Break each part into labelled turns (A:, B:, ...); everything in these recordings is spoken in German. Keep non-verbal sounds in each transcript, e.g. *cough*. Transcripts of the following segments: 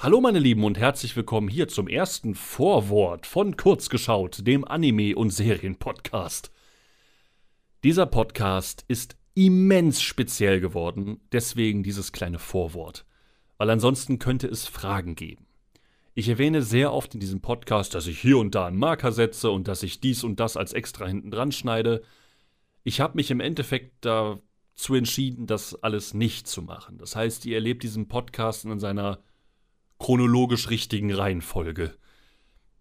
A: Hallo meine Lieben und herzlich willkommen hier zum ersten Vorwort von Kurzgeschaut, dem Anime- und Serienpodcast. Dieser Podcast ist immens speziell geworden, deswegen dieses kleine Vorwort, weil ansonsten könnte es Fragen geben. Ich erwähne sehr oft in diesem Podcast, dass ich hier und da einen Marker setze und dass ich dies und das als extra hinten dran schneide. Ich habe mich im Endeffekt dazu entschieden, das alles nicht zu machen. Das heißt, ihr erlebt diesen Podcast in seiner chronologisch richtigen Reihenfolge.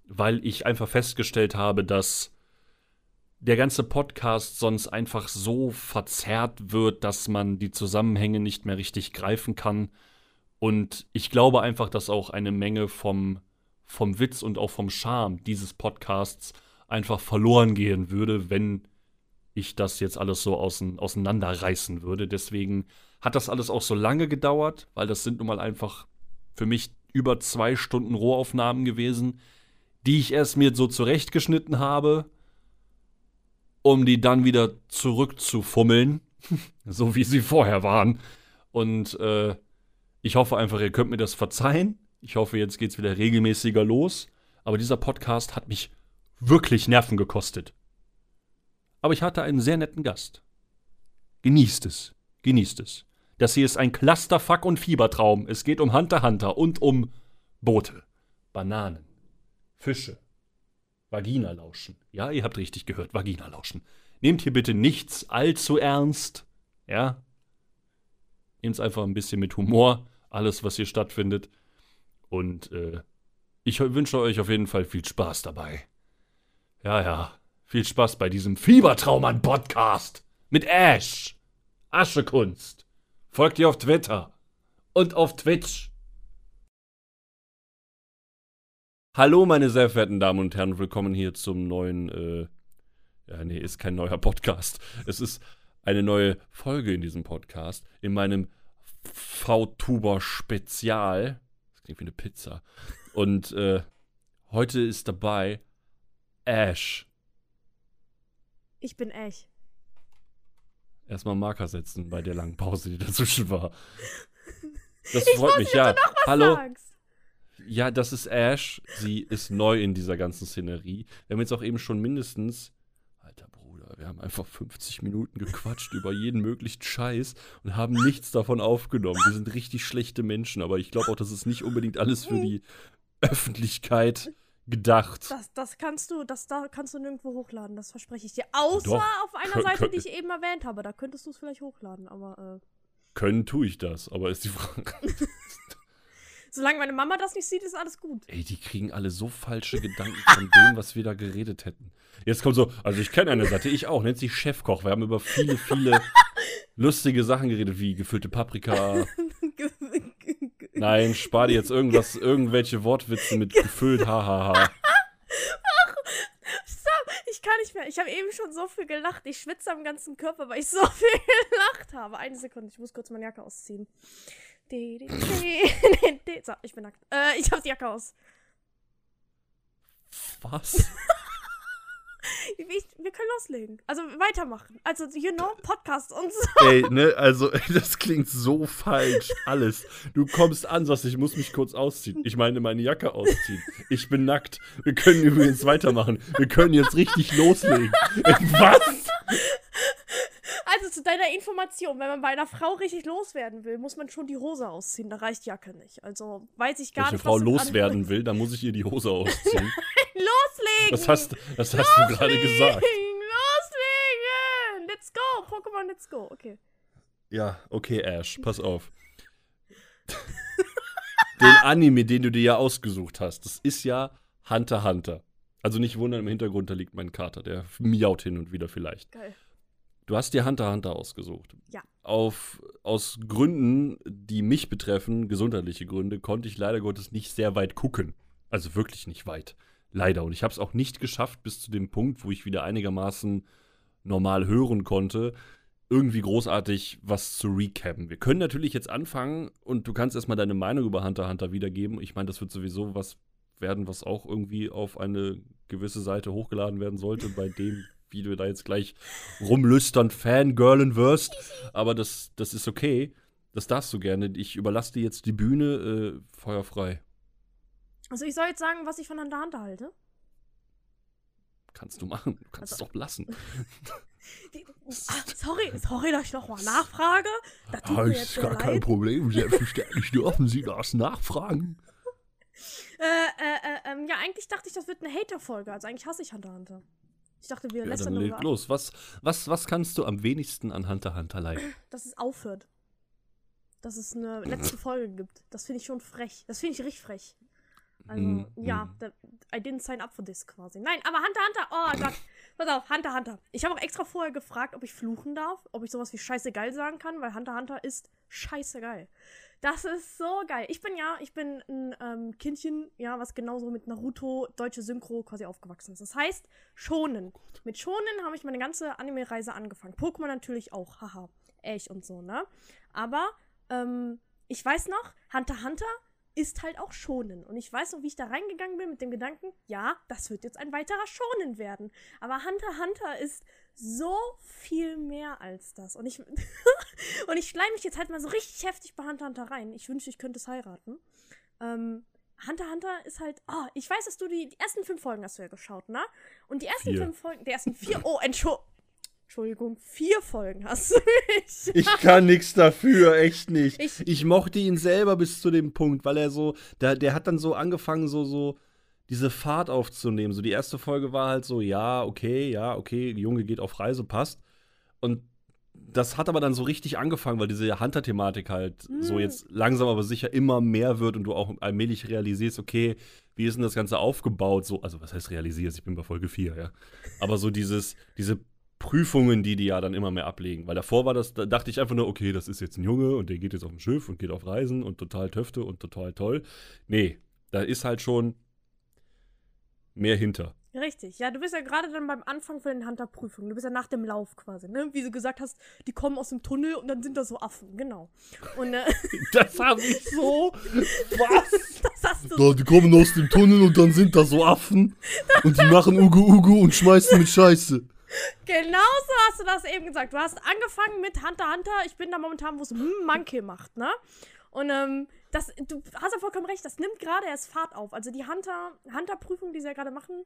A: Weil ich einfach festgestellt habe, dass der ganze Podcast sonst einfach so verzerrt wird, dass man die Zusammenhänge nicht mehr richtig greifen kann. Und ich glaube einfach, dass auch eine Menge vom, vom Witz und auch vom Charme dieses Podcasts einfach verloren gehen würde, wenn ich das jetzt alles so ausein, auseinanderreißen würde. Deswegen hat das alles auch so lange gedauert, weil das sind nun mal einfach für mich über zwei Stunden Rohaufnahmen gewesen, die ich erst mir so zurechtgeschnitten habe, um die dann wieder zurückzufummeln, *laughs* so wie sie vorher waren. Und äh, ich hoffe einfach, ihr könnt mir das verzeihen. Ich hoffe, jetzt geht's wieder regelmäßiger los. Aber dieser Podcast hat mich wirklich Nerven gekostet. Aber ich hatte einen sehr netten Gast. Genießt es. Genießt es. Das hier ist ein Clusterfuck und Fiebertraum. Es geht um Hunter Hunter und um Boote, Bananen, Fische, Vaginalauschen. Ja, ihr habt richtig gehört, Vaginalauschen. Nehmt hier bitte nichts allzu ernst. Ja? Nehmt es einfach ein bisschen mit Humor, alles, was hier stattfindet. Und äh, ich wünsche euch auf jeden Fall viel Spaß dabei. Ja, ja. Viel Spaß bei diesem Fiebertraum an Podcast mit Ash. Aschekunst. Folgt ihr auf Twitter und auf Twitch. Hallo, meine sehr verehrten Damen und Herren, willkommen hier zum neuen, äh, ja, nee, ist kein neuer Podcast. Es ist eine neue Folge in diesem Podcast, in meinem V-Tuber-Spezial. Das klingt wie eine Pizza. Und äh, heute ist dabei Ash.
B: Ich bin Ash
A: erstmal Marker setzen bei der langen Pause, die dazwischen war. Das ich freut mich, ja. Hallo. Sagst. Ja, das ist Ash. Sie ist neu in dieser ganzen Szenerie. Wir haben jetzt auch eben schon mindestens, alter Bruder, wir haben einfach 50 Minuten gequatscht über jeden möglichen Scheiß und haben nichts davon aufgenommen. Wir sind richtig schlechte Menschen, aber ich glaube auch, das ist nicht unbedingt alles für die Öffentlichkeit gedacht.
B: Das, das kannst du, das da kannst du nirgendwo hochladen, das verspreche ich dir. Außer Doch. auf einer Seite, die ich eben erwähnt habe. Da könntest du es vielleicht hochladen, aber. Äh.
A: Können tue ich das, aber ist die Frage. *laughs*
B: Solange meine Mama das nicht sieht, ist alles gut.
A: Ey, die kriegen alle so falsche Gedanken von *laughs* dem, was wir da geredet hätten. Jetzt kommt so, also ich kenne eine Seite, ich auch, nennt sich Chefkoch. Wir haben über viele, viele *laughs* lustige Sachen geredet, wie gefüllte Paprika, Nein, spar dir jetzt irgendwas, irgendwelche Wortwitze mit gefüllt, hahaha. Ach,
B: stop, ich kann nicht mehr. Ich habe eben schon so viel gelacht. Ich schwitze am ganzen Körper, weil ich so *laughs* viel gelacht habe. Eine Sekunde, ich muss kurz meine Jacke ausziehen. So, ich bin nackt. Äh, ich habe die Jacke aus.
A: Was? *laughs*
B: Ich, wir können loslegen. Also weitermachen. Also, you know, Podcast und so. *laughs*
A: Ey, ne, also, *laughs* das klingt so falsch. Alles. Du kommst an, sagst, ich muss mich kurz ausziehen. Ich meine, meine Jacke ausziehen. Ich bin nackt. Wir können übrigens weitermachen. Wir können jetzt richtig loslegen. Was?
B: Also zu deiner Information, wenn man bei einer Frau richtig loswerden will, muss man schon die Hose ausziehen. Da reicht Jacke nicht. Also weiß ich gar
A: Wenn
B: nicht.
A: Wenn eine Frau loswerden will, dann muss ich ihr die Hose ausziehen.
B: Loslegen!
A: Das hast, das hast du gerade gesagt.
B: Loslegen! Let's go! Pokémon, let's go. Okay.
A: Ja, okay, Ash, pass auf. *laughs* den Anime, den du dir ja ausgesucht hast, das ist ja Hunter Hunter. Also nicht wundern, im Hintergrund, da liegt mein Kater, der miaut hin und wieder vielleicht. Geil. Du hast dir Hunter Hunter ausgesucht.
B: Ja.
A: Auf, aus Gründen, die mich betreffen, gesundheitliche Gründe, konnte ich leider Gottes nicht sehr weit gucken. Also wirklich nicht weit. Leider. Und ich habe es auch nicht geschafft, bis zu dem Punkt, wo ich wieder einigermaßen normal hören konnte, irgendwie großartig was zu recappen. Wir können natürlich jetzt anfangen und du kannst erstmal deine Meinung über Hunter Hunter wiedergeben. Ich meine, das wird sowieso was werden, was auch irgendwie auf eine gewisse Seite hochgeladen werden sollte, bei dem, *laughs* wie du da jetzt gleich rumlüstern, Fangirlen wirst. Aber das, das ist okay. Das darfst du gerne. Ich überlasse dir jetzt die Bühne. Äh, feuerfrei.
B: Also ich soll jetzt sagen, was ich von Hunter halte.
A: Kannst du machen. Du kannst
B: Also-
A: es doch lassen. *laughs* *laughs*
B: Die, ah, sorry, sorry, dass ich nochmal nachfrage. Das tut
A: Ah,
B: mir
A: ist gar kein
B: leid.
A: Problem. *laughs* Selbstverständlich dürfen Sie das nachfragen.
B: Äh, äh, äh, ähm, ja, eigentlich dachte ich, das wird eine Hater-Folge. Also eigentlich hasse ich Hunter Hunter. Ich dachte, wir
A: Ja,
B: lästern
A: dann
B: darüber
A: los. Was, was, was kannst du am wenigsten an Hunter Hunter leiden? *clears throat*
B: dass es aufhört. Dass es eine letzte *clears throat* Folge gibt. Das finde ich schon frech. Das finde ich richtig frech. Also,
A: Mm,
B: ja,
A: mm.
B: da, I didn't sign up for this quasi. Nein, aber Hunter Hunter, oh Gott. Pass auf, Hunter Hunter. Ich habe auch extra vorher gefragt, ob ich fluchen darf, ob ich sowas wie scheißegeil sagen kann, weil Hunter Hunter ist scheißegeil. Das ist so geil. Ich bin ja, ich bin ein ähm, Kindchen, ja, was genauso mit Naruto, deutsche Synchro quasi aufgewachsen ist. Das heißt, Schonen. Mit Schonen habe ich meine ganze Anime-Reise angefangen. Pokémon natürlich auch, haha. Echt und so, ne? Aber, ähm, ich weiß noch, Hunter Hunter ist halt auch Schonen. Und ich weiß noch, wie ich da reingegangen bin mit dem Gedanken, ja, das wird jetzt ein weiterer Schonen werden. Aber Hunter Hunter ist so viel mehr als das. Und ich, *laughs* und ich schleim mich jetzt halt mal so richtig heftig bei Hunter Hunter rein. Ich wünschte, ich könnte es heiraten. Ähm, Hunter Hunter ist halt, oh, ich weiß, dass du die, die ersten fünf Folgen hast du ja geschaut, ne? Und die ersten
A: Vier.
B: fünf Folgen, die ersten vier, oh, Entschu Entschuldigung, vier Folgen hast du nicht. *laughs*
A: Ich kann nichts dafür, echt nicht.
B: Ich-
A: Ich, mochte ihn selber bis zu dem Punkt, weil er so, der, der hat dann so angefangen, so, so diese Fahrt aufzunehmen. So die erste Folge war halt so, ja, okay, ja, okay, Junge geht auf Reise, passt. Und das hat aber dann so richtig angefangen, weil diese Hunter-Thematik halt so
B: Mm.
A: jetzt langsam aber sicher immer mehr wird und du auch allmählich realisierst, okay, wie ist denn das Ganze aufgebaut? So, also was heißt realisierst? Ich bin bei Folge 4, ja. Aber so dieses, diese Prüfungen, die die ja dann immer mehr ablegen. Weil davor war das, da dachte ich einfach nur, okay, das ist jetzt ein Junge und der geht jetzt auf ein Schiff und geht auf Reisen und total Töfte und total toll. Nee, da ist halt schon mehr hinter.
B: Richtig, ja, du bist ja gerade dann beim Anfang von den Hunter-Prüfungen. Du bist ja nach dem Lauf quasi, ne? Wie du gesagt hast, die kommen aus dem Tunnel und dann sind da so Affen, genau. Und äh, *laughs*
A: Das habe ich *laughs* so. Was? *laughs*
B: das hast du.
C: Da, die kommen aus dem Tunnel und dann sind da so Affen und die machen Ugu Ugu und schmeißen mit Scheiße.
B: Genau so hast du das eben gesagt. Du hast angefangen mit Hunter Hunter. Ich bin da momentan, wo es hm, Monkey macht, ne? Und ähm, das, du hast ja vollkommen recht, das nimmt gerade erst Fahrt auf. Also die Hunter, Hunter-Prüfung, die sie ja gerade machen,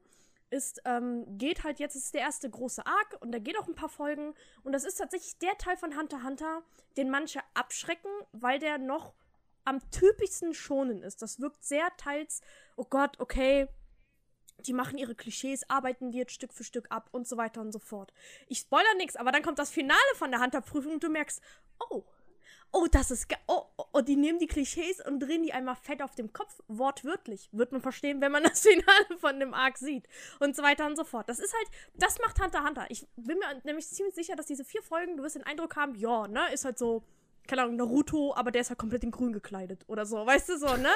B: ist, ähm, geht halt jetzt, ist der erste große Arc und da geht auch ein paar Folgen. Und das ist tatsächlich der Teil von Hunter Hunter, den manche abschrecken, weil der noch am typischsten schonen ist. Das wirkt sehr teils, oh Gott, okay, die machen ihre Klischees, arbeiten die jetzt Stück für Stück ab und so weiter und so fort. Ich spoiler nichts, aber dann kommt das Finale von der Hunter-Prüfung und du merkst, oh, oh, das ist, ge oh, oh, oh, die nehmen die Klischees und drehen die einmal fett auf dem Kopf, wortwörtlich. Wird man verstehen, wenn man *laughs* das Finale von dem Arc sieht und so weiter und so fort. Das ist halt, das macht Hunter Hunter. Ich bin mir nämlich ziemlich sicher, dass diese vier Folgen, du wirst den Eindruck haben, ja, ne, ist halt so, keine Ahnung, Naruto, aber der ist halt komplett in grün gekleidet oder so, weißt du so, ne?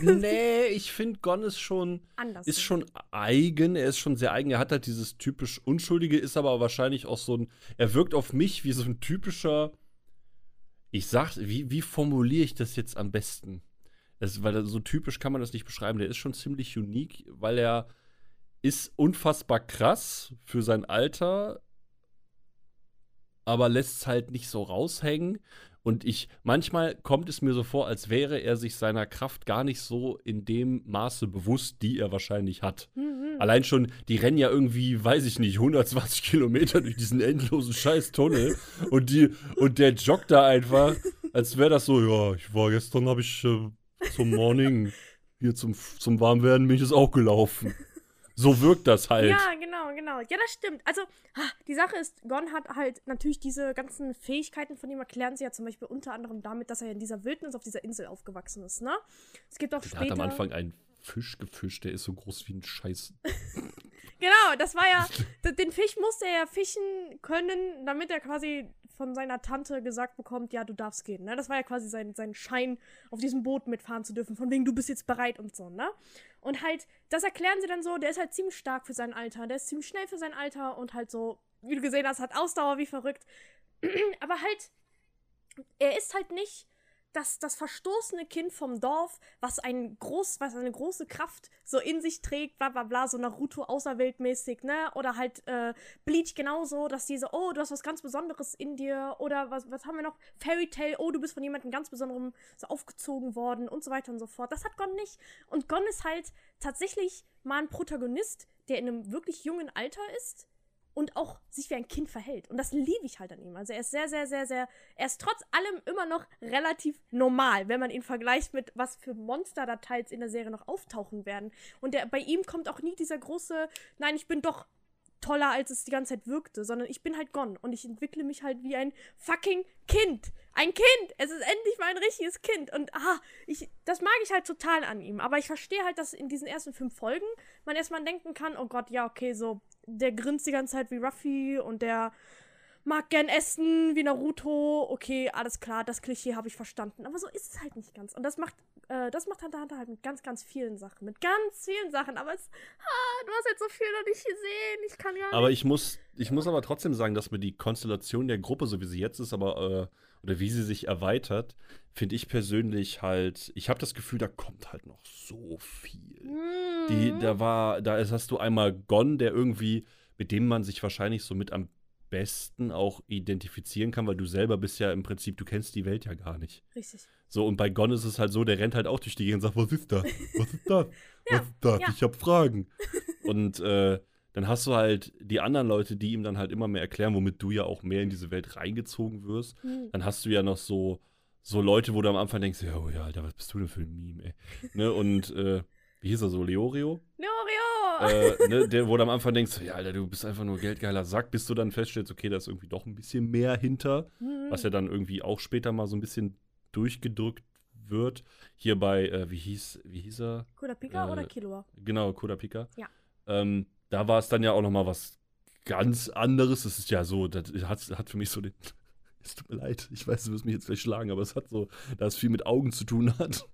B: *laughs*
A: nee, ich finde, Gon ist schon.
B: Anders.
A: ist schon eigen, er ist schon sehr eigen. Er hat halt dieses typisch Unschuldige, ist aber wahrscheinlich auch so ein. Er wirkt auf mich wie so ein typischer. Ich sag, wie, wie formuliere ich das jetzt am besten? Das, weil so typisch kann man das nicht beschreiben. Der ist schon ziemlich unique, weil er ist unfassbar krass für sein Alter, aber lässt es halt nicht so raushängen. Und ich, manchmal kommt es mir so vor, als wäre er sich seiner Kraft gar nicht so in dem Maße bewusst, die er wahrscheinlich hat.
B: Mhm.
A: Allein schon, die rennen ja irgendwie, weiß ich nicht, 120 Kilometer durch diesen endlosen Scheiß-Tunnel und, die, und der joggt da einfach, als wäre das so, ja, ich war gestern, habe ich äh, zum Morning, hier zum, zum Warmwerden bin ich das auch gelaufen. So wirkt das halt.
B: Ja, genau, genau. Ja, das stimmt. Also, die Sache ist, Gon hat halt natürlich diese ganzen Fähigkeiten von ihm erklären sie ja zum Beispiel unter anderem damit, dass er in dieser Wildnis auf dieser Insel aufgewachsen ist, ne? Es gibt auch
A: der
B: später.
A: hat am Anfang einen Fisch gefischt, der ist so groß wie ein Scheiß. *laughs*
B: Genau, das war ja. Den Fisch musste er ja fischen können, damit er quasi von seiner Tante gesagt bekommt, ja, du darfst gehen. Ne? Das war ja quasi sein, sein Schein, auf diesem Boot mitfahren zu dürfen, von wegen, du bist jetzt bereit und so, ne? Und halt, das erklären sie dann so, der ist halt ziemlich stark für sein Alter, der ist ziemlich schnell für sein Alter und halt so, wie du gesehen hast, hat Ausdauer wie verrückt. *clears throat* Aber halt, er ist halt nicht das, das verstoßene Kind vom Dorf, was ein groß, was eine große Kraft so in sich trägt, bla bla bla, so Naruto außerweltmäßig, ne? Oder halt äh, Bleach genauso, dass diese, oh, du hast was ganz Besonderes in dir, oder was, was haben wir noch? Fairy Tale, oh, du bist von jemandem ganz Besonderem so aufgezogen worden und so weiter und so fort. Das hat Gon nicht. Und Gon ist halt tatsächlich mal ein Protagonist, der in einem wirklich jungen Alter ist und auch sich wie ein Kind verhält. Und das liebe ich halt an ihm. Also er ist sehr, sehr, sehr, sehr, er ist trotz allem immer noch relativ normal, wenn man ihn vergleicht mit, was für Monster da teils in der Serie noch auftauchen werden. Und der, bei ihm kommt auch nie dieser große, nein, ich bin doch toller, als es die ganze Zeit wirkte, sondern ich bin halt Gon und ich entwickle mich halt wie ein fucking Kind. Ein Kind! Es ist endlich mal ein richtiges Kind. Und ah, ich, das mag ich halt total an ihm. Aber ich verstehe halt, dass in diesen ersten fünf Folgen man erstmal denken kann, oh Gott, ja, okay, so der grinst die ganze Zeit wie Ruffy und der mag gern essen wie Naruto. Okay, alles klar, das Klischee habe ich verstanden. Aber so ist es halt nicht ganz. Und das macht, äh, das macht Hunter Hunter halt mit ganz, ganz vielen Sachen. Mit ganz vielen Sachen. Aber es, ah, du hast jetzt so viel noch nicht gesehen. Ich kann ja
A: Aber
B: nicht.
A: ich muss, ich muss aber trotzdem sagen, dass mir die Konstellation der Gruppe, so wie sie jetzt ist, aber äh, oder wie sie sich erweitert, finde ich persönlich halt, ich habe das Gefühl, da kommt halt noch so viel. Die,
B: Mhm.
A: da war, da ist, hast du einmal Gon, der irgendwie, mit dem man sich wahrscheinlich so mit am besten auch identifizieren kann, weil du selber bist ja im Prinzip, du kennst die Welt ja gar nicht.
B: Richtig.
A: So, und bei Gon ist es halt so, der rennt halt auch durch die Gegend und sagt, was ist das? Was ist das? *laughs* Was ist das?
B: ja.
A: Ich hab Fragen. und äh, dann hast du halt die anderen Leute, die ihm dann halt immer mehr erklären, womit du ja auch mehr in diese Welt reingezogen wirst.
B: Hm.
A: Dann hast du ja noch so, so Leute, wo du am Anfang denkst, ja, oh ja, Alter, was bist du denn für ein Meme, ey? ne? Und äh, wie hieß er so, Leorio?
B: Leorio!
A: Äh, ne, der, wo du am Anfang denkst, ja, Alter, du bist einfach nur geldgeiler Sack, bis du dann feststellst, okay, da ist irgendwie doch ein bisschen mehr hinter,
B: Mhm.
A: was ja dann irgendwie auch später mal so ein bisschen durchgedrückt wird. Hier bei, äh, wie hieß, wie hieß er?
B: Kurapika
A: äh,
B: oder Killua?
A: Genau, Kodapika.
B: Ja.
A: Ähm, da war es dann ja auch noch mal was ganz anderes. Das ist ja so, das hat, hat für mich so den. *laughs* Es tut mir leid, ich weiß, du wirst mich jetzt gleich schlagen, aber es hat so, da es viel mit Augen zu tun hat.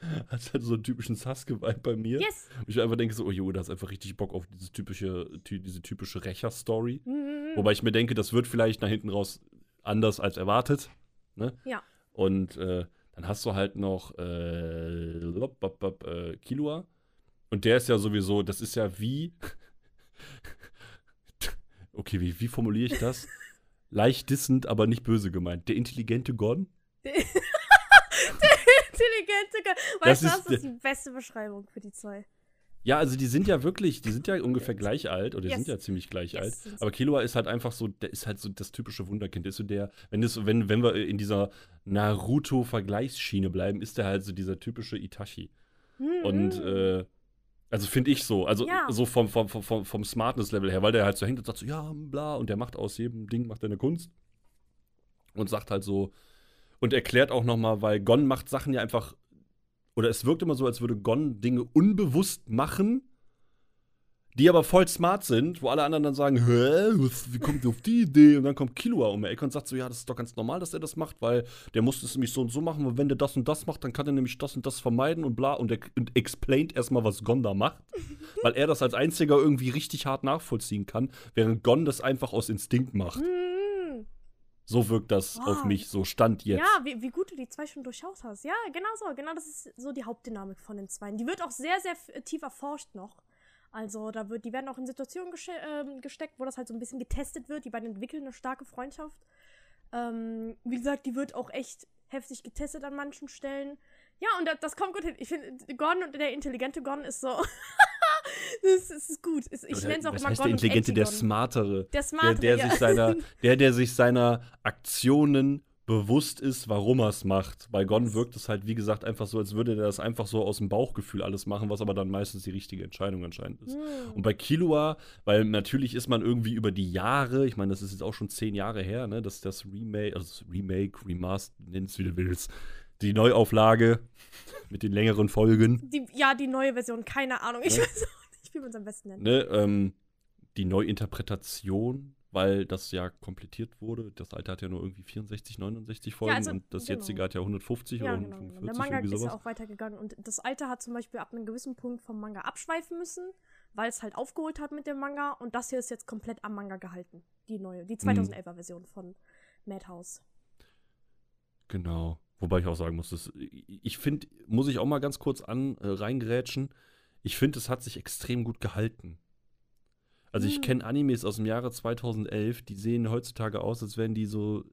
A: *laughs* Hat halt so einen typischen Sasuke-Vibe bei mir.
B: Yes!
A: Und ich einfach denke so, oh jo, da ist einfach richtig Bock auf diese typische, ty diese typische Rächer-Story.
B: Mhm.
A: Wobei ich mir denke, das wird vielleicht nach hinten raus anders als erwartet. Ne?
B: Ja.
A: Und äh, dann hast du halt noch äh, lop, bop, bop, äh, Killua. Und der ist ja sowieso, das ist ja wie. *laughs* okay, wie, wie formuliere ich das? *laughs* Leicht dissend, aber nicht böse gemeint. Der intelligente Gon.
B: Intelligente Ge-
A: Das
B: Weißt du,
A: ist
B: das ist die beste Beschreibung für die zwei.
A: Ja, also die sind ja wirklich, die sind ja ungefähr gleich alt oder die
B: Yes.
A: sind ja ziemlich gleich
B: Yes,
A: alt. Aber Killua ist halt einfach so, der ist halt so das typische Wunderkind. Der ist so der, wenn, das, wenn, wenn wir in dieser Naruto-Vergleichsschiene bleiben, ist der halt so dieser typische Itachi.
B: Mhm.
A: Und äh, also finde ich so, also
B: Ja.
A: so vom, vom, vom, vom, vom Smartness-Level her, weil der halt so hängt und sagt so, ja, bla, und der macht aus jedem Ding, macht er eine Kunst. Und sagt halt so, und erklärt auch nochmal, weil Gon macht Sachen ja einfach, oder es wirkt immer so, als würde Gon Dinge unbewusst machen, die aber voll smart sind, wo alle anderen dann sagen, hä, was, wie kommt ihr auf die Idee? Und dann kommt Killua um die Ecke und sagt so, ja, das ist doch ganz normal, dass er das macht, weil der muss es nämlich so und so machen, weil wenn der das und das macht, dann kann er nämlich das und das vermeiden und bla und er und explaint erstmal, was Gon da macht, *laughs* weil er das als einziger irgendwie richtig hart nachvollziehen kann, während Gon das einfach aus Instinkt macht.
B: Mhm.
A: So wirkt das
B: Wow.
A: auf mich, so stand jetzt.
B: Ja, wie, wie gut du die zwei schon durchschaut hast. Ja, genau so. Genau das ist so die Hauptdynamik von den zwei. Die wird auch sehr, sehr f- tief erforscht noch. Also da wird, die werden auch in Situationen ähm, gesteckt, wo das halt so ein bisschen getestet wird. Die beiden entwickeln eine starke Freundschaft. Ähm, wie gesagt, die wird auch echt heftig getestet an manchen Stellen. Ja, und das, das kommt gut hin. Ich finde, Gon und der intelligente Gon ist so. *laughs* *laughs* das, ist- gut. Ich nenne es auch immer
A: heißt
B: Gon
A: der Intelligente, der. Smartere.
B: Der
A: Der,
B: Smarte,
A: der,
B: ja.
A: sich seiner, *laughs* der, der sich seiner Aktionen bewusst ist, warum er es macht. Bei Gon wirkt es halt, wie gesagt, einfach so, als würde er das einfach so aus dem Bauchgefühl alles machen, was aber dann meistens die richtige Entscheidung anscheinend ist.
B: Hm.
A: Und bei Killua, weil natürlich ist man irgendwie über die Jahre, ich meine, das ist jetzt auch schon zehn Jahre her, ne, dass das Remake, also das Remake, Remaster, nenn es wie du willst, die Neuauflage mit den längeren Folgen,
B: Die, ja, die neue Version, keine Ahnung. Ich
A: Ja.
B: weiß auch nicht, wie man es am besten nennt.
A: ne, ähm, die Neuinterpretation, weil das ja komplettiert wurde. Das alte hat ja nur irgendwie 64, 69 Folgen
B: also,
A: und das
B: genau.
A: jetzige hat ja 150
B: Ja,
A: oder
B: genau. genau.
A: 145,
B: Der Manga
A: irgendwie
B: ist ja
A: sowas.
B: auch weitergegangen und das alte hat zum Beispiel ab einem gewissen Punkt vom Manga abschweifen müssen, weil es halt aufgeholt hat mit dem Manga und das hier ist jetzt komplett am Manga gehalten. Die neue, die
A: Mhm.
B: 2011er Version von Madhouse.
A: Genau. Wobei ich auch sagen muss, das, ich finde, muss ich auch mal ganz kurz an äh, reingrätschen. Ich finde, es hat sich extrem gut gehalten. Also ich
B: Hm.
A: kenne Animes aus dem Jahre 2011, die sehen heutzutage aus, als wären die so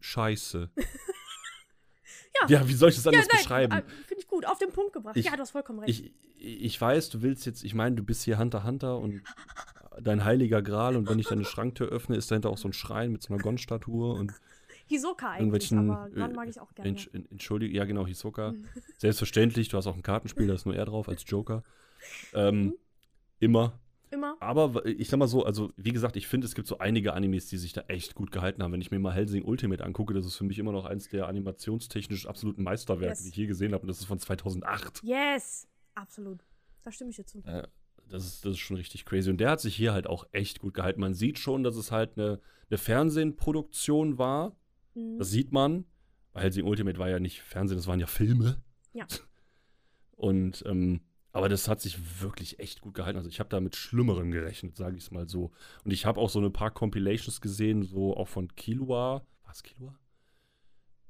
A: scheiße. *laughs*
B: Ja.
A: Ja, wie soll ich das
B: Ja,
A: anders
B: nein,
A: beschreiben?
B: äh, finde ich gut. Auf den Punkt gebracht.
A: Ich-
B: ja, du hast vollkommen recht.
A: Ich, ich weiß, du willst jetzt, ich meine, du bist hier Hunter Hunter und dein heiliger Gral und wenn ich deine Schranktür öffne, ist dahinter auch so ein Schrein mit so einer Gon-Statue und
B: Hisoka eigentlich, aber Gon
A: äh,
B: mag ich auch gerne.
A: Entsch- en- Entschuldige, ja genau, Hisoka. Selbstverständlich, du hast auch ein Kartenspiel, da ist nur er drauf als Joker. Ähm, immer.
B: Immer.
A: Aber ich sag mal so, also wie gesagt, ich finde, es gibt so einige Animes, die sich da echt gut gehalten haben. Wenn ich mir mal Helsing Ultimate angucke, das ist für mich immer noch eins der animationstechnisch absoluten Meisterwerke,
B: Yes.
A: die ich je gesehen habe. Und das ist von 2008.
B: Yes. Absolut. Da stimme ich dir zu.
A: Äh, das, ist, das ist schon richtig crazy. Und der hat sich hier halt auch echt gut gehalten. Man sieht schon, dass es halt eine, eine Fernsehproduktion war.
B: Mhm.
A: Das sieht man. Weil Helsing Ultimate war ja nicht Fernsehen, das waren ja Filme.
B: Ja. *laughs*
A: Und, ähm, aber das hat sich wirklich echt gut gehalten. Also ich habe da mit Schlimmerem gerechnet, sage ich es mal so. Und ich habe auch so ein paar Compilations gesehen, so auch von Kilua. War es Kilua?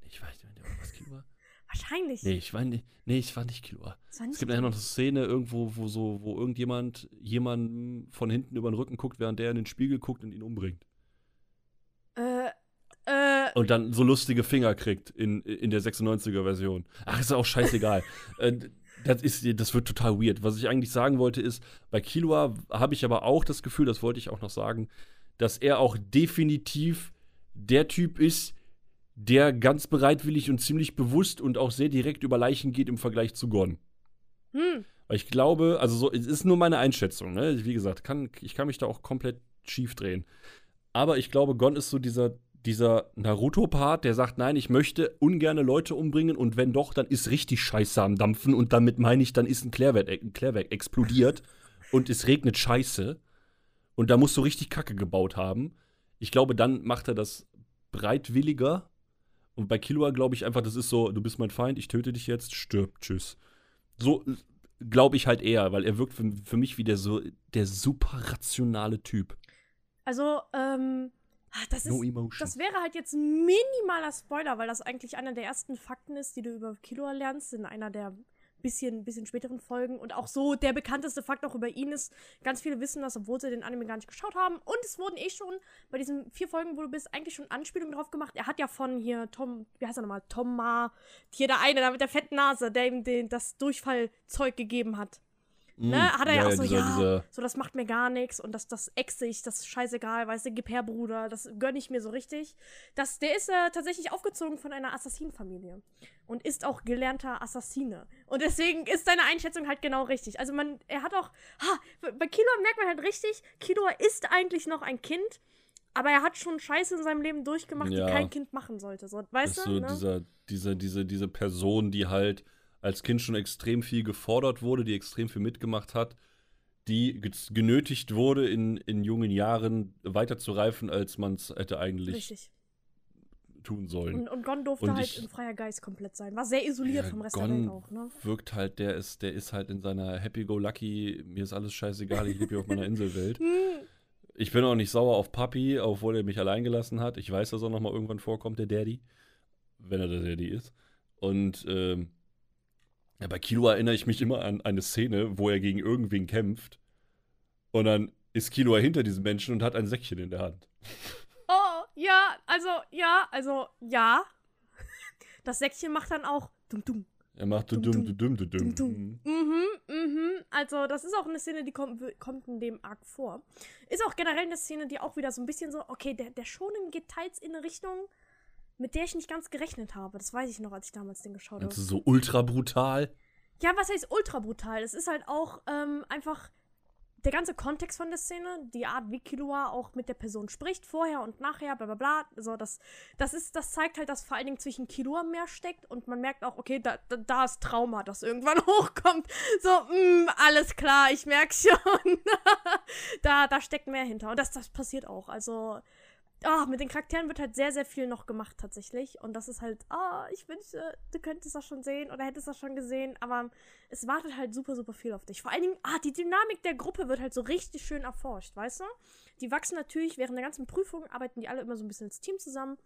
A: Nee, ich weiß nicht, war es Kilua? *laughs*
B: Wahrscheinlich.
A: Nee, ich war nicht, nee, ich war nicht Kilua.
B: War
A: Es
B: nicht
A: gibt ja noch eine Szene irgendwo, wo so, wo irgendjemand jemanden von hinten über den Rücken guckt, während der in den Spiegel guckt und ihn umbringt.
B: Äh, äh,
A: Und dann so lustige Finger kriegt in, in der 96er-Version. Ach, ist auch scheißegal. *laughs* äh, das, ist, das wird total weird. Was ich eigentlich sagen wollte ist, bei Kilua habe ich aber auch das Gefühl, das wollte ich auch noch sagen, dass er auch definitiv der Typ ist, der ganz bereitwillig und ziemlich bewusst und auch sehr direkt über Leichen geht im Vergleich zu Gon.
B: hm.
A: Weil ich glaube, also so, es ist nur meine Einschätzung, ne? Wie gesagt, kann, ich kann mich da auch komplett schief drehen. Aber ich glaube, Gon ist so dieser, dieser Naruto-Part, der sagt, nein, ich möchte ungerne Leute umbringen und wenn doch, dann ist richtig Scheiße am Dampfen und damit meine ich, dann ist ein Klärwerk, ein Klärwerk explodiert und es regnet Scheiße und da musst du richtig Kacke gebaut haben. Ich glaube, dann macht er das breitwilliger. Und bei Killua glaube ich einfach, das ist so, du bist mein Feind, ich töte dich jetzt, stirb, tschüss. So glaube ich halt eher, weil er wirkt für, für mich wie der so der super rationale Typ.
B: Also, ähm, ah, das
A: No
B: ist. Das wäre halt jetzt ein minimaler Spoiler, weil das eigentlich einer der ersten Fakten ist, die du über Kilo lernst, in einer der bisschen, bisschen späteren Folgen. Und auch so der bekannteste Fakt auch über ihn ist, ganz viele wissen das, obwohl sie den Anime gar nicht geschaut haben. Und es wurden eh schon bei diesen vier Folgen, wo du bist, eigentlich schon Anspielungen drauf gemacht. Er hat ja von hier Tom, wie heißt er nochmal? Tom Ma, hier der eine da mit der fetten Nase, der ihm den, das Durchfallzeug gegeben hat. Ne, hat er ja, auch so,
A: dieser,
B: ja,
A: dieser,
B: so, das macht mir gar nichts und das, das exe ich, das ist scheißegal, weißt du, gib her, Bruder, das gönn ich mir so richtig. Das, der ist äh, tatsächlich aufgezogen von einer Assassinenfamilie und ist auch gelernter Assassine. Und deswegen ist seine Einschätzung halt genau richtig. Also man, er hat auch, ha, bei Kilo merkt man halt richtig, Kilo ist eigentlich noch ein Kind, aber er hat schon Scheiße in seinem Leben durchgemacht,
A: Ja.
B: die kein Kind machen sollte. So, weißt
A: ist
B: du?
A: so
B: ne?
A: dieser, dieser, diese, diese Person, die halt als Kind schon extrem viel gefordert wurde, die extrem viel mitgemacht hat, die ge- genötigt wurde, in, in jungen Jahren weiter zu reifen, als man es hätte eigentlich
B: Richtig.
A: tun sollen.
B: Und, und Gon durfte
A: Und
B: halt
A: ich-
B: ein freier Geist komplett sein. War sehr isoliert
A: Ja,
B: vom Rest
A: Gon
B: der Welt auch, ne?
A: wirkt halt, der ist, der ist halt in seiner Happy-Go-Lucky, mir ist alles scheißegal, ich lebe hier auf meiner *laughs* Inselwelt. *laughs* Ich bin auch nicht sauer auf Papi, obwohl er mich allein gelassen hat. Ich weiß, dass er noch mal irgendwann vorkommt, der Daddy. Wenn er der Daddy ist. Und ähm, ja, bei Kilo erinnere ich mich immer an eine Szene, wo er gegen irgendwen kämpft. Und dann ist Kilo hinter diesem Menschen und hat ein Säckchen in der Hand.
B: Oh, ja, also, ja, also, ja. *laughs* Das Säckchen macht dann auch dumm, dumm,
A: Er macht du
B: Dum,
A: dumm, du dumm, du
B: dumm,
A: dumm.
B: Mhm, mhm. Also, das ist auch eine Szene, die kommt, kommt in dem Arc vor. Ist auch generell eine Szene, die auch wieder so ein bisschen so, okay, der, der Shonen geht teils in eine Richtung, mit der ich nicht ganz gerechnet habe. Das weiß ich noch, als ich damals den geschaut habe.
A: Das ist so ultra brutal.
B: Ja, was heißt ultra brutal? Es ist halt auch ähm, einfach der ganze Kontext von der Szene, die Art, wie Killua auch mit der Person spricht, vorher und nachher, bla bla bla. So, das, das, ist, das zeigt halt, dass vor allen Dingen zwischen Killua mehr steckt und man merkt auch, okay, da, da, da ist Trauma, das irgendwann *laughs* hochkommt. So, mh, alles klar, ich merk's schon. *laughs* da, da steckt mehr hinter. Und das, das passiert auch. Also, ah, mit den Charakteren wird halt sehr, sehr viel noch gemacht tatsächlich. Und das ist halt, ah, ich wünschte, du könntest das schon sehen oder hättest das schon gesehen. Aber es wartet halt super, super viel auf dich. Vor allen Dingen, ah, die Dynamik der Gruppe wird halt so richtig schön erforscht, weißt du? Die wachsen natürlich während der ganzen Prüfung, arbeiten die alle immer so ein bisschen als Team zusammen.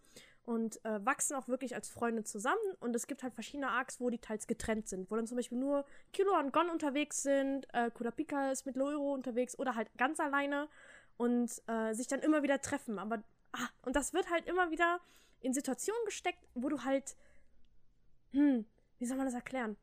B: und äh, wachsen auch wirklich als Freunde zusammen. Und es gibt halt verschiedene Arcs, wo die teils getrennt sind, wo dann zum Beispiel nur Kilo und Gon unterwegs sind, äh, Kurapika ist mit Loiro unterwegs oder halt ganz alleine und äh, sich dann immer wieder treffen. Aber, ah, und das wird halt immer wieder in Situationen gesteckt, wo du halt, hm, wie soll man das erklären?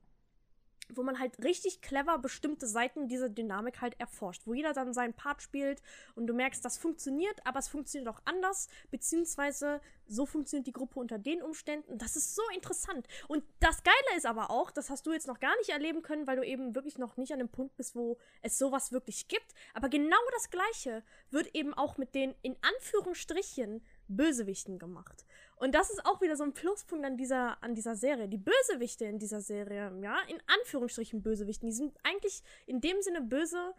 B: Wo man halt richtig clever bestimmte Seiten dieser Dynamik halt erforscht, wo jeder dann seinen Part spielt und du merkst, das funktioniert, aber es funktioniert auch anders, beziehungsweise so funktioniert die Gruppe unter den Umständen. Das ist so interessant. Und das Geile ist aber auch, das hast du jetzt noch gar nicht erleben können, weil du eben wirklich noch nicht an dem Punkt bist, wo es sowas wirklich gibt. Aber genau das Gleiche wird eben auch mit den in Anführungsstrichen Bösewichten gemacht. Und das ist auch wieder so ein Pluspunkt an dieser, an dieser Serie. Die Bösewichte in dieser Serie, ja, in Anführungsstrichen Bösewichten, die sind eigentlich in dem Sinne böse,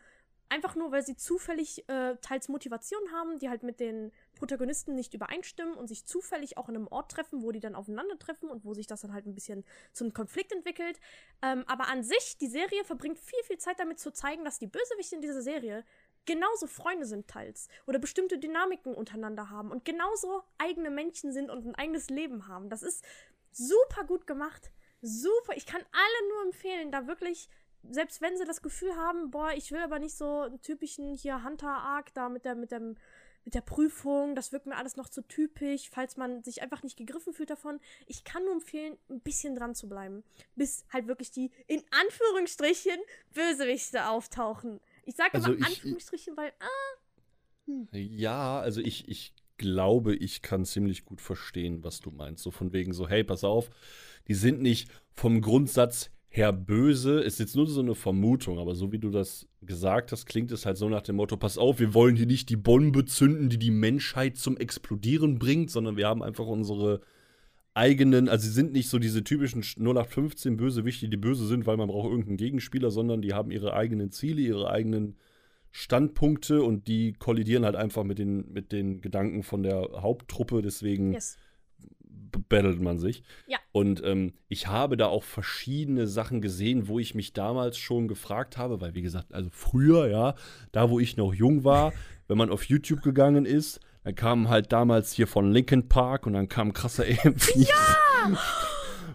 B: einfach nur, weil sie zufällig äh, teils Motivation haben, die halt mit den Protagonisten nicht übereinstimmen und sich zufällig auch in einem Ort treffen, wo die dann aufeinandertreffen und wo sich das dann halt ein bisschen zu einem Konflikt entwickelt. Ähm, aber an sich, die Serie verbringt viel, viel Zeit damit zu zeigen, dass die Bösewichte in dieser Serie genauso Freunde sind teils oder bestimmte Dynamiken untereinander haben und genauso eigene Menschen sind und ein eigenes Leben haben. Das ist super gut gemacht. Super. Ich kann alle nur empfehlen, da wirklich, selbst wenn sie das Gefühl haben, boah, ich will aber nicht so einen typischen hier Hunter-Arc da mit der, mit dem, mit der Prüfung, das wirkt mir alles noch zu typisch, falls man sich einfach nicht gegriffen fühlt davon. Ich kann nur empfehlen, ein bisschen dran zu bleiben, bis halt wirklich die in Anführungsstrichen Bösewichte auftauchen. Ich sage also immer Anführungsstrichen, weil. Ah.
A: Hm. Ja, also ich, ich glaube, ich kann ziemlich gut verstehen, was du meinst. So von wegen so, hey, pass auf, die sind nicht vom Grundsatz her böse. Ist jetzt nur so eine Vermutung, aber so wie du das gesagt hast, klingt es halt so nach dem Motto: Pass auf, wir wollen hier nicht die Bombe zünden, die die Menschheit zum Explodieren bringt, sondern wir haben einfach unsere eigenen, also sie sind nicht so diese typischen 0815 Bösewichte, die böse sind, weil man braucht irgendeinen Gegenspieler, sondern die haben ihre eigenen Ziele, ihre eigenen Standpunkte und die kollidieren halt einfach mit den, mit den Gedanken von der Haupttruppe, deswegen yes. battelt man sich.
B: Ja.
A: Und ähm, ich habe da auch verschiedene Sachen gesehen, wo ich mich damals schon gefragt habe, weil wie gesagt, also früher, ja, da wo ich noch jung war, wenn man auf YouTube gegangen ist, dann kam halt damals hier von Linkin Park und dann kam krasser EMP. *laughs* Ja!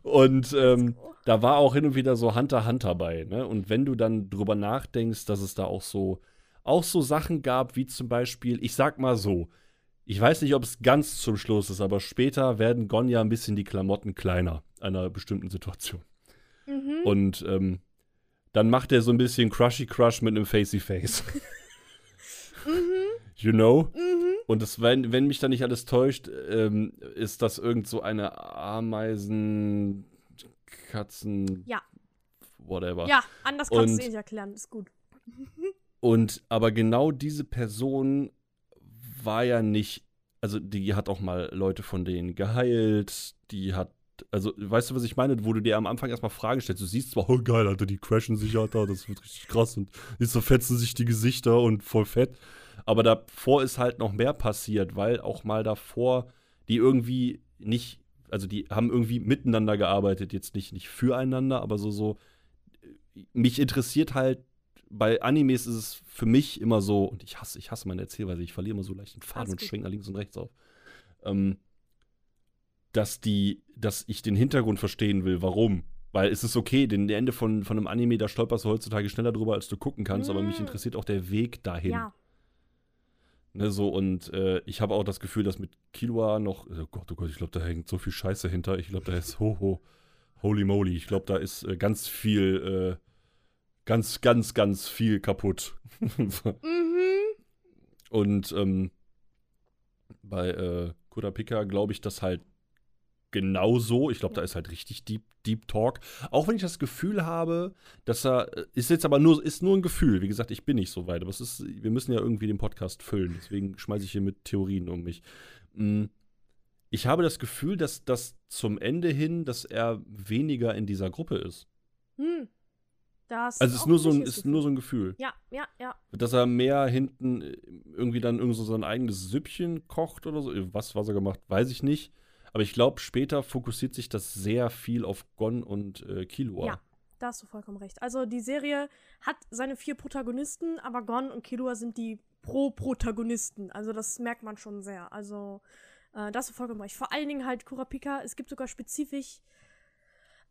A: Und ähm, da war auch hin und wieder so Hunter Hunter bei. Ne? Und wenn du dann drüber nachdenkst, dass es da auch so, auch so Sachen gab, wie zum Beispiel, ich sag mal so, ich weiß nicht, ob es ganz zum Schluss ist, aber später werden Gonja ein bisschen die Klamotten kleiner einer bestimmten Situation. Mhm. Und ähm, dann macht er so ein bisschen Crushy Crush mit einem Facey Face. *laughs* mhm. You know? Mhm. Und das, wenn, wenn mich da nicht alles täuscht, ähm, ist das irgend so eine Ameisen, Katzen.
B: Ja.
A: Whatever.
B: Ja, anders kannst du es eh nicht erklären, ist gut. *laughs*
A: und aber genau diese Person war ja nicht, also die hat auch mal Leute von denen geheilt, die hat also, weißt du, was ich meine? Wo du dir am Anfang erstmal Fragen stellst. Du siehst zwar, oh geil, Alter, die crashen sich, Alter, das wird richtig krass und die zerfetzen sich die Gesichter und voll fett. Aber davor ist halt noch mehr passiert, weil auch mal davor die irgendwie nicht, also die haben irgendwie miteinander gearbeitet, jetzt nicht, nicht füreinander, aber so, so, mich interessiert halt, bei Animes ist es für mich immer so, und ich hasse, ich hasse meine Erzählweise, ich verliere immer so leicht den Faden und schwenke nach links und rechts auf. Ähm, dass die, dass ich den Hintergrund verstehen will, warum. Weil es ist okay, den Ende von, von einem Anime, da stolperst du heutzutage schneller drüber, als du gucken kannst, mm. aber mich mm. interessiert auch der Weg dahin. Ja. Ne, so, und äh, ich habe auch das Gefühl, dass mit Killua noch, oh Gott, oh Gott, ich glaube, da hängt so viel Scheiße hinter. Ich glaube, da ist ho, ho, holy moly. Ich glaube, da ist äh, ganz viel, äh, ganz, ganz, ganz viel kaputt. *laughs* mhm. Und ähm, bei äh, Kurapika glaube ich, dass halt genauso. Ich glaube, da ist halt richtig Deep, Deep Talk. Auch wenn ich das Gefühl habe, dass er, äh, ist jetzt aber nur, ist nur ein Gefühl. Wie gesagt, ich bin nicht so weit, aber es ist, wir müssen ja irgendwie den Podcast füllen. Deswegen schmeiße ich hier mit Theorien um mich. Mm, ich habe das Gefühl, dass das zum Ende hin, dass er weniger in dieser Gruppe ist. Hm. Das also es ist nur so ein, ist nur so ein Gefühl.
B: Ja, ja, ja.
A: Dass er mehr hinten äh, irgendwie dann irgendwie so sein eigenes Süppchen kocht oder so. Was, was er gemacht, weiß ich nicht. Aber ich glaube, später fokussiert sich das sehr viel auf Gon und äh, Killua.
B: Ja, da hast du vollkommen recht. Also die Serie hat seine vier Protagonisten, aber Gon und Killua sind die Pro-Protagonisten. Also das merkt man schon sehr. Also Äh, da hast du vollkommen recht. Vor allen Dingen halt Kurapika. Es gibt sogar spezifisch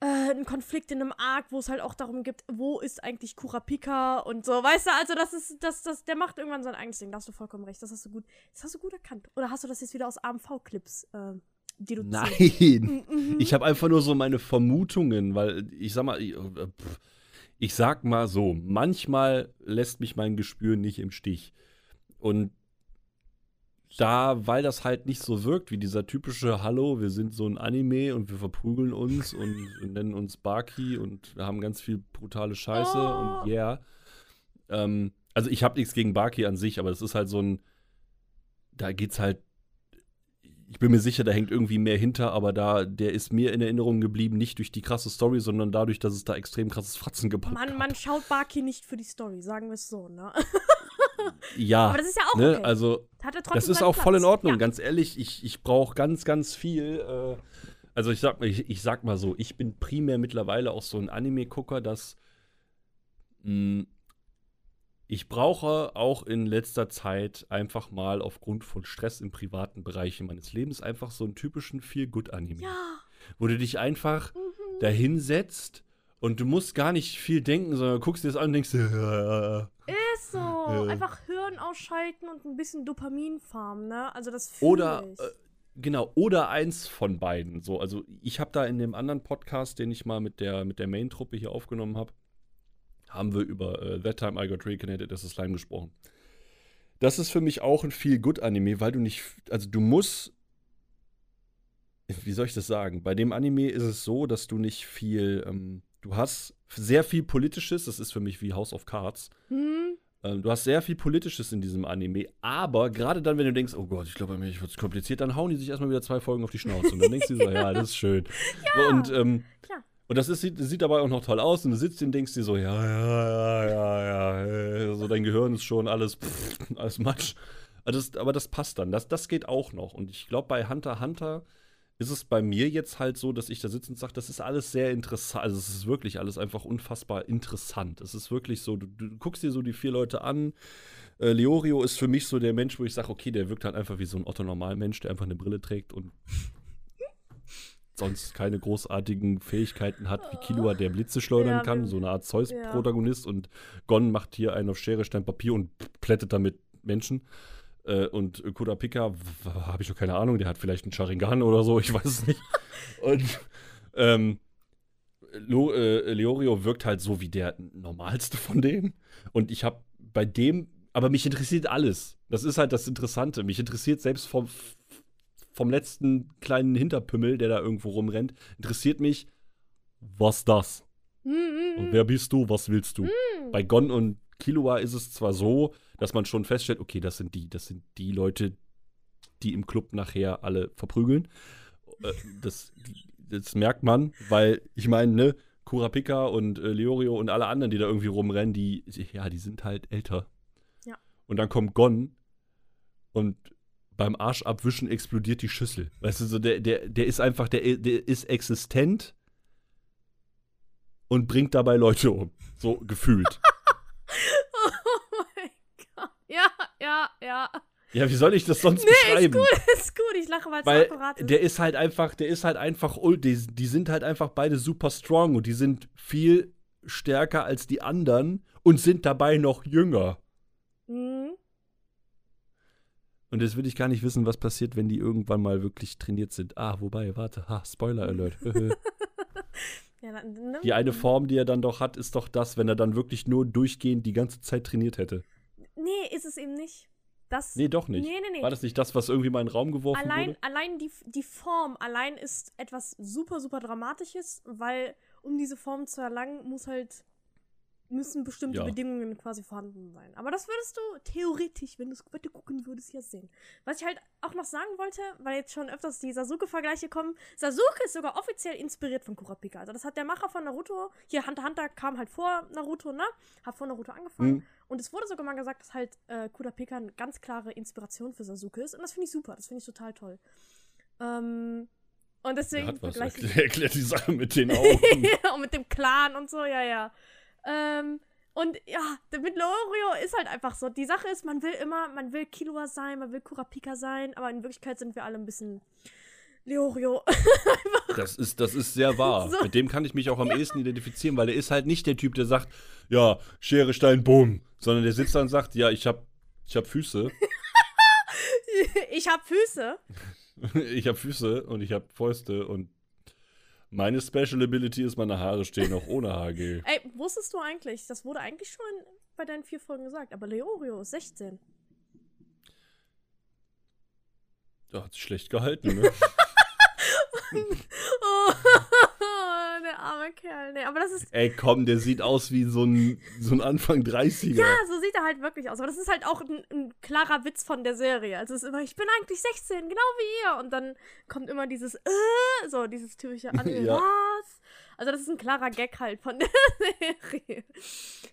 B: äh, einen Konflikt in einem Arc, wo es halt auch darum geht, wo ist eigentlich Kurapika und so. Weißt du, also das ist, das, das, der macht irgendwann sein eigenes Ding. Da hast du vollkommen recht. Das hast du gut, das hast du gut erkannt. Oder hast du das jetzt wieder aus AMV-Clips äh, deduziert?
A: Nein. *laughs*
B: Mhm.
A: Ich habe einfach nur so meine Vermutungen, weil ich sag mal, ich, äh, ich sag mal so, manchmal lässt mich mein Gespür nicht im Stich. Und da, weil das halt nicht so wirkt wie dieser typische Hallo, wir sind so ein Anime und wir verprügeln uns *laughs* und, nennen uns Baki und wir haben ganz viel brutale Scheiße
B: Oh.
A: und yeah. Ähm, also ich habe nichts gegen Baki an sich, aber das ist halt so ein, da geht's halt, ich bin mir sicher, da hängt irgendwie mehr hinter, aber da, der ist mir in Erinnerung geblieben, nicht durch die krasse Story, sondern dadurch, dass es da extrem krasses Fratzengebot
B: Man,
A: gab.
B: man schaut Baki nicht für die Story, sagen wir es so, ne? *laughs*
A: ja,
B: Aber das ist ja auch
A: ne,
B: okay.
A: also
B: Hat er
A: Das ist auch voll in
B: Platz.
A: Ordnung,
B: Ja.
A: ganz ehrlich. Ich, ich brauche ganz, ganz viel. Äh, also ich sag, mal- ich, ich sag mal so, ich bin primär mittlerweile auch so ein Anime-Gucker, dass mh, ich brauche auch in letzter Zeit einfach mal aufgrund von Stress im privaten Bereich meines Lebens einfach so einen typischen Feel-Good-Anime.
B: Ja.
A: Wo du dich einfach
B: Mhm.
A: dahinsetzt und du musst gar nicht viel denken, sondern guckst dir das an und denkst, *laughs* ja,
B: Ist so.
A: Ja.
B: Einfach Hirn ausschalten und ein bisschen Dopamin farmen, ne? Also das fühl
A: Oder
B: ich.
A: äh, genau, oder eins von beiden. So, also ich habe da in dem anderen Podcast, den ich mal mit der mit der Main-Truppe hier aufgenommen habe, haben wir über äh, That Time I Got Reconnected as a Slime gesprochen. Das ist für mich auch ein viel good Anime, weil du nicht, also du musst, wie soll ich das sagen? Bei dem Anime ist es so, dass du nicht viel, ähm, du hast sehr viel Politisches. Das ist für mich wie House of Cards.
B: Hm?
A: Ähm, du hast sehr viel Politisches in diesem Anime, aber gerade dann, wenn du denkst, oh Gott, ich glaube, mir wird es kompliziert, dann hauen die sich erstmal wieder zwei Folgen auf die Schnauze. Und dann denkst du so, ja, das ist schön. *laughs* Und, ähm,
B: Klar.
A: Und das, ist, sieht, sieht dabei auch noch toll aus. Und du sitzt und denkst dir so, ja, ja, ja, ja, ja. So dein Gehirn ist schon alles, pff, alles Matsch. Aber das, aber das passt dann. Das, das geht auch noch. Und ich glaube, bei Hunter Hunter ist es bei mir jetzt halt so, dass ich da sitze und sage, das ist alles sehr interessant. Also es ist wirklich alles einfach unfassbar interessant. Es ist wirklich so, du, du guckst dir so die vier Leute an. Äh, Leorio ist für mich so der Mensch, wo ich sage, okay, der wirkt halt einfach wie so ein Otto-Normal-Mensch, der einfach eine Brille trägt und sonst keine großartigen Fähigkeiten hat, wie Killua, der Blitze schleudern
B: Ja,
A: kann, so eine Art Zeus-Protagonist. Und Gon macht hier einen auf Schere, Stein, Papier und plättet damit Menschen. Äh, und Kurapika, habe ich doch keine Ahnung, der hat vielleicht einen Sharingan oder so, ich weiß es nicht. *laughs* und ähm, Lo, äh, Leorio wirkt halt so wie der normalste von denen. Und ich habe bei dem, aber mich interessiert alles. Das ist halt das Interessante. Mich interessiert selbst vom, vom letzten kleinen Hinterpümmel, der da irgendwo rumrennt, interessiert mich, was das?
B: Hm, hm,
A: Und wer bist du? Was willst du? Bei Gon und Killua ist es zwar so, dass man schon feststellt, okay, das sind die, das sind die Leute, die im Club nachher alle verprügeln. Äh, das, das merkt man, weil ich meine, ne, Kurapika und äh, Leorio und alle anderen, die da irgendwie rumrennen, die, ja, die sind halt älter.
B: Ja.
A: Und dann kommt Gon und beim Arsch abwischen explodiert die Schüssel. Weißt du, so der, der, der ist einfach, der, der ist existent und bringt dabei Leute um. So gefühlt. *laughs*
B: Oh mein Gott. Ja, ja, ja.
A: Ja, wie soll ich das sonst
B: Nee, ist
A: beschreiben?
B: gut, *laughs* ist gut. Ich lache, weil es akkurat ist.
A: der ist halt einfach, der ist halt einfach, die, die sind halt einfach beide super strong und die sind viel stärker als die anderen und sind dabei noch jünger.
B: Hm.
A: Und jetzt will ich gar nicht wissen, was passiert, wenn die irgendwann mal wirklich trainiert sind. Ah, wobei, warte, ha, Spoiler Alert. *laughs*
B: Ja, dann, ne?
A: die eine Form, die er dann doch hat, ist doch das, wenn er dann wirklich nur durchgehend die ganze Zeit trainiert hätte.
B: Nee, ist es eben nicht. Das,
A: Nee, doch nicht.
B: Nee, nee, nee.
A: War das nicht das, was irgendwie mal in den Raum geworfen
B: allein,
A: wurde?
B: allein die, die Form allein ist etwas super, super Dramatisches, weil um diese Form zu erlangen, muss halt müssen bestimmte
A: Ja.
B: Bedingungen quasi vorhanden sein. Aber das würdest du theoretisch, wenn du es weiter gucken würdest, ja sehen. Was ich halt auch noch sagen wollte, weil jetzt schon öfters die Sasuke-Vergleiche kommen, Sasuke ist sogar offiziell inspiriert von Kurapika. Also das hat der Macher von Naruto, hier Hunter Hunter kam halt vor Naruto, ne? Hat vor Naruto angefangen.
A: Mhm.
B: Und es wurde sogar mal gesagt, dass halt äh, Kurapika eine ganz klare Inspiration für Sasuke ist. Und das finde ich super, das finde ich total toll. Ähm, und deswegen
A: hat was.
B: ich
A: Erklärt, erklärt die Sache mit den *laughs* Augen.
B: und mit dem Clan und so, ja, ja. Ähm, Und ja, mit Leorio ist halt einfach so. Die Sache ist, man will immer, man will Killua sein, man will Kurapika sein, aber in Wirklichkeit sind wir alle ein bisschen Leorio. *laughs*
A: Das ist, das ist sehr wahr. *laughs*
B: So.
A: Mit dem kann ich mich auch am ehesten identifizieren, weil der ist halt nicht der Typ, der sagt, ja, Schere, Stein, Boom. Sondern der sitzt da und sagt, ja, ich hab, ich hab Füße. *laughs*
B: ich hab Füße.
A: ich hab Füße und ich hab Fäuste und meine Special Ability ist, meine Haare stehen auch ohne Haargel. *laughs*
B: Ey, wusstest du eigentlich, das wurde eigentlich schon bei deinen vier Folgen gesagt, aber Leorio ist 16.
A: Da hat sich schlecht gehalten, ne? *laughs*
B: Oh, *laughs* der arme Kerl. Nee, aber das ist.
A: Ey, komm, der sieht aus wie so ein, so ein Anfang 30er.
B: Ja, so sieht er halt wirklich aus. Aber das ist halt auch ein, ein klarer Witz von der Serie. Also es ist immer, ich bin eigentlich 16, genau wie ihr. Und dann kommt immer dieses, äh, so dieses typische Anime. *laughs*
A: Ja.
B: Was? Also das ist ein klarer Gag halt von der *laughs* Serie.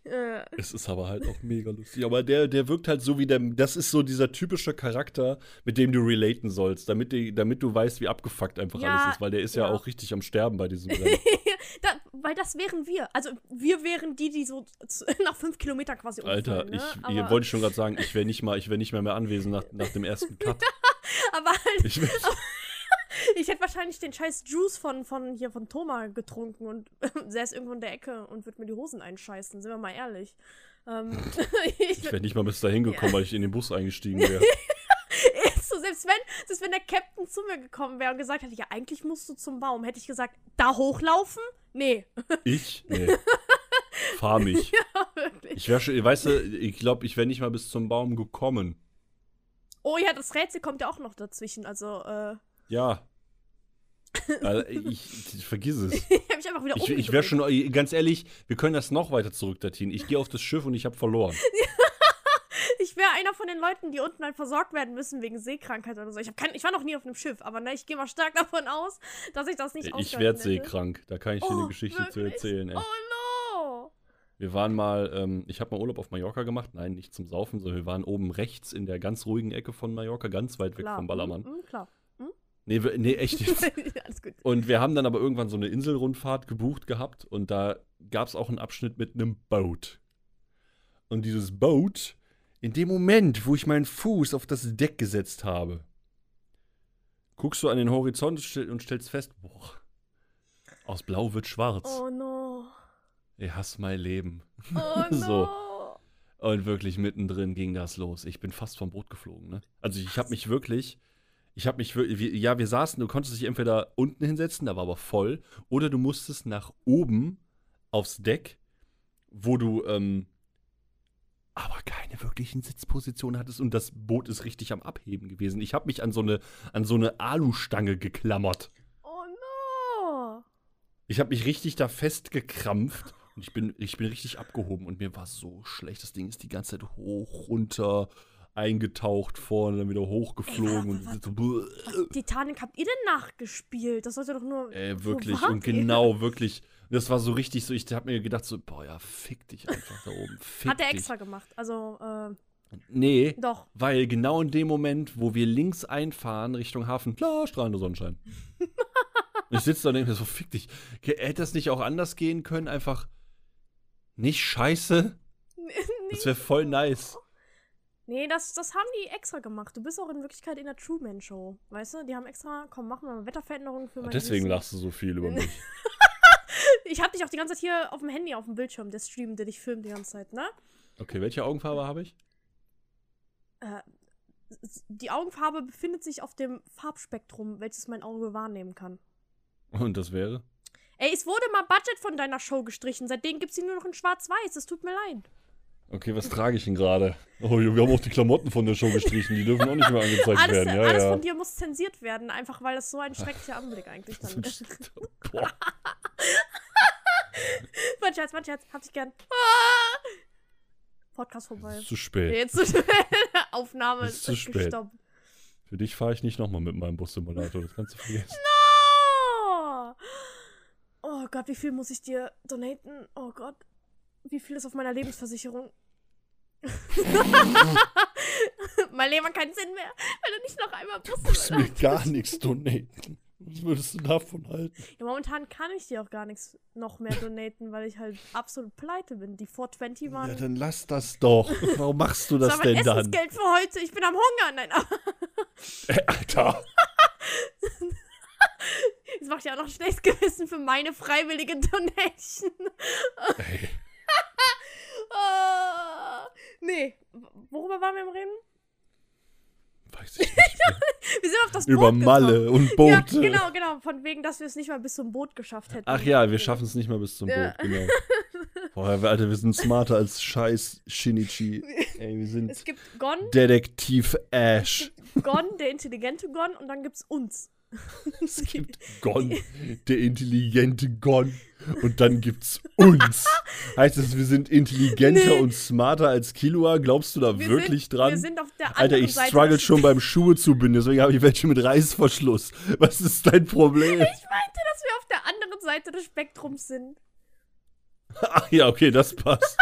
B: Äh,
A: Es ist aber halt auch mega lustig. Aber der, der wirkt halt so wie der. Das ist so dieser typische Charakter, mit dem du relaten sollst, damit, die, damit du weißt, wie abgefuckt einfach
B: Ja,
A: alles ist. Weil der ist ja,
B: ja.
A: auch richtig am Sterben bei diesem *laughs* Rennen.
B: da, weil das wären wir. Also wir wären die, die so *laughs* nach fünf Kilometern quasi
A: Alter,
B: umfallen, ne?
A: ich
B: aber,
A: wollte ich schon gerade sagen, ich wäre nicht mal, ich wäre nicht mehr mehr anwesend nach, nach dem ersten Cut.
B: aber halt,
A: Ich wär,
B: ich hätte wahrscheinlich den scheiß Juice von, von hier von Thomas getrunken und *laughs* säß irgendwo in der Ecke und würde mir die Hosen einscheißen, sind wir mal ehrlich. Ähm, *laughs* ich,
A: ich wäre nicht mal bis dahin gekommen, weil ich in den Bus eingestiegen wäre. *laughs*
B: so, selbst wenn, selbst wenn der Captain zu mir gekommen wäre und gesagt hätte, ja, eigentlich musst du zum Baum, hätte ich gesagt, da hochlaufen? Nee.
A: Ich? Nee. Fahr mich.
B: Wirklich.
A: Ich wäre schon, weißt du, ich glaube, ich wäre nicht mal bis zum Baum gekommen.
B: Oh ja, das Rätsel kommt ja auch noch dazwischen. Also, äh,
A: Ja. Also, ich, ich vergiss es. *laughs*
B: ich habe mich einfach wieder
A: Ich, ich wäre schon, ganz ehrlich, wir können das noch weiter zurückdatieren. Ich gehe auf das Schiff und ich habe verloren. *laughs*
B: Ich wäre einer von den Leuten, die unten halt versorgt werden müssen wegen Seekrankheit oder so. Ich, kein, ich war noch nie auf einem Schiff, aber ne, ich gehe mal stark *laughs* davon aus, dass ich das nicht
A: Ich
B: ausgehalten
A: werde seekrank. Da kann ich dir
B: Oh,
A: eine Geschichte zu
B: wirklich?
A: erzählen. Ey.
B: Oh no!
A: Wir waren mal, ähm, ich habe mal Urlaub auf Mallorca gemacht. Nein, nicht zum Saufen, sondern wir waren oben rechts in der ganz ruhigen Ecke von Mallorca, ganz weit weg
B: Klar.
A: vom Ballermann.
B: Mm, mm, klar.
A: Nee, nee, echt jetzt. *laughs* Und wir haben dann aber irgendwann so eine Inselrundfahrt gebucht gehabt und da gab es auch einen Abschnitt mit einem Boot. Und dieses Boot, in dem Moment, wo ich meinen Fuß auf das Deck gesetzt habe, guckst du an den Horizont und stell- und stellst fest, boah, aus Blau wird schwarz.
B: Oh no.
A: Ich hasse mein Leben.
B: Oh *laughs* no.
A: So. Und wirklich mittendrin ging das los. Ich bin fast vom Boot geflogen, ne? Also ich habe mich wirklich, ich habe mich ja, wir saßen, du konntest dich entweder unten hinsetzen, da war aber voll, oder du musstest nach oben aufs Deck, wo du ähm, aber keine wirklichen Sitzpositionen hattest und das Boot ist richtig am Abheben gewesen. Ich habe mich an so eine, an so eine Alustange geklammert.
B: Oh no.
A: Ich habe mich richtig da festgekrampft und ich bin, ich bin richtig abgehoben und mir war so schlecht. Das Ding ist die ganze Zeit hoch, runter, eingetaucht, vorne, dann wieder hochgeflogen
B: Ey,
A: und so,
B: Titanic habt ihr denn nachgespielt? Das sollte doch nur.
A: äh,
B: Wo
A: wirklich und genau, wirklich. Das war so richtig so, ich habe mir gedacht so, boah, ja, fick dich einfach da oben. *laughs* Fick
B: Hat er
A: dich.
B: extra gemacht. Also, äh,
A: Nee,
B: doch.
A: weil genau in dem Moment, wo wir links einfahren Richtung Hafen, klar, strahlender Sonnenschein. *laughs* ich sitze da und denke mir so, fick dich. Hätte das nicht auch anders gehen können? Einfach nicht scheiße? *laughs* Das wäre voll nice.
B: Nee, das, das haben die extra gemacht. Du bist auch in Wirklichkeit in der Truman Show. Weißt du? Die haben extra, komm, machen wir mal Wetterveränderungen für mein
A: Deswegen
B: Gewissen.
A: lachst du so viel über mich. *laughs*
B: Ich hab dich auch die ganze Zeit hier auf dem Handy, auf dem Bildschirm, der Stream, der dich filmt die ganze Zeit, ne?
A: Okay, welche Augenfarbe habe ich?
B: Äh, die Augenfarbe befindet sich auf dem Farbspektrum, welches mein Auge wahrnehmen kann.
A: Und das wäre?
B: Ey, es wurde mal Budget von deiner Show gestrichen. Seitdem gibt's sie nur noch in schwarz-weiß. Es tut mir leid.
A: Okay, was trage ich denn gerade? Oh, wir haben auch die Klamotten von der Show gestrichen. Die dürfen auch nicht mehr angezeigt
B: Alles,
A: werden. Ja,
B: alles
A: ja.
B: von dir muss zensiert werden, einfach weil das so ein schrecklicher Anblick eigentlich dann *laughs* ist.
A: Boah. *laughs*
B: mein Scherz, mein Scherz, hab dich gern. Ah! Podcast vorbei.
A: Ist zu spät.
B: Jetzt zu spät. *laughs* Aufnahme
A: Ist
B: ist,
A: zu spät.
B: gestoppt.
A: Für dich fahre ich nicht nochmal mit meinem Bus-Simulator. Das kannst du vergessen.
B: Oh! oh Gott, wie viel muss ich dir donaten? Oh Gott. Wie viel ist auf meiner Lebensversicherung? *laughs* mein Leben hat keinen Sinn mehr, wenn du nicht noch einmal
A: Du musst mir
B: Bus
A: gar nichts donaten. Was würdest du davon halten?
B: Ja, momentan kann ich dir auch gar nichts noch mehr *laughs* donaten, weil ich halt absolut pleite bin. Die 420 waren.
A: Ja, dann lass das doch. *laughs* Warum machst du
B: das
A: das
B: war mein
A: denn dann?
B: Essensgeld für heute. Ich bin am Hungern. Nein, aber
A: Äh, Alter.
B: das macht ja auch noch ein schlechtes Gewissen für meine freiwillige Donation.
A: Ey.
B: Ah, *laughs* nee, worüber waren wir am Reden?
A: Weiß ich nicht. *laughs*
B: Wir sind auf das Boot
A: Über
B: gekommen.
A: Malle und
B: Ja,
A: Boote.
B: genau, genau. Von wegen, dass wir es nicht mal bis zum Boot geschafft hätten.
A: Ach ja, wir schaffen es nicht mal bis zum
B: Ja.
A: Boot, *laughs* genau. Boah, Alter, wir sind smarter als scheiß Shinichi. Ey, wir
B: Es
A: sind
B: gibt Gon,
A: Detektiv Ash.
B: Gon, der intelligente Gon, und dann gibt's uns.
A: Es gibt Gon, der intelligente Gon. Und dann gibt's uns. Heißt es, wir sind intelligenter
B: Nee.
A: und smarter als Killua? Glaubst du da
B: Wir
A: wirklich
B: sind,
A: dran?
B: Wir sind auf der
A: Alter, ich
B: Seite
A: struggle schon beim Schuhe zu binden, deswegen habe ich welche mit Reißverschluss. Was ist dein Problem?
B: Ich meinte, dass wir auf der anderen Seite des Spektrums sind.
A: Ach ja, okay, das passt.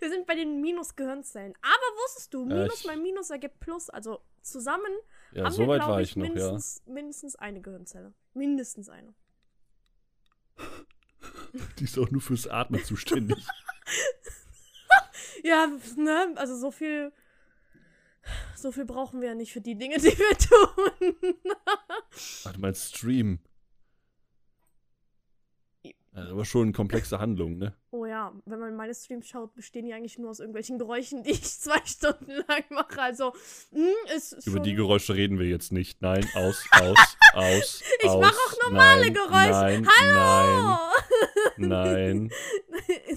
B: Wir sind bei den Minus-Gehirnzellen. Aber wusstest du,
A: Ja,
B: Minus
A: ich-
B: mal Minus ergibt Plus. Also zusammen
A: Ja,
B: haben
A: so
B: wir, glaube
A: war
B: ich,
A: ich noch, ja.
B: mindestens, mindestens eine Gehirnzelle. Mindestens eine. *laughs*
A: Die ist auch nur fürs Atmen zuständig. *laughs*
B: Ja, ne? Also so viel. So viel brauchen wir ja nicht für die Dinge, die wir tun.
A: Warte mal, Stream. Aber schon eine komplexe Handlung, ne?
B: Oh ja, wenn man meine Streams schaut, bestehen die eigentlich nur aus irgendwelchen Geräuschen, die ich *laughs* zwei Stunden lang mache. Also, mh, ist
A: Über
B: schon
A: die Geräusche reden wir jetzt nicht. Nein, aus, aus, aus. *laughs*
B: Ich
A: aus.
B: mach auch normale
A: nein,
B: Geräusche.
A: Nein,
B: Hallo!
A: nein,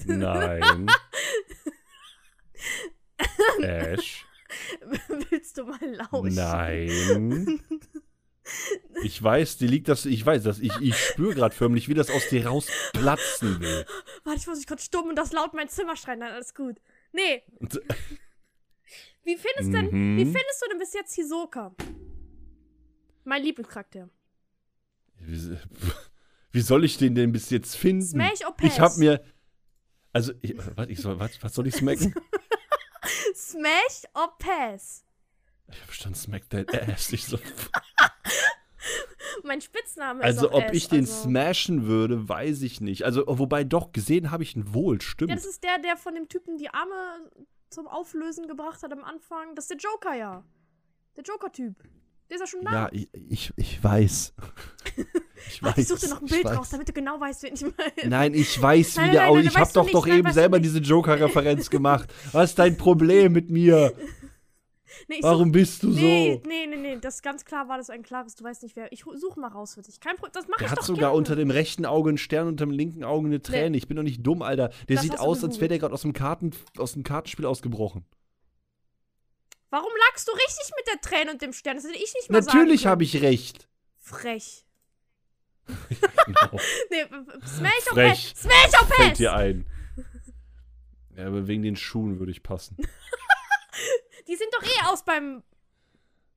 A: nein, nein. *laughs* Ash,
B: Willst du mal lauschen?
A: nein. Ich weiß, die liegt das, ich weiß das, ich, ich spüre gerade förmlich, wie das aus dir rausplatzen will.
B: Warte, ich muss mich kurz stumm und das laut mein Zimmer schreien. Nein, alles gut. Nee,
A: Und,
B: wie findest denn,
A: Mhm.
B: wie findest du denn bis jetzt Hisoka? Mein Lieblingscharakter.
A: wie, wie soll ich den denn bis jetzt finden?
B: Smash or Pass?
A: Ich hab mir, also, ich, was, ich soll, was, was soll ich smacken? *laughs*
B: Smash or Pass?
A: Ich hab verstanden, smack that *laughs* ass. Ich so,
B: Mein Spitzname
A: also,
B: ist auch
A: ob
B: S,
A: ich den
B: also.
A: smashen würde, weiß ich nicht. Also, wobei doch, gesehen habe ich ihn wohl, stimmt.
B: Ja, das ist der, der von dem Typen die Arme zum Auflösen gebracht hat am Anfang. Das ist der Joker, ja. Der Joker-Typ. Der ist ja schon da.
A: Ja, ich, ich, ich weiß. *laughs* Ich
B: Warte, ich
A: weiß,
B: such dir noch ein Bild
A: weiß.
B: raus, damit du genau weißt, wen ich meine.
A: Nein, ich weiß,
B: Nein,
A: wie der
B: nein,
A: aussieht.
B: nein,
A: Ich hab
B: weißt du
A: doch
B: nicht,
A: doch
B: nein,
A: eben selber diese Joker-Referenz gemacht. Was ist dein Problem mit mir? *laughs* *laughs*
B: Nee,
A: Warum bist du
B: such, nee,
A: so?
B: nee, nee, nee, das ganz klar war das ein klares, du weißt nicht wer. Ich hu- such mal raus für dich. Kein Problem, das mach
A: Der
B: ich
A: hat
B: doch
A: sogar
B: gerne.
A: unter dem rechten Auge einen Stern, unter dem linken Auge eine Träne. Ich bin doch nicht dumm, Alter. Der
B: Das
A: sieht aus, als wäre der gerade aus dem Karten, aus dem Kartenspiel ausgebrochen.
B: Warum lagst du richtig mit der Träne und dem Stern? Das hätte ich nicht mal
A: Natürlich habe ich recht.
B: Frech. *laughs*
A: Genau. *laughs*
B: Nee, Smash or
A: Frech.
B: Smash or
A: Fällt dir ein. Ja, aber wegen den Schuhen würde ich passen.
B: Die sind doch eh aus beim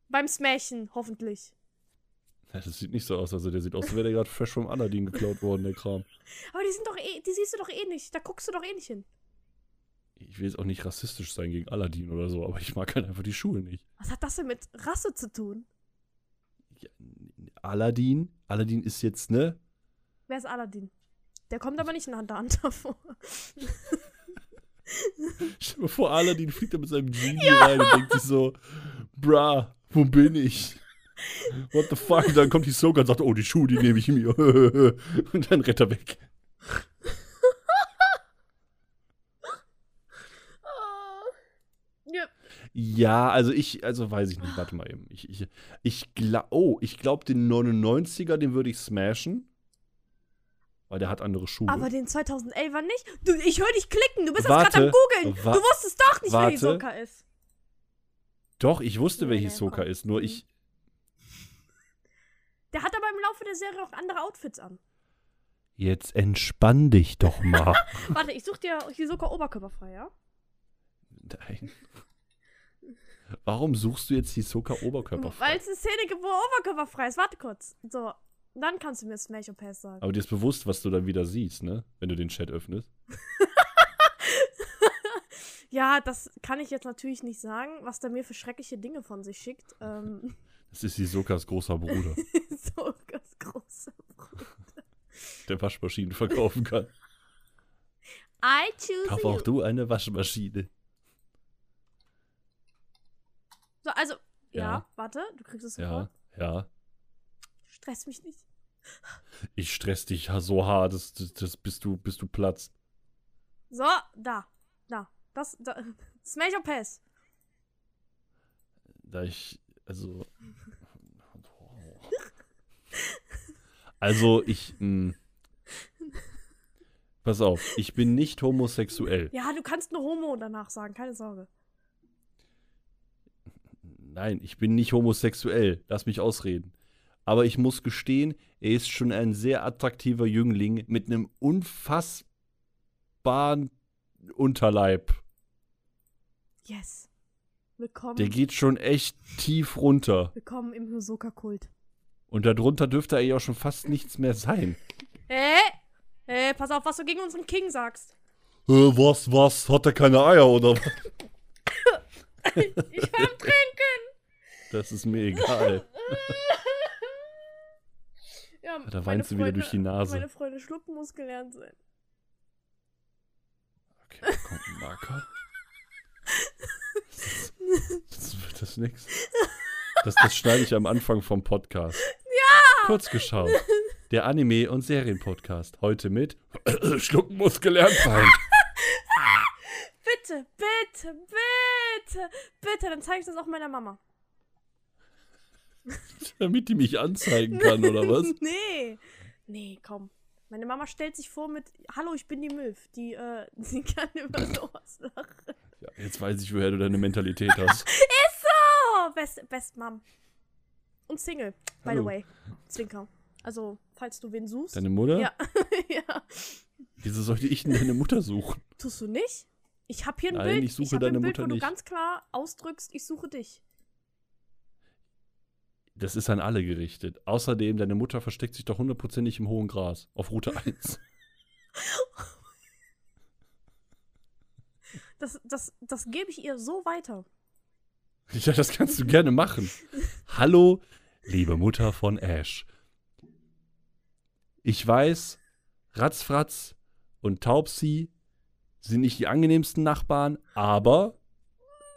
B: beim Smashen, hoffentlich.
A: Ja, das sieht nicht so aus. Also der sieht aus, als wäre der gerade fresh vom Aladdin geklaut worden, der Kram.
B: Aber die sind doch eh, die siehst du doch eh nicht. Da guckst du doch eh nicht hin.
A: Ich will jetzt auch nicht rassistisch sein gegen Aladdin oder so, aber ich mag halt einfach die Schuhe nicht.
B: Was hat das denn mit Rasse zu tun?
A: Ja, Aladdin? Aladdin ist jetzt, ne?
B: Wer ist Aladdin? Der kommt aber nicht in Hunter x Hunter vor.
A: Stell *laughs* dir vor, Aladdin fliegt da mit seinem Genie rein und denkt sich so, bra, wo bin ich? What the fuck? Und dann kommt die Soka und sagt, oh, die Schuhe, die nehme ich mir. *laughs* und dann rennt er weg.
B: Ja.
A: Ja, also ich, also weiß ich nicht, warte mal eben. Ich, ich, ich glaub, oh, ich glaube, den 99er, den würde ich smashen. Weil der hat andere Schuhe.
B: Aber den 2011er nicht? Du, ich höre dich klicken. Du bist jetzt
A: Warte,
B: gerade am googeln. Du wusstest doch nicht, wer
A: warte.
B: Hisoka ist.
A: Doch, ich wusste, wer Hisoka
B: war-
A: ist, nur ich. *laughs*
B: Der hat aber im Laufe der Serie auch andere Outfits an.
A: Jetzt entspann dich doch mal. *laughs*
B: Warte, ich such dir Hisoka oberkörperfrei, ja?
A: Nein. Warum suchst du jetzt Hisoka oberkörperfrei?
B: Weil es eine Szene gibt, wo er oberkörperfrei ist. Warte kurz. So, dann kannst du mir Smash or Pass sagen.
A: Aber dir ist bewusst, was du dann wieder siehst, ne? Wenn du den Chat öffnest. *laughs*
B: Ja, das kann ich jetzt natürlich nicht sagen, was der mir für schreckliche Dinge von sich schickt. Ähm, *laughs*
A: Das ist Hisokas großer Bruder. *laughs*
B: so ganz
A: der Waschmaschinen verkaufen kann.
B: I choose
A: Kauf auch du eine Waschmaschine.
B: So, also, ja.
A: Ja.
B: warte, du kriegst es
A: Ja,
B: sofort.
A: ja.
B: Stress mich nicht.
A: Ich stress dich so hart, das, das, das bis du, bis du platzt.
B: So, da. Da. Das, da. Smash or Pass.
A: Da ich, also. *laughs* Also, ich. Mh, pass auf, ich bin nicht homosexuell.
B: Ja, du kannst nur Homo danach sagen, keine Sorge.
A: Nein, ich bin nicht homosexuell. Lass mich ausreden. Aber ich muss gestehen, er ist schon ein sehr attraktiver Jüngling mit einem unfassbaren Unterleib.
B: Yes. Willkommen.
A: Der geht schon echt tief runter.
B: Willkommen im Hisoka-Kult.
A: Und darunter dürfte eigentlich auch schon fast nichts mehr sein.
B: Hey! Hey, pass auf, was du gegen unseren King sagst.
A: Äh, was, was? Hat er keine Eier oder was? *laughs*
B: Ich war am Trinken!
A: Das ist mir egal. *laughs*
B: Ja,
A: Da weinst du wieder
B: Freunde-
A: durch die Nase.
B: Meine Freunde, schlucken muss gelernt sein.
A: Okay, da kommt ein Marker. Das wird das nix. Das, das schneide ich am Anfang vom Podcast. Ja! Kurz geschaut. Der Anime- und Serienpodcast. Heute mit *clears throat* Schlucken muss gelernt sein.
B: Bitte, bitte, bitte, bitte, dann zeige ich das auch meiner Mama. *laughs*
A: Damit die mich anzeigen kann, oder *laughs* was?
B: nee. Nee, komm. Meine Mama stellt sich vor mit, hallo, ich bin die Milf. Die, äh, *laughs* sie kann über sowas lachen.
A: Ja, jetzt weiß ich, woher du deine Mentalität hast.
B: Oh, best, best Mom. Und Single, by
A: Hallo.
B: the way. Zwinker. Also, falls du wen suchst.
A: Deine Mutter?
B: Ja. ja.
A: Wieso sollte ich denn deine Mutter suchen?
B: Tust du nicht? Ich habe hier ein
A: Nein,
B: Bild,
A: ich suche
B: hab hier
A: deine
B: ein Bild,
A: Mutter
B: wo
A: nicht.
B: du ganz klar ausdrückst, ich suche dich.
A: Das ist an alle gerichtet. Außerdem, deine Mutter versteckt sich doch hundertprozentig im hohen Gras. Auf Route 1. *laughs*
B: Das, das, das gebe ich ihr so weiter.
A: Ja, das kannst du gerne machen. Hallo, liebe Mutter von Ash. Ich weiß, Ratzfratz und Taubsi sind nicht die angenehmsten Nachbarn, aber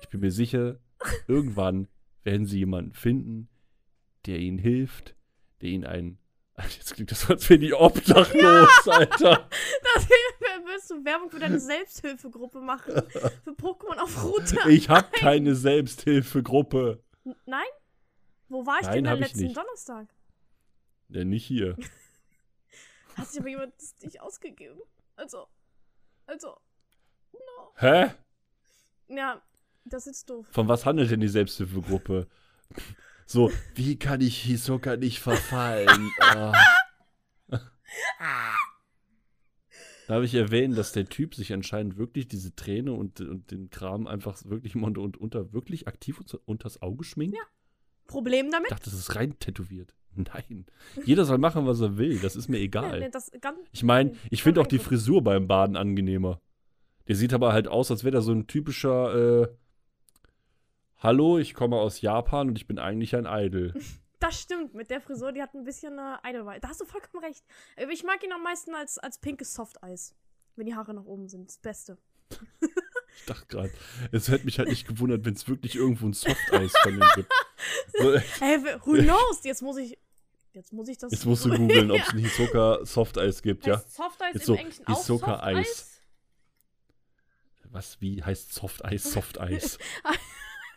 A: ich bin mir sicher, irgendwann werden sie jemanden finden, der ihnen hilft, der ihnen ein. *laughs* Jetzt klingt das, so, als wären die obdachlos, *laughs* Alter.
B: Das wirst du Werbung für deine Selbsthilfegruppe machen. *laughs* Für Pokémon auf Route.
A: Ich habe keine Selbsthilfegruppe.
B: Nein? Wo war ich
A: Nein,
B: denn am letzten
A: nicht.
B: Donnerstag?
A: Ja, nicht hier.
B: Hat sich aber jemand das nicht ausgegeben. Also, also, no.
A: Hä?
B: Ja, das ist doof.
A: Von was handelt denn die Selbsthilfegruppe? So, wie kann ich Hisoka nicht verfallen? *laughs* Ah. Darf ich erwähnen, dass der Typ sich anscheinend wirklich diese Träne und, und den Kram einfach wirklich mal unter, unter wirklich aktiv unter, unters Auge schminkt?
B: Ja. Problem
A: Ich
B: damit?
A: dachte, das ist rein tätowiert. Nein. Jeder soll machen, was er will. Das ist mir *laughs* egal.
B: nee, das ganz,
A: Ich meine, ich finde auch die Frisur beim Baden angenehmer. Der sieht aber halt aus, als wäre der so ein typischer, äh, Hallo, ich komme aus Japan und ich bin eigentlich ein Idol. *laughs*
B: Das stimmt, mit der Frisur, die hat ein bisschen äh, Idolweise. Da hast du vollkommen recht. Aber Ich mag ihn am meisten als, als pinkes Softeis. Wenn die Haare nach oben sind. Das Beste. *laughs*
A: Ich dachte gerade, es hätte mich halt nicht gewundert, wenn es wirklich irgendwo ein Softeis von ihm gibt. So, *laughs*
B: Hey, w- who knows? Jetzt muss ich. Jetzt muss ich das.
A: jetzt musst du googeln, ob es ein Hisoka Softeis gibt, ja?
B: Heißt Softeis
A: Jetzt
B: im
A: so,
B: Englischen auch
A: Hisoka-Eis.
B: Softeis?
A: Was, wie heißt Softeis, Softeis?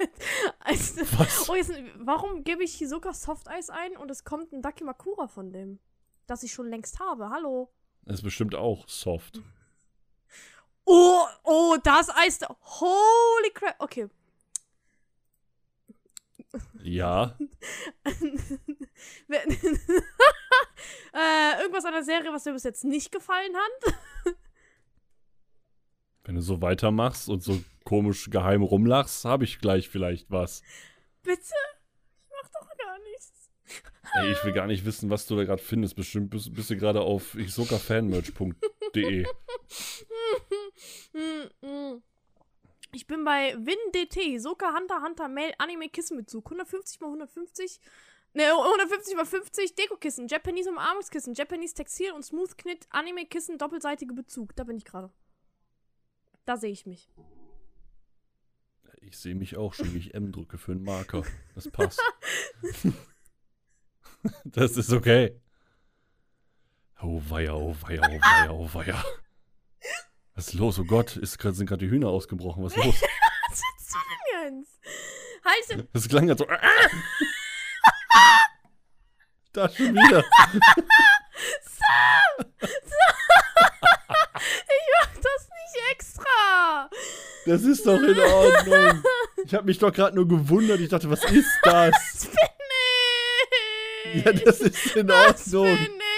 A: *laughs*
B: Also,
A: Was?
B: oh, jetzt, warum gebe ich Hisoka Softeis ein und es kommt ein Dakimakura von dem? Das ich schon längst habe. Hallo.
A: Das ist bestimmt auch soft.
B: Oh, oh, das Eis. Holy crap. Okay.
A: Ja, *laughs*
B: äh, irgendwas an der Serie, was dir bis jetzt nicht gefallen hat?
A: Wenn du so weitermachst und so komisch geheim rumlachst, habe ich gleich vielleicht was.
B: Bitte? Ich mach doch gar nichts.
A: Ey, ich will gar nicht wissen, was du da gerade findest. Bestimmt bist, bist du gerade auf hisokafanmerch.de.
B: Hm. *laughs* Ich bin bei WinDT, Hisoka Hunter Hunter Mail Anime Kissenbezug. 150 mal 150 Ne, 150 über 50 Dekokissen, Japanese Umarmungskissen, Japanese Textil und Smooth Knit Anime Kissen, doppelseitige Bezug. Da bin ich gerade. Da sehe ich mich.
A: Ich sehe mich auch schon, wie ich M drücke für einen Marker. Das passt. *laughs* das ist okay. Oh weia, oh weia, oh weia, oh weia. Was ist los? Oh Gott, ist, grad- sind gerade die Hühner ausgebrochen. Was ist los?
B: Was denn jetzt? Halt,
A: Das klang gerade so. *laughs* Da schon wieder. *laughs*
B: ich mach das nicht extra.
A: Das ist doch in Ordnung. Ich habe mich doch gerade nur gewundert. Ich dachte, was ist das?
B: Das bin ich.
A: Ja, das ist in
B: das
A: Ordnung.
B: bin ich.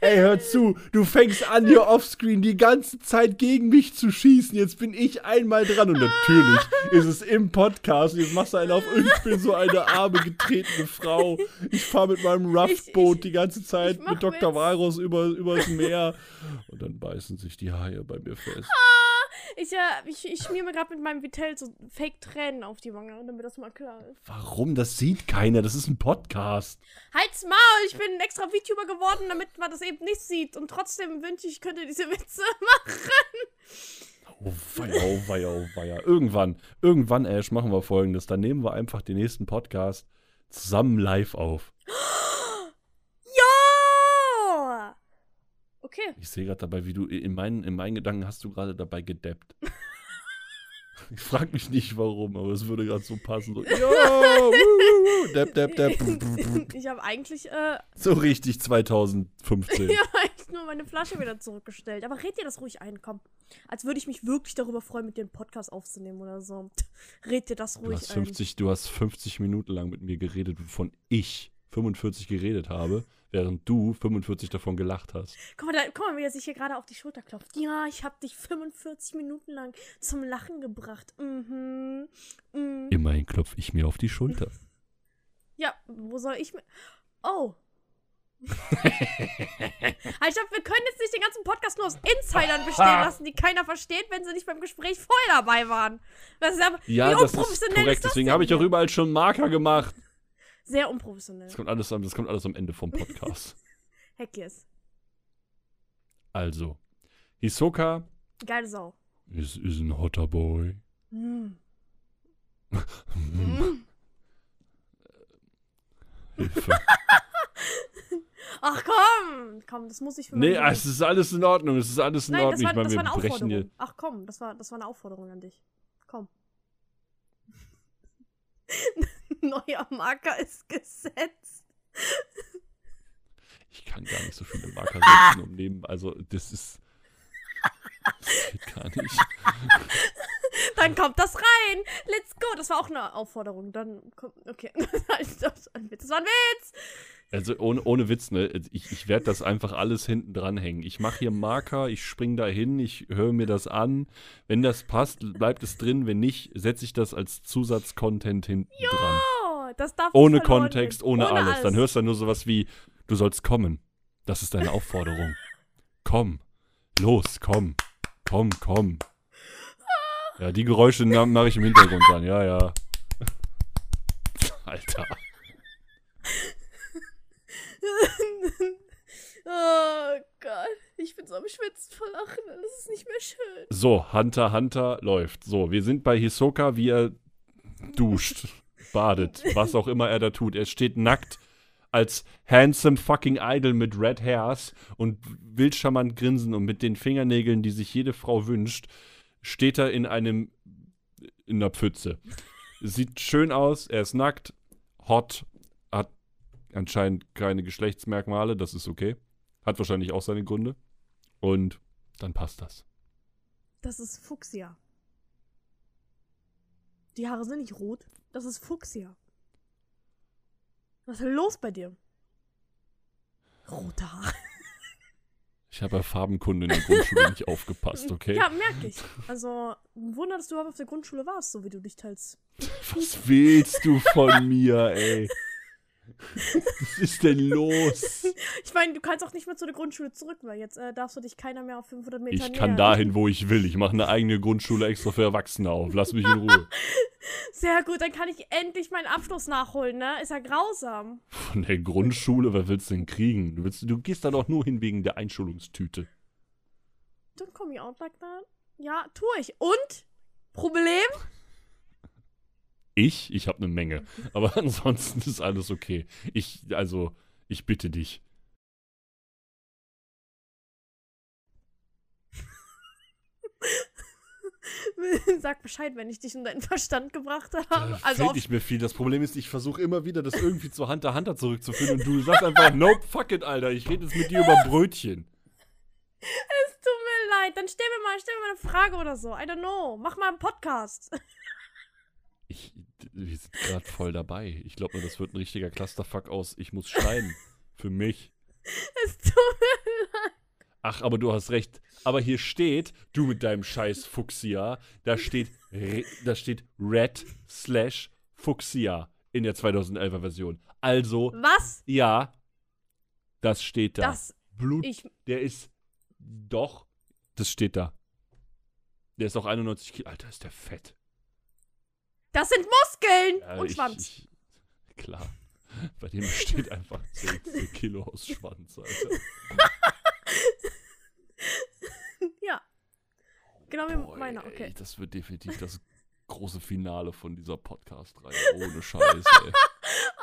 A: Ey, hör zu, du fängst an, hier offscreen die ganze Zeit gegen mich zu schießen. Jetzt bin ich einmal dran und natürlich ist es im Podcast. Jetzt machst du einen auf, ich bin so eine arme, getretene Frau. Ich fahre mit meinem Ruffboot
B: Ich-
A: die ganze Zeit mit Dr. Varus über, übers Meer. Und dann beißen sich die Haie bei mir fest.
B: Ich, äh, ich, ich schmier mir gerade mit meinem Vitell so Fake-Tränen auf die Wange, damit das mal klar ist.
A: Warum? Das sieht keiner. Das ist ein Podcast.
B: Halt's Maul, ich bin ein extra VTuber geworden, damit man das eben nicht sieht. Und trotzdem wünsche ich, ich könnte diese Witze *laughs* machen.
A: Oh weia, oh weia, oh weia. Irgendwann, irgendwann, Ash, machen wir folgendes. Dann nehmen wir einfach den nächsten Podcast zusammen live auf.
B: Ja! Okay.
A: Ich sehe gerade dabei, wie du in meinen, in meinen Gedanken hast du gerade dabei gedappt. *laughs* ich frage mich nicht warum, aber es würde gerade so passen. So, *laughs* ja, wuh, wuh, wuh, dap, dap, dap. *laughs*
B: Ich habe eigentlich, äh,
A: So richtig 2015.
B: ich hab eigentlich nur meine Flasche wieder zurückgestellt. Aber red dir das ruhig ein, komm. Als würde ich mich wirklich darüber freuen, mit dir einen Podcast aufzunehmen oder so. Red dir das
A: Du
B: ruhig
A: hast,
B: ein.
A: 50, du hast 50 Minuten lang mit mir geredet, wovon ich 45 geredet habe, während du 45 davon gelacht hast.
B: Guck mal, da, guck mal, wie er sich hier gerade auf die Schulter klopft. Ja, ich habe dich 45 Minuten lang zum Lachen gebracht. Mhm. mhm.
A: Immerhin klopfe ich mir auf die Schulter. *laughs*
B: Ja, wo soll ich mir. Oh. *laughs* halt, stopp, wir können jetzt nicht den ganzen Podcast nur aus Insidern bestehen lassen, die keiner versteht, wenn sie nicht beim Gespräch vorher dabei waren. Das ist aber,
A: Ja,
B: wie
A: das ist korrekt.
B: das
A: Deswegen habe ich auch überall schon Marker gemacht.
B: Sehr unprofessionell.
A: Das kommt alles, am- das kommt alles am Ende vom Podcast. *laughs*
B: Heckies.
A: also, Hisoka
B: Geile Sau.
A: ist, ist ein hotter Boy.
B: Mm.
A: Hm, *laughs* Hilfe. *laughs*
B: Ach komm! Komm, das muss ich für
A: nee,
B: meine-
A: es ist alles in Ordnung. Es ist alles in
B: Nein, das
A: Ordnung.
B: war,
A: ich meine,
B: das war
A: wir
B: eine
A: brechen hier.
B: Aufforderung. Ach komm, das war, das war eine Aufforderung an dich. Komm. *laughs* Neuer Marker ist gesetzt.
A: Ich kann gar nicht so viele Marker setzen und nehmen. Also, das ist. Das geht gar nicht. *laughs*
B: Dann kommt das rein. Let's go. Das war auch eine Aufforderung. Dann kommt. Okay. *laughs* das war ein Witz. Das war ein Witz.
A: Also ohne, ohne Witz, ne? Ich, ich werde das einfach alles hinten dranhängen. Ich mache hier Marker, ich spring da hin, ich höre mir das an. Wenn das passt, bleibt es drin. Wenn nicht, setze ich das als Zusatzcontent hinten dran.
B: Das darf
A: Ohne Kontext,
B: gehen.
A: ohne, alles. Dann hörst du nur sowas wie, du sollst kommen. Das ist deine Aufforderung. *laughs* komm. Los, komm. Komm, komm. Ja, die Geräusche mache ich im Hintergrund dann. Ja, ja. *laughs* Alter. *laughs*
B: oh Gott. Ich bin so am Schwitzen vor Lachen. Das ist nicht mehr schön.
A: So, Hunter Hunter läuft. So, wir sind bei Hisoka, wie er duscht, badet, was auch immer er da tut. Er steht nackt als handsome fucking Idol mit red hairs und wild charmant grinsen und mit den Fingernägeln, die sich jede Frau wünscht, steht er in einem in einer Pfütze. Sieht schön aus, er ist nackt, hot, hat anscheinend keine Geschlechtsmerkmale, das ist okay. Hat wahrscheinlich auch seine Gründe. Und dann passt das.
B: Das ist Fuchsia. Die Haare sind nicht rot. Das ist Fuchsia. Was ist denn los bei dir? Rote Haare.
A: Ich habe bei Farbenkunde in der Grundschule nicht aufgepasst, okay?
B: Ja, merke ich. Also, ein Wunder, dass du überhaupt auf der Grundschule warst, so wie du dich teils.
A: Was willst du von mir, ey? Was ist denn los?
B: Ich meine, du kannst auch nicht mehr zu der Grundschule zurück, weil jetzt äh, darfst du dich keiner mehr auf 500 Meter
A: Ich kann dahin, wo ich will. Ich mache eine eigene Grundschule extra für Erwachsene auf. Lass mich in Ruhe. *laughs*
B: Sehr gut, dann kann ich endlich meinen Abschluss nachholen, ne? Ist ja grausam.
A: Von der Grundschule, was willst du denn kriegen? Du, willst, du gehst da doch nur hin wegen der Einschulungstüte.
B: Don't call me out like that. Ja, tue ich. Und? Problem?
A: Ich? Ich habe eine Menge. Aber *laughs* ansonsten ist alles okay. Ich, also, ich bitte dich. *laughs*
B: Sag Bescheid, wenn ich dich in deinen Verstand gebracht habe.
A: Da
B: Also
A: nicht mehr viel. Das Problem ist, ich versuche immer wieder, das irgendwie zu Hunter Hunter zurückzuführen und du sagst einfach, *laughs* nope, fuck it, Alter. Ich rede jetzt mit dir über Brötchen.
B: es tut mir leid. Dann stell mir mal, stell mir mal eine Frage oder so. I don't know. Mach mal einen Podcast.
A: Ich, wir sind gerade voll dabei. Ich glaube nur, das wird ein richtiger Clusterfuck aus. Ich muss schneiden. Für mich.
B: Es tut mir leid.
A: Ach, aber du hast recht. Aber hier steht, du mit deinem scheiß Fuchsia, da steht, da steht Red slash Fuchsia in der 2011er Version. Also,
B: Was?
A: ja, das steht da.
B: Das.
A: Blut,
B: Ich.
A: der ist doch, das steht da. Der ist auch 91 Kilo. Alter, ist der fett.
B: Das sind Muskeln!
A: Ja,
B: Und
A: ich-
B: Schwanz.
A: Ich, klar. Bei dem steht einfach 10, 10 Kilo aus Schwanz, Alter. *laughs*
B: ja. Genau wie
A: Boy,
B: meiner,
A: Ey,
B: okay.
A: das wird definitiv das große Finale von dieser Podcast-Reihe. Ohne Scheiß, ey. *laughs*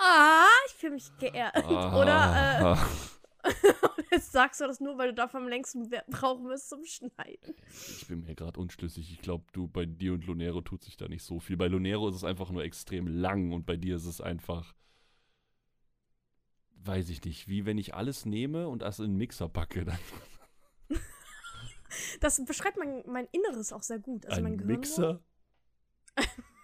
B: Ah, ich fühle mich geehrt. Oder
A: Ah, *laughs*
B: äh, *laughs* jetzt sagst du das nur, weil du dafür am längsten brauchen wirst zum Schneiden.
A: ich bin mir gerade unschlüssig. Ich glaube, du, bei dir und Lonero tut sich da nicht so viel. Bei Lonero ist es einfach nur extrem lang und bei dir ist es einfach. Weiß ich nicht, wie wenn ich alles nehme und das in einen Mixer packe, dann
B: Das beschreibt mein, mein Inneres auch sehr gut. Also mein
A: ein. Mixer.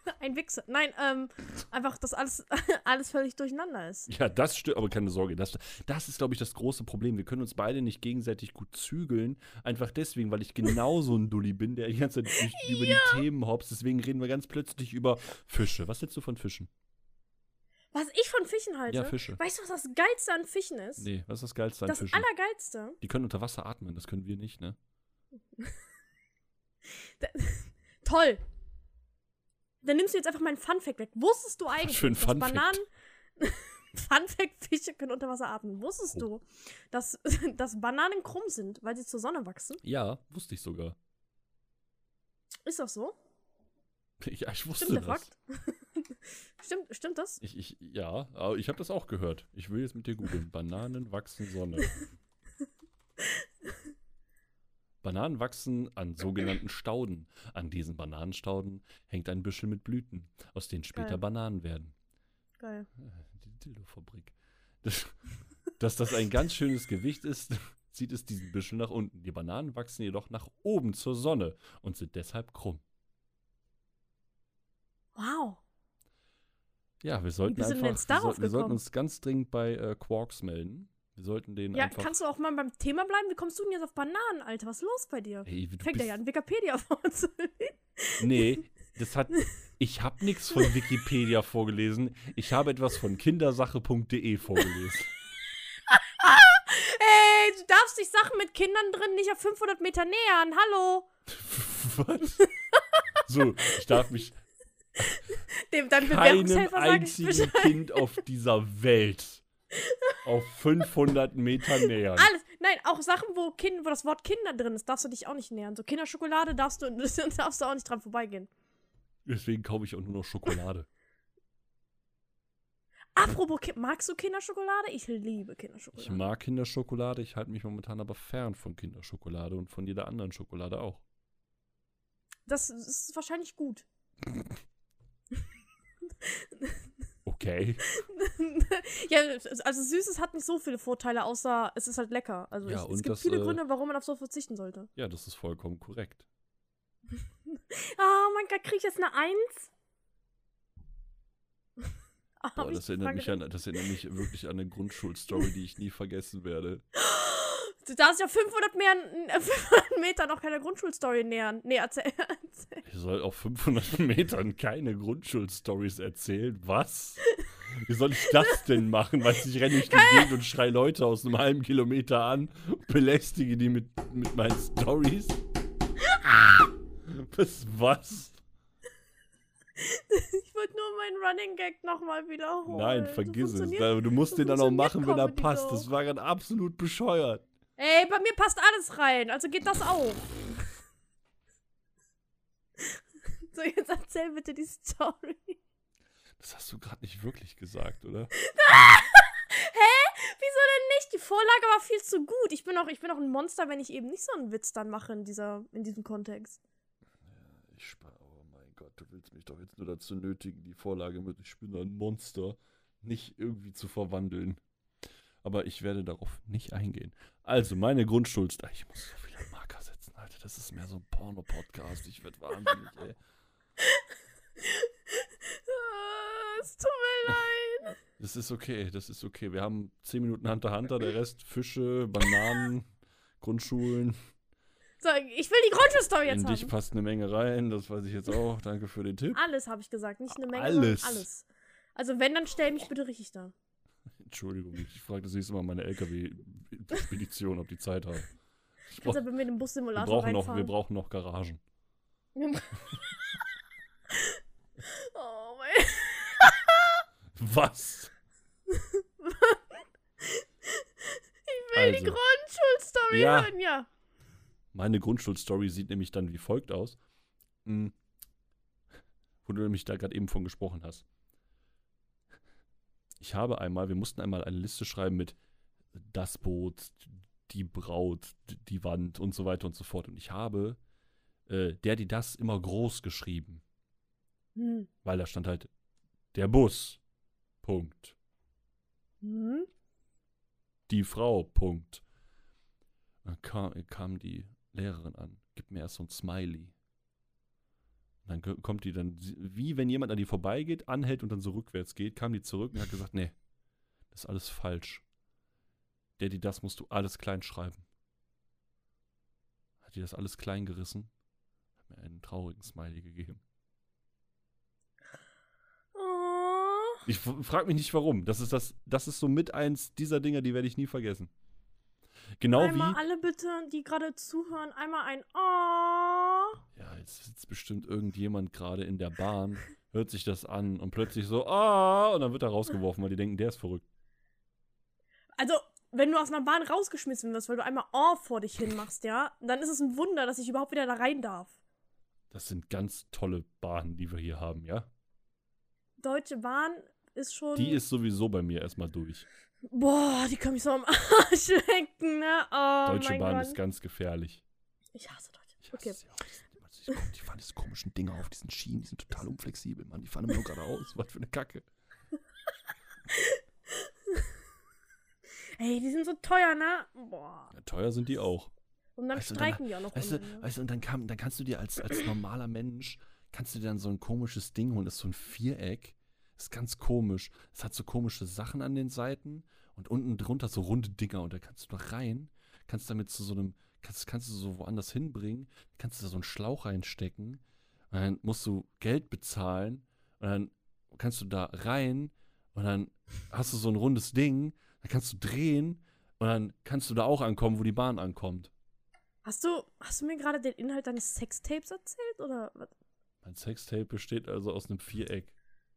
A: *laughs*
B: Ein Wichser. Nein, ähm, einfach, dass alles, *laughs* alles völlig durcheinander ist.
A: Ja, das stimmt, aber keine Sorge. Das, das ist, glaube ich, das große Problem. Wir können uns beide nicht gegenseitig gut zügeln. Einfach deswegen, weil ich genauso ein Dulli bin, der die ganze Zeit durch, *laughs* über die Themen hops. Deswegen reden wir ganz plötzlich über Fische. Was hältst du von Fischen?
B: Was ich von Fischen halte.
A: Ja, Fische.
B: Weißt du, was das Geilste an Fischen ist?
A: Nee, was ist das Geilste an
B: das
A: Fischen?
B: Allergeilste.
A: Die können unter Wasser atmen, das können wir nicht, ne?
B: Toll. Dann nimmst du jetzt einfach meinen Funfact weg. Wusstest du eigentlich,
A: ein
B: dass
A: Fun?
B: Bananen. *laughs* Funfact, Fische können unter Wasser atmen. Wusstest
A: Oh.
B: du, dass, *laughs* dass Bananen krumm sind, weil sie zur Sonne wachsen?
A: Ja, wusste ich sogar.
B: Ist das so? *laughs*
A: Ja, ich wusste
B: Stimmt
A: das.
B: Stimmt, stimmt das?
A: Ich, ich, ja, aber ich habe das auch gehört. Ich will jetzt mit dir googeln. Bananen wachsen Sonne. Bananen wachsen an sogenannten Stauden. An diesen Bananenstauden hängt ein Büschel mit Blüten, aus denen später
B: Geil.
A: Bananen werden.
B: Geil.
A: Die Dildo-Fabrik. Das, dass das ein ganz schönes Gewicht ist, *laughs* zieht es diesen Büschel nach unten. Die Bananen wachsen jedoch nach oben zur Sonne und sind deshalb krumm.
B: Wow.
A: Ja, wir sollten einfach, wir, sollten, wir sollten uns ganz dringend bei äh, Quarks melden. Wir sollten den
B: Ja,
A: einfach.
B: kannst du auch mal beim Thema bleiben? Wie kommst du denn jetzt auf Bananen, Alter? Was ist los bei dir?
A: Ey, du
B: Fängt
A: bist,
B: er ja an Wikipedia *laughs* vorzulesen.
A: Nee, das hat. Ich habe nichts von Wikipedia vorgelesen. Ich habe etwas von kindersache.de vorgelesen. *laughs*
B: Ey, du darfst dich Sachen mit Kindern drin nicht auf 500 Meter nähern. Hallo. *laughs*
A: Was? So, ich darf mich
B: Dem, deinem
A: keinem einzigen. Kind auf dieser Welt auf 500 Meter nähern.
B: Alles. Nein, auch Sachen, wo, kind, wo das Wort Kinder drin ist, darfst du dich auch nicht nähern. So Kinderschokolade darfst du, *laughs* darfst du auch nicht dran vorbeigehen.
A: Deswegen kaufe ich auch nur noch Schokolade.
B: Apropos, magst du Kinderschokolade? Ich liebe
A: Ich
B: Kinderschokolade.
A: mag Kinderschokolade, ich halte mich momentan aber fern von Kinderschokolade und von jeder anderen Schokolade auch.
B: Das ist wahrscheinlich gut. *laughs*
A: Okay. *laughs*
B: ja, also Süßes hat nicht so viele Vorteile, außer es ist halt lecker. Also
A: Ja,
B: ich, es gibt
A: das,
B: viele
A: äh,
B: Gründe, warum man auf so verzichten sollte.
A: Ja, das ist vollkommen korrekt.
B: Ah, *laughs* mein Gott, krieg ich jetzt eine Eins? *laughs* Ah,
A: Boah, das erinnert, mich an, das erinnert mich wirklich an eine Grundschulstory, die ich nie vergessen werde.
B: Du darfst ja 500, mehr, äh, *laughs* 500 Meter noch keine Grundschulstory nähern. Nee, erzähl. erzähl.
A: Ich soll auf 500 Metern keine Grundschulstories erzählen. Was? Wie soll ich das denn machen? Weißt du, ich renne durch die Gegend und schrei Leute aus einem halben Kilometer an und belästige die mit, mit meinen Stories. *laughs* Was? Was?
B: Ich wollte nur meinen Running Gag nochmal wiederholen.
A: Nein, vergiss es. Da- Du musst den dann auch machen, wenn er passt.
B: doch.
A: Das war gerade absolut bescheuert.
B: Ey, bei mir passt alles rein, also geht das auch. *laughs* So, jetzt erzähl bitte die Story.
A: Das hast du gerade nicht wirklich gesagt, oder? *laughs*
B: Wieso denn nicht? Die Vorlage war viel zu gut. Ich bin auch, ich bin auch ein Monster, wenn ich eben nicht so einen Witz dann mache in, dieser, in diesem Kontext.
A: Ich spare, oh mein Gott, du willst mich doch jetzt nur dazu nötigen, die Vorlage mit Ich bin ein Monster nicht irgendwie zu verwandeln. Aber ich werde darauf nicht eingehen. Also, meine Grundschuld. Ich muss so viele Marker setzen, Alter. Das ist mehr so ein Porno-Podcast. Ich werde wahnsinnig, ey.
B: Ah, es tut mir leid.
A: Das ist okay, das ist okay. Wir haben 10 Minuten Hunter Hunter, der Rest Fische, Bananen, Grundschulen.
B: So, ich will die Grundschulstory jetzt
A: In dich
B: haben.
A: passt eine Menge rein, das weiß ich jetzt auch. Danke für den Tipp.
B: Alles habe ich gesagt, nicht eine Menge,
A: Alles.
B: alles. Also wenn, dann stell mich bitte richtig da.
A: Entschuldigung, ich frage das nächste Mal meine LKW-Spedition, ob die Zeit haben. Ich
B: Kannst in den
A: wir,
B: Bussimulator
A: brauchen noch, wir
B: reinfahren?
A: brauchen noch Garagen. *laughs*
B: oh mein *laughs*
A: Was? *laughs*
B: Ich will die
A: Also.
B: Grundschulstory
A: Ja.
B: hören, ja.
A: Meine Grundschulstory sieht nämlich dann wie folgt aus. Hm. Wo du nämlich da gerade eben von gesprochen hast. Ich habe einmal, wir mussten einmal eine Liste schreiben mit das Boot, die Braut, die Wand und so weiter und so fort. Und ich habe äh, der, die das immer groß geschrieben,
B: Hm.
A: weil da stand halt der Bus. Punkt.
B: Hm?
A: Die Frau. Punkt. Dann kam, kam die Lehrerin an, gibt mir erst so ein Smiley. Dann ko- kommt die dann, wie wenn jemand an die vorbeigeht, anhält und dann so rückwärts geht, kam die zurück und hat gesagt, nee, das ist alles falsch. Der, die das musst du alles klein schreiben. Hat die das alles klein gerissen, hat mir einen traurigen Smiley gegeben.
B: Oh.
A: Ich frage mich nicht warum. Das ist das, das ist so mit eins dieser Dinge, die werde ich nie vergessen. Genau
B: einmal
A: wie.
B: alle bitte, die gerade zuhören, einmal ein Oh.
A: Jetzt sitzt bestimmt irgendjemand gerade in der Bahn, *laughs* hört sich das an und plötzlich so, ah, und dann wird er rausgeworfen, weil die denken, der ist verrückt.
B: Also, wenn du aus einer Bahn rausgeschmissen wirst, weil du einmal Oh vor dich hin machst, ja, dann ist es ein Wunder, dass ich überhaupt wieder da rein darf.
A: Das sind ganz tolle Bahnen, die wir hier haben, ja?
B: Deutsche Bahn ist schon.
A: Die ist sowieso bei mir erstmal durch.
B: Boah, die kann mich so am Arsch *laughs* lecken, ne? Oh,
A: Deutsche Bahn
B: Gott.
A: ist ganz gefährlich.
B: Ich hasse Deutsche.
A: Hasse
B: Okay.
A: Auch. *laughs* Die, fahren diese komischen Dinger auf diesen Schienen, die sind total unflexibel, Mann. Die fahren immer nur geradeaus. Was für eine Kacke. *laughs*
B: Ey, die sind so teuer, ne? Boah.
A: Ja, teuer sind die auch.
B: Und dann
A: Weißt du, dann-
B: streiken die auch noch.
A: Weißt du,
B: unten, ne?
A: weißt du, und dann, kam, dann kannst du dir als, als normaler Mensch, kannst du dir dann so ein komisches Ding holen, das ist so ein Viereck. Das ist ganz komisch. Es hat so komische Sachen an den Seiten und unten drunter so runde Dinger und da kannst du noch rein, kannst damit zu so einem, kannst, kannst du so woanders hinbringen, kannst du da so einen Schlauch reinstecken und dann musst du Geld bezahlen und dann kannst du da rein und dann hast du so ein rundes Ding, dann kannst du drehen und dann kannst du da auch ankommen, wo die Bahn ankommt.
B: Hast du, hast du mir gerade den Inhalt deines Sextapes erzählt? Oder was?
A: Mein Sextape besteht also aus einem Viereck.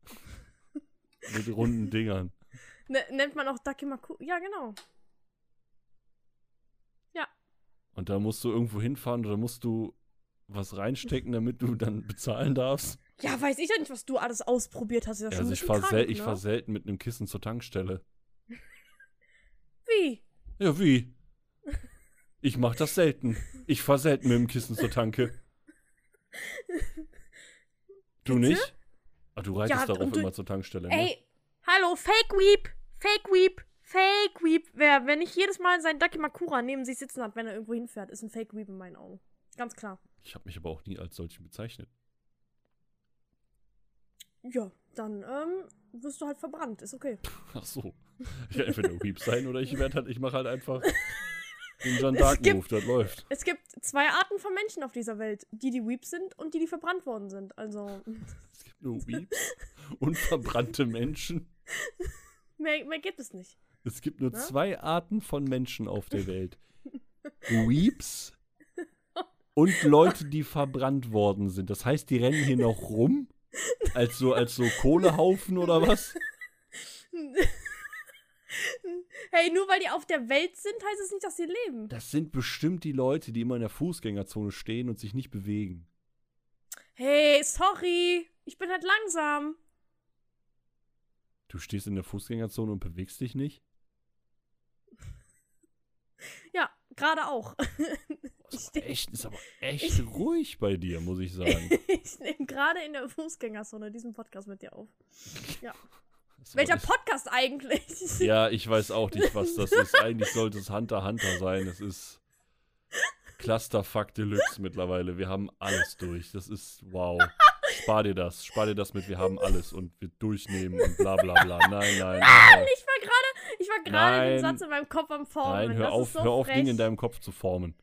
A: *laughs* Mit runden Dingern.
B: Ne, nennt man auch Dakimaku? Ja, genau.
A: Und da musst du irgendwo hinfahren oder musst du was reinstecken, damit du dann bezahlen darfst.
B: Ja, weiß ich ja nicht, was du alles ausprobiert hast. Ja
A: also ich
B: bisschen
A: fahr,
B: krank,
A: sel
B: ne?
A: fahr selten mit einem Kissen zur Tankstelle. *laughs*
B: Wie?
A: Ja, wie? Ich mach das selten. Ich fahr selten mit dem Kissen zur Tanke. *laughs* Du
B: Bitte?
A: nicht? Ah, du reitest
B: Ja,
A: darauf immer zur Tankstelle, ne?
B: Ey, hallo, Fake Weep! Fake Weep! Fake Weep! Wer, wenn nicht jedes Mal seinen Dakimakura neben sich sitzen hat, wenn er irgendwo hinfährt, ist ein Fake Weep in meinen Augen. Ganz klar.
A: Ich habe mich aber auch nie als solchen bezeichnet.
B: Ja, dann, ähm, wirst du halt verbrannt. Ist okay. *laughs*
A: Ach so. Ich kann entweder Weep sein oder ich werde halt, ich mache halt einfach *laughs* den Jeanne Dark Move, das läuft.
B: Es gibt zwei Arten von Menschen auf dieser Welt. Die, die Weep sind und die, die verbrannt worden sind. Also,
A: Es gibt nur Weeps und verbrannte Menschen. *laughs*
B: Mehr, mehr gibt es nicht.
A: Es gibt nur
B: Ne?
A: zwei Arten von Menschen auf der Welt. *laughs* Weeps und Leute, die verbrannt worden sind. Das heißt, die rennen hier noch rum? Als so, als so Kohlehaufen oder was?
B: Hey, nur weil die auf der Welt sind, heißt es nicht, dass sie leben.
A: Das sind bestimmt die Leute, die immer in der Fußgängerzone stehen und sich nicht bewegen.
B: Hey, sorry. Ich bin halt langsam.
A: Du stehst in der Fußgängerzone und bewegst dich nicht? *laughs*
B: Ja, gerade auch. *laughs*
A: Ist aber echt, ist aber *laughs* echt ruhig bei dir, muss ich sagen.
B: ich nehme gerade in der Fußgängerzone diesen Podcast mit dir auf.
A: Ist
B: Welcher
A: aber-
B: Podcast eigentlich?
A: Ja, ich weiß auch nicht, was das ist. Eigentlich sollte es Hunter Hunter sein. Es ist Clusterfuck Deluxe mittlerweile. Wir haben alles durch. Das ist wow. Spar dir das. Spar dir das mit, wir haben alles und wir durchnehmen und bla bla bla. Nein, nein. nein.
B: Ich gerade, ich war gerade den. Satz in meinem Kopf am Formen.
A: Nein, hör
B: das
A: auf,
B: so
A: hör auf. Dinge in deinem Kopf zu formen.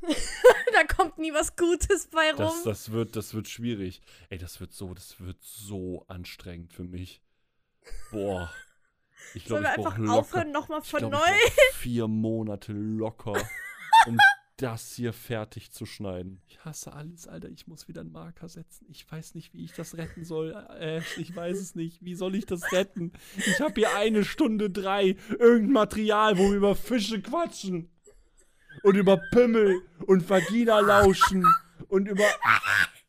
A: *laughs*
B: da kommt nie was Gutes bei rum.
A: Das, das, wird, das wird schwierig. Ey, das wird so, das wird so anstrengend für mich. Boah. Ich
B: Sollen
A: glaube,
B: wir
A: ich brauche
B: einfach
A: locker.
B: aufhören, nochmal
A: Ich
B: von
A: glaub,
B: neu?
A: ich vier Monate locker, um *laughs* das hier fertig zu schneiden. Ich hasse alles, Alter. Ich muss wieder einen Marker setzen. Ich weiß nicht, wie ich das retten soll. Ash, ich weiß es nicht. Wie soll ich das retten? Ich habe hier eine Stunde drei. Irgendein Material, wo wir über Fische quatschen. Und über Pimmel und Vagina lauschen. Und über,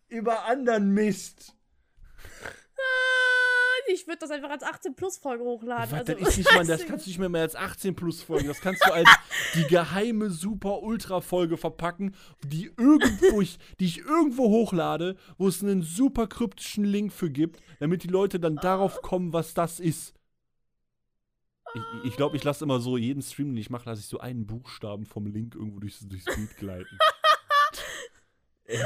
A: über anderen Mist.
B: Ich würde das einfach als 18-Plus-Folge hochladen.
A: Was,
B: Also,
A: das, ist nicht mal, das *laughs* kannst du nicht mehr, mehr als 18 plus folgen. Das kannst du als die geheime super ultra Folge verpacken, die irgendwo ich, die ich irgendwo hochlade, wo es einen super kryptischen Link für gibt, damit die Leute dann darauf kommen, was das ist. Ich glaube, ich, glaub, ich lasse immer so jeden Stream, den ich mache, lasse ich so einen Buchstaben vom Link irgendwo durchs, durchs Bild gleiten. *laughs* Ey,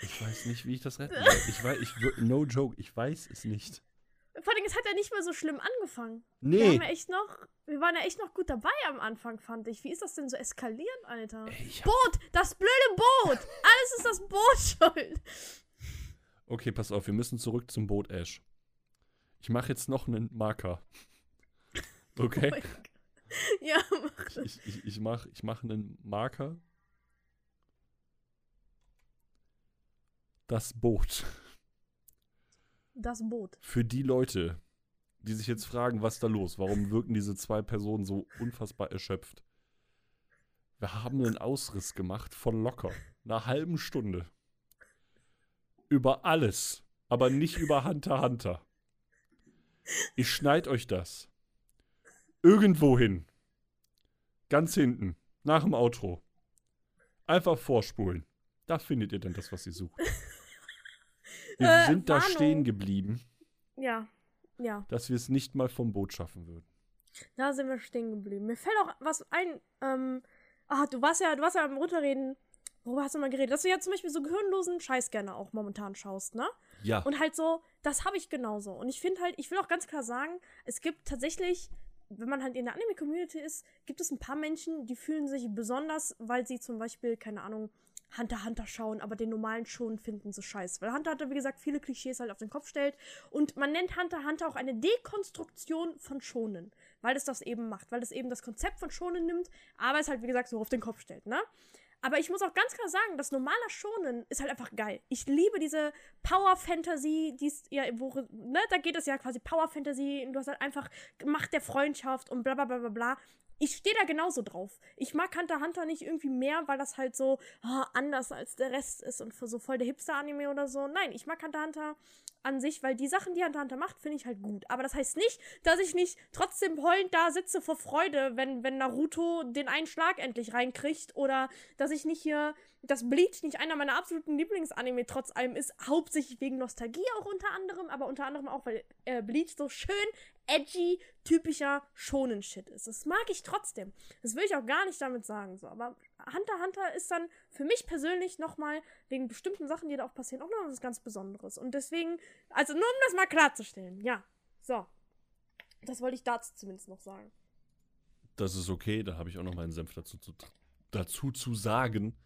A: ich weiß nicht, wie ich das retten *laughs* soll. Ich weiß, ich, wir- no joke, ich weiß es nicht.
B: Vor allem, es hat ja nicht mal so schlimm angefangen. Wir,
A: Nee.
B: haben ja echt noch, wir waren ja echt noch gut dabei am Anfang, fand ich. Wie ist das denn so eskalierend, Alter?
A: Ey, hab,
B: Boot! Das blöde Boot! Alles ist das Boot *laughs* schuld.
A: okay, pass auf, wir müssen zurück zum Boot Ash. Ich mache jetzt noch einen Marker. *laughs* Okay?
B: Oh mein Gott. Ja, mach das.
A: Ich, ich, ich mache ich mach einen Marker. Das Boot.
B: Das Boot.
A: Für die Leute, die sich jetzt fragen, was da los? Warum wirken diese zwei Personen so unfassbar erschöpft? Wir haben einen Ausriss gemacht von locker einer halben Stunde. Über alles, aber nicht über Hunter Hunter. Ich schneid euch das. Irgendwo hin. Ganz hinten. Nach dem Outro. Einfach vorspulen. Da findet ihr dann das, was ihr sucht. Wir
B: Äh,
A: sind da
B: Warnung.
A: stehen geblieben
B: Ja, ja.
A: dass wir es nicht mal vom Boot schaffen würden.
B: Da sind wir stehen geblieben. Mir fällt auch was ein. Ähm, ah, du warst ja, du warst ja am Runterreden. Worüber hast du mal geredet? Dass du ja zum Beispiel so gehirnlosen Scheiß gerne auch momentan schaust, ne?
A: Ja.
B: Und halt so, das habe ich genauso. Und ich finde halt, ich will auch ganz klar sagen, es gibt tatsächlich, wenn man halt in der Anime-Community ist, gibt es ein paar Menschen, die fühlen sich besonders, weil sie zum Beispiel, keine Ahnung, Hunter Hunter schauen, aber den normalen schon finden so scheiße. Weil Hunter Hunter, wie gesagt, viele Klischees halt auf den Kopf stellt. Und man nennt Hunter Hunter auch eine Dekonstruktion von Schonen. Weil es das eben macht. Weil es eben das Konzept von Schonen nimmt, aber es halt, wie gesagt, so auf den Kopf stellt, ne? Aber ich muss auch ganz klar sagen, das normaler Shonen ist halt einfach geil. Ich liebe diese Power Fantasy, die ist ja, wo, ne, da geht es ja quasi Power Fantasy und du hast halt einfach Macht der Freundschaft und bla bla bla bla bla. Ich stehe da genauso drauf. Ich mag Hunter Hunter nicht irgendwie mehr, weil das halt so ah, anders als der Rest ist und für so voll der Hipster-Anime oder so. Nein, ich mag Hunter Hunter an sich, weil die Sachen, die x Hunter macht, finde ich halt gut. Aber das heißt nicht, dass ich nicht trotzdem heulend da sitze vor Freude, wenn, wenn Naruto den einen Schlag endlich reinkriegt oder dass ich nicht hier, dass Bleach nicht einer meiner absoluten Lieblingsanime trotz allem ist, hauptsächlich wegen Nostalgie auch unter anderem, aber unter anderem auch, weil äh, Bleach so schön edgy, typischer Shonen-Shit ist. Das mag ich trotzdem. Das will ich auch gar nicht damit sagen. So. Aber Hunter Hunter ist dann für mich persönlich nochmal wegen bestimmten Sachen, die da auch passieren, auch noch was ganz Besonderes. Und deswegen, also nur um das mal klarzustellen, ja. So. Das wollte ich dazu zumindest noch sagen.
A: Das ist okay, da habe ich auch noch meinen Senf dazu zu, dazu zu sagen.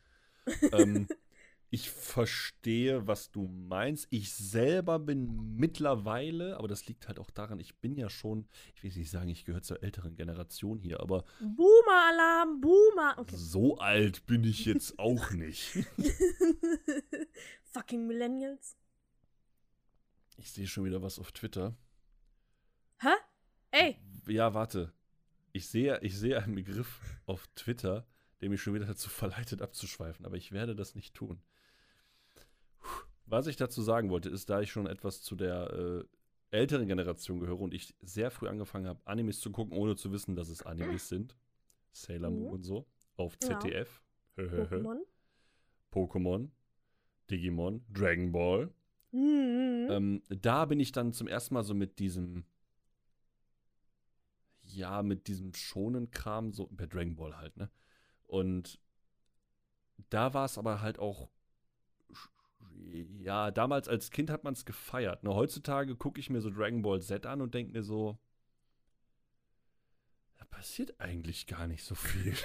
A: ähm, *laughs* ich verstehe, was du meinst. Ich selber bin mittlerweile, aber das liegt halt auch daran, ich bin ja schon, ich will nicht sagen, ich gehöre zur älteren Generation hier, aber
B: Boomer-Alarm, Boomer. Okay.
A: so alt bin ich jetzt auch nicht. *laughs*
B: Fucking Millennials.
A: Ich sehe schon wieder was auf Twitter.
B: Hä? Ey,
A: Ja, warte. Ich sehe, ich sehe einen Begriff auf Twitter, der mich schon wieder dazu verleitet, abzuschweifen, aber ich werde das nicht tun. Was ich dazu sagen wollte, ist, da ich schon etwas zu der äh, älteren Generation gehöre und ich sehr früh angefangen habe, Animes zu gucken, ohne zu wissen, dass es Animes *clears throat* sind. Sailor Moon
B: Mhm.
A: und so. Auf
B: Ja.
A: ZDF. Hö.
B: Pokémon.
A: Pokémon. Digimon. Dragon Ball.
B: Mhm.
A: Ähm, da bin ich dann zum ersten Mal so mit diesem, ja, mit diesem schonen Kram, so bei Dragon Ball halt, ne? Und da war es aber halt auch, ja, damals als Kind hat man es gefeiert. Ne? Heutzutage gucke ich mir so Dragon Ball Z an und denke mir so, da passiert eigentlich gar nicht so viel. *laughs*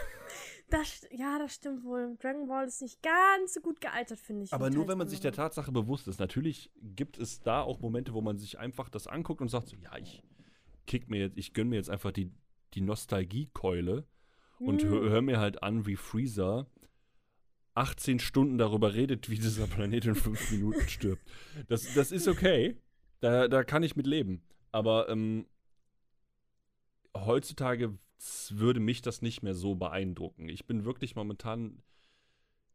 B: Das, ja, das stimmt wohl. Dragon Ball ist nicht ganz so gut gealtert, finde ich.
A: Aber nur wenn man sich der. Tatsache bewusst ist. Natürlich gibt es da auch Momente, wo man sich einfach das anguckt und sagt so, ja, ich kick mir jetzt, ich gönn mir jetzt einfach die, die Nostalgiekeule und
B: Hm.
A: hör, hör mir halt an, wie Freezer 18 Stunden darüber redet, wie dieser Planet in 5 *laughs* Minuten stirbt. Das, das ist okay. Da, da kann ich mit leben. Aber ähm, heutzutage würde mich das nicht mehr so beeindrucken. Ich bin wirklich momentan,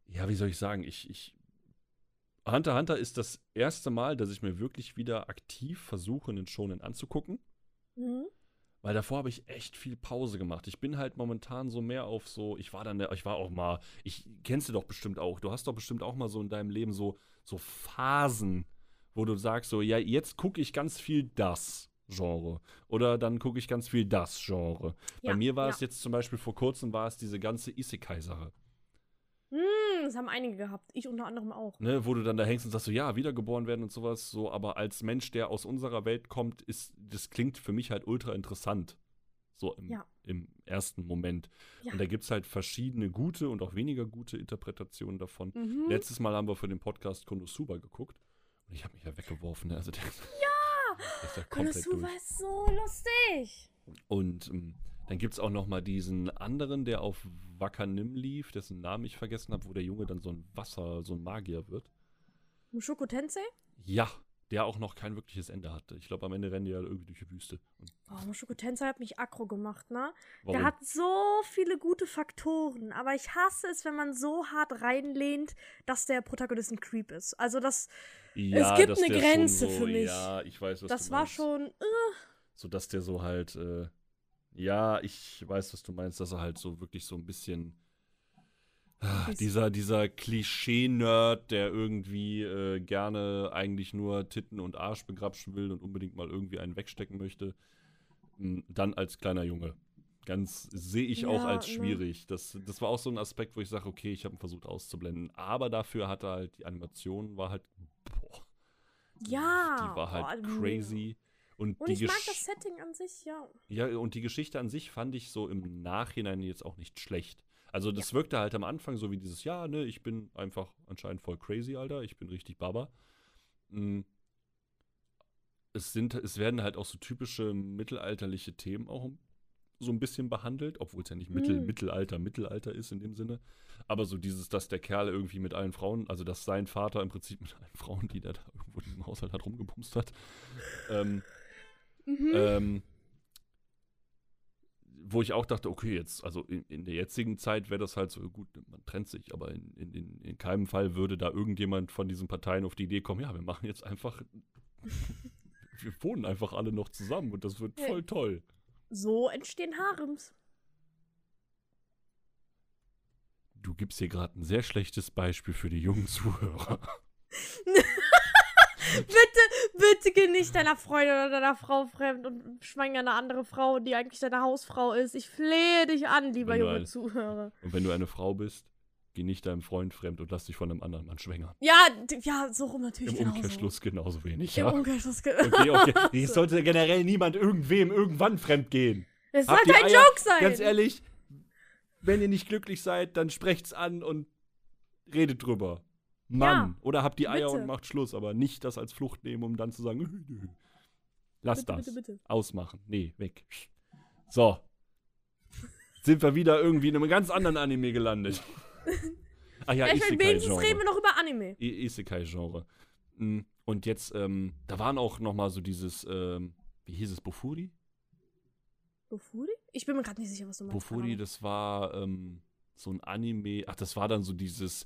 A: ja, wie soll ich sagen, ich, ich Hunter Hunter ist das erste Mal, dass ich mir wirklich wieder aktiv versuche, einen Shonen anzugucken.
B: Mhm.
A: Weil davor habe ich echt viel Pause gemacht. Ich bin halt momentan so mehr auf so, ich war dann, der- ich war auch mal, ich kennst du doch bestimmt auch. Du hast doch bestimmt auch mal so in deinem Leben so, so Phasen, wo du sagst so, ja, jetzt gucke ich ganz viel das Genre. Oder dann gucke ich ganz viel das Genre. Bei
B: Ja,
A: mir war
B: ja.
A: es jetzt zum Beispiel vor kurzem war es diese ganze Isekai-Sache.
B: Hm, das haben einige gehabt. Ich unter anderem auch.
A: Ne, wo du dann da hängst und sagst so, ja, wiedergeboren werden und sowas, so, aber als Mensch, der aus unserer Welt kommt, ist, das klingt für mich halt ultra interessant. So im,
B: Ja.
A: im ersten Moment.
B: Ja.
A: Und da gibt es halt verschiedene gute und auch weniger gute Interpretationen davon.
B: Mhm.
A: Letztes Mal haben wir für den Podcast Konosuba geguckt. Und ich habe mich ja weggeworfen. Ne? Also der, ja! *laughs*
B: Konosuba ist so lustig.
A: Und ähm, dann gibt es auch noch mal diesen anderen, der auf Wakanim lief, dessen Namen ich vergessen habe, wo der Junge dann so ein Wasser, so ein Magier wird.
B: Mushoku Tensei?
A: Ja, der auch noch kein wirkliches Ende hatte. Ich glaube, am Ende rennen die ja irgendwie durch die Wüste.
B: Oh, Mushoku Tensei hat mich aggro gemacht, ne?
A: warum?
B: Der hat so viele gute Faktoren, aber ich hasse es, wenn man so hart reinlehnt, dass der Protagonist ein Creep ist. Also das,
A: ja,
B: gibt
A: dass
B: eine Grenze
A: so,
B: für mich.
A: Ja, ich weiß, was
B: das war schon. Äh,
A: So, dass der so halt, äh, ja, ich weiß, was du meinst, dass er halt so wirklich so ein bisschen. Ah, dieser dieser Klischee-Nerd, der irgendwie äh, gerne eigentlich nur Titten und Arsch begrapschen will und unbedingt mal irgendwie einen wegstecken möchte. M, Dann als kleiner Junge. Ganz sehe ich auch
B: Ja,
A: als
B: ne.
A: schwierig. Das, das war auch so ein Aspekt, wo ich sage, okay, ich habe ihn versucht auszublenden. Aber dafür hatte halt die Animation war halt, boah,
B: ja.
A: die war halt
B: boah,
A: crazy. Und,
B: Und
A: die
B: ich mag das Setting an sich, ja.
A: ja, und die Geschichte an sich fand ich so im Nachhinein jetzt auch nicht schlecht. Also das wirkte halt am Anfang so wie dieses, ja, ne, ich bin einfach anscheinend voll crazy, Alter, ich bin richtig Baba. Mm. Es sind, es werden halt auch so typische mittelalterliche Themen auch so ein bisschen behandelt, obwohl es ja nicht Mittel,
B: Mm.
A: Mittelalter, Mittelalter ist in dem Sinne. Aber so dieses, dass der Kerl irgendwie mit allen Frauen, also dass sein Vater im Prinzip mit allen Frauen, die der da irgendwo im Haushalt hat, rumgebumst hat, ähm,
B: Mhm.
A: ähm, wo ich auch dachte, okay, jetzt, also in, in der jetzigen Zeit wäre das halt so, gut, man trennt sich, aber in, in, in, in keinem Fall würde da irgendjemand von diesen Parteien auf die Idee kommen, ja, wir machen jetzt einfach, *laughs* wir wohnen einfach alle noch zusammen und das wird
B: Ja.
A: voll toll.
B: so entstehen Harems.
A: Du gibst hier gerade ein sehr schlechtes Beispiel für die jungen Zuhörer. *laughs*
B: Bitte, bitte geh nicht deiner Freundin oder deiner Frau fremd und schwang eine andere Frau, die eigentlich deine Hausfrau ist. Ich flehe dich an, lieber junge
A: ein-
B: Zuhörer.
A: Und wenn du eine Frau bist, geh nicht deinem Freund fremd und lass dich von einem anderen Mann schwängern.
B: Ja, ja, so rum natürlich
A: Im
B: genauso.
A: Umkehrschluss genauso wenig,
B: Im
A: ja.
B: Umkehrschluss. ge-
A: Okay, okay. *laughs* Es sollte generell niemand irgendwem irgendwann fremd gehen.
B: Es
A: Habt
B: sollte
A: ihr
B: ein
A: Eier?
B: Joke sein.
A: Ganz ehrlich, wenn ihr nicht glücklich seid, dann sprecht's an und redet drüber. Mann.
B: Ja,
A: Oder habt die Eier
B: bitte.
A: und macht Schluss, aber nicht das als Flucht nehmen, um dann zu sagen, lass
B: Bitte,
A: das.
B: bitte, bitte.
A: Ausmachen. Nee, weg. So. Sind wir wieder irgendwie in einem ganz anderen Anime gelandet. *laughs* ah ja,
B: Ja, ich meine, wenigstens reden
A: Isekai-Genre.
B: wir noch über Anime.
A: I- Isekai-Genre. Mm, Und jetzt, ähm, da waren auch noch mal so dieses, ähm, wie hieß es, Bofuri?
B: Bofuri? Ich bin mir gerade nicht sicher, was du meinst.
A: Bofuri, das war ähm, so ein Anime. Ach, das war dann so dieses.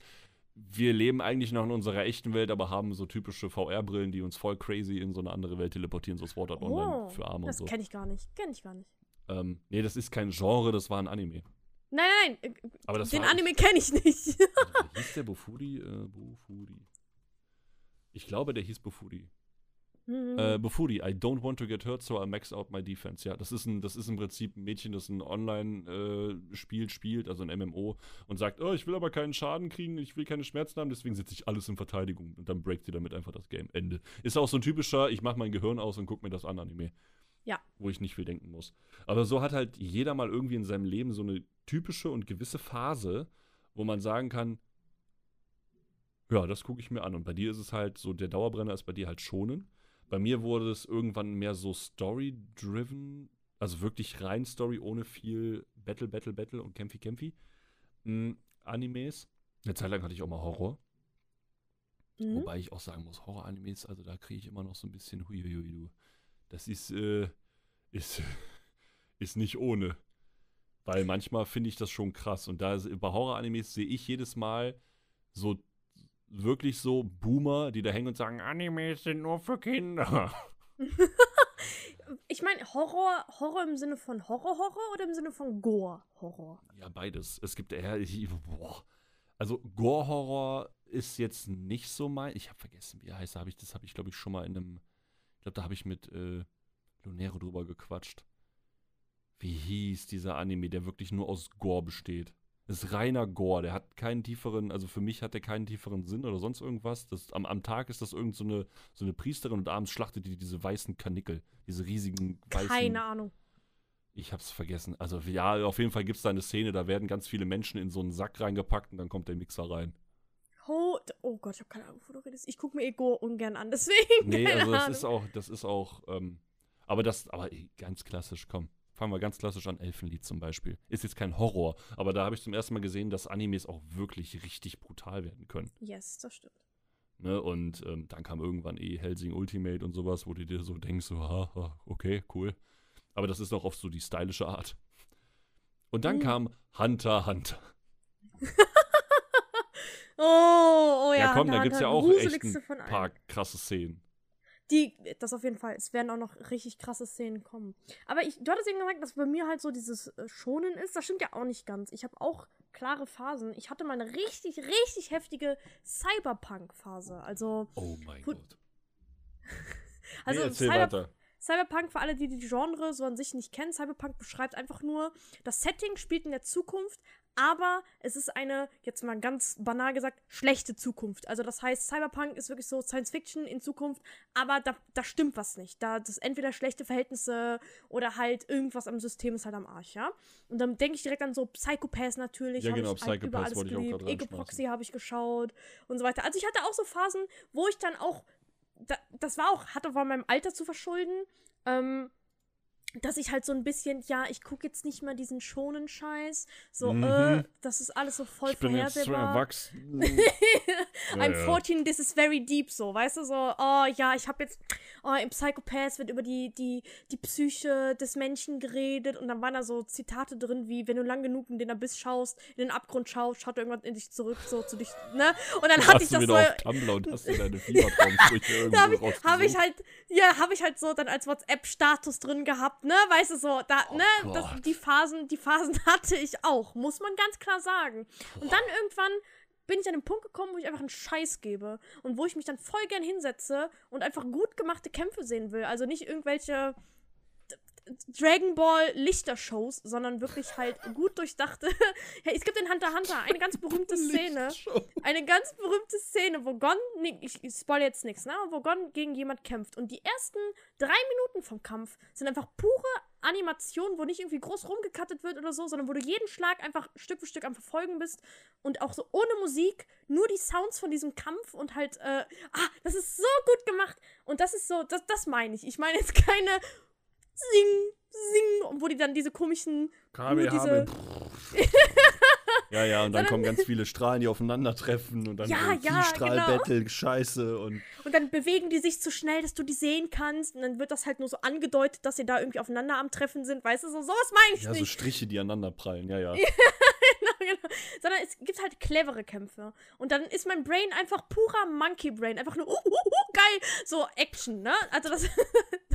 A: Wir leben eigentlich noch in unserer echten Welt, aber haben so typische VR-Brillen, die uns voll crazy in so eine andere Welt teleportieren, so Sword Art
B: Ahnung.
A: Online
B: Oh,
A: für Arme und
B: das
A: so.
B: kenne ich gar nicht. Kenne ich gar nicht.
A: Ähm, nee, das ist kein Genre, das war ein Anime.
B: Nein, nein, nein. äh,
A: Aber das
B: Den Anime kenne ich nicht.
A: Hieß der *laughs* Bofuri? Äh, Bofuri. Ich glaube, der hieß Bofuri.
B: Mhm.
A: Äh, Bofuri, I don't want to get hurt, so I max out my defense. Ja, das ist, ein, das ist im Prinzip ein Mädchen, das ein Online-Spiel spielt, also ein MMO, und sagt, oh, ich will aber keinen Schaden kriegen, ich will keine Schmerzen haben, deswegen setze ich alles in Verteidigung. Und dann breakt sie damit einfach das Game. Ende. Ist auch so ein typischer, ich mache mein Gehirn aus und gucke mir das an, Anime.
B: Ja.
A: Wo ich nicht viel denken muss. Aber so hat halt jeder mal irgendwie in seinem Leben so eine typische und gewisse Phase, wo man sagen kann, ja, das gucke ich mir an. Und bei dir ist es halt so, der Dauerbrenner ist bei dir halt schonen. Bei mir wurde es irgendwann mehr so Story-driven, also wirklich rein Story, ohne viel Battle, Battle, Battle und Kämpfi, Kämpfi. Mm, Animes. Eine Zeit lang hatte ich auch mal Horror.
B: Mhm.
A: Wobei ich auch sagen muss, Horror-Animes, also da kriege ich immer noch so ein bisschen huiuiui, du. Das ist, äh, ist, *laughs* ist nicht ohne. Weil manchmal finde ich das schon krass. Und da bei Horror-Animes sehe ich jedes Mal so wirklich so Boomer, die da hängen und sagen, Animes sind nur für Kinder. *laughs*
B: Ich meine, Horror, Horror im Sinne von Horror-Horror oder im Sinne von Gore-Horror?
A: Ja, beides. Es gibt eher, ich, boah. Also Gore-Horror ist jetzt nicht so mein. Ich habe vergessen, wie er heißt. Hab ich, das habe ich, glaube ich, schon mal in einem. Ich glaube, da habe ich mit äh, Lunero drüber gequatscht. Wie hieß dieser Anime, der wirklich nur aus Gore besteht? Das ist reiner Gore. Der hat keinen tieferen, also für mich hat der keinen tieferen Sinn oder sonst irgendwas. Das, am, am Tag ist das irgend so eine, so eine Priesterin und abends schlachtet die diese weißen Kanickel. Diese riesigen weißen.
B: Keine Ahnung.
A: Ich hab's vergessen. Also ja, auf jeden Fall gibt's da eine Szene, da werden ganz viele Menschen in so einen Sack reingepackt und dann kommt der Mixer rein.
B: Oh, oh Gott, ich habe keine Ahnung, wovon du redest. Ich gucke mir Ego ungern an, deswegen.
A: Nee, also das
B: Ahnung.
A: ist auch, das ist auch, ähm, aber das, aber ganz klassisch, komm. Fangen wir ganz klassisch an, Elfenlied zum Beispiel. Ist jetzt kein Horror, aber da habe ich zum ersten Mal gesehen, dass Animes auch wirklich richtig brutal werden können.
B: Yes, das stimmt.
A: Ne? Und ähm, dann kam irgendwann eh Helsing Ultimate und sowas, wo du dir so denkst, so, ha, ha, okay, cool. Aber das ist auch oft so die stylische Art. Und dann
B: Mhm.
A: kam Hunter Hunter. *laughs*
B: Oh, oh ja.
A: Ja, komm, da
B: hat
A: gibt's
B: er
A: ja auch echt ein paar krasse Szenen.
B: Die, das auf jeden Fall. Es werden auch noch richtig krasse Szenen kommen. Aber ich, du hattest eben gesagt, dass bei mir halt so dieses äh, Schonen ist. Das stimmt ja auch nicht ganz. Ich habe auch klare Phasen. Ich hatte mal eine richtig, richtig heftige Cyberpunk-Phase. Also,
A: Oh mein. Gott. *laughs*
B: also
A: nee,
B: Cyber
A: weiter.
B: Cyberpunk, für alle, die die Genre so an sich nicht kennen, Cyberpunk beschreibt einfach nur, das Setting spielt in der Zukunft, aber es ist eine, jetzt mal ganz banal gesagt, schlechte Zukunft. Also das heißt, Cyberpunk ist wirklich so Science Fiction in Zukunft, aber da, da stimmt was nicht. Da das ist entweder schlechte Verhältnisse oder halt irgendwas am System ist halt am Arsch, ja. Und dann denke ich direkt an so Psychopaths natürlich.
A: Ja, genau,
B: ich halt über
A: Psychopaths
B: alles
A: wollte ich auch
B: geliebt. Ego. Proxy habe ich geschaut und so weiter. Also ich hatte auch so Phasen, wo ich dann auch da, das war auch, hat auch meinem Alter zu verschulden, ähm, dass ich halt so ein bisschen, ja, ich gucke jetzt nicht mehr diesen schonen Scheiß. So,
A: Mhm.
B: äh, das ist alles so voll
A: ich bin jetzt
B: vorhersehbar.
A: erwachsen. *laughs*
B: I'm
A: Ja, ja.
B: 14, this is very deep, so, weißt du, so, oh ja, ich habe jetzt, oh, im Psychopath wird über die, die, die Psyche des Menschen geredet und dann waren da so Zitate drin, wie, wenn du lang genug in den Abyss schaust, in den Abgrund schaust, schaut irgendwann in dich zurück, so zu dich, ne? Und dann hatte ich
A: du
B: das so,
A: auf Tumblr und hast dir deine Fiebertraumsprüche *laughs* irgendwo
B: da habe ich, hab ich halt, ja, habe ich halt so dann als WhatsApp-Status drin gehabt, ne, weißt du, so, da,
A: Oh
B: ne, das, die Phasen, die Phasen *laughs* hatte ich auch, muss man ganz klar sagen. Und dann irgendwann bin ich an den Punkt gekommen, wo ich einfach einen Scheiß gebe und wo ich mich dann voll gern hinsetze und einfach gut gemachte Kämpfe sehen will. Also nicht irgendwelche Dragon Ball Lichtershows, sondern wirklich halt gut durchdachte. *laughs* ja, es gibt in Hunter Hunter eine ganz berühmte Szene. Eine ganz berühmte Szene, wo Gon, nee, ich, ich spoil jetzt nichts, ne? Wo Gon gegen jemand kämpft. Und die ersten drei Minuten vom Kampf sind einfach pure Animation, wo nicht irgendwie groß rumgekattet wird oder so, sondern wo du jeden Schlag einfach Stück für Stück am Verfolgen bist und auch so ohne Musik, nur die Sounds von diesem Kampf und halt, äh, ah, das ist so gut gemacht. Und das ist so, das, das meine ich. Ich meine jetzt keine Sing, Sing, wo die dann diese komischen, nur diese, *laughs*
A: Ja, ja, und dann kommen ganz *laughs* viele Strahlen, die aufeinandertreffen und dann
B: Ja,
A: so ein
B: ja,
A: Strahl-Battle, Scheiße und
B: Und dann bewegen die sich zu schnell, dass du die sehen kannst. Und dann wird das halt nur so angedeutet, dass sie da irgendwie aufeinander am Treffen sind. Weißt du, so sowas meine ich
A: ja, so
B: nicht.
A: Striche, die aneinander prallen, ja, *laughs* ja.
B: genau, genau. Sondern es gibt halt clevere Kämpfe. Und dann ist mein Brain einfach purer Monkey Brain. Einfach nur, uh, uh, uh, geil. So Action, ne? Also das,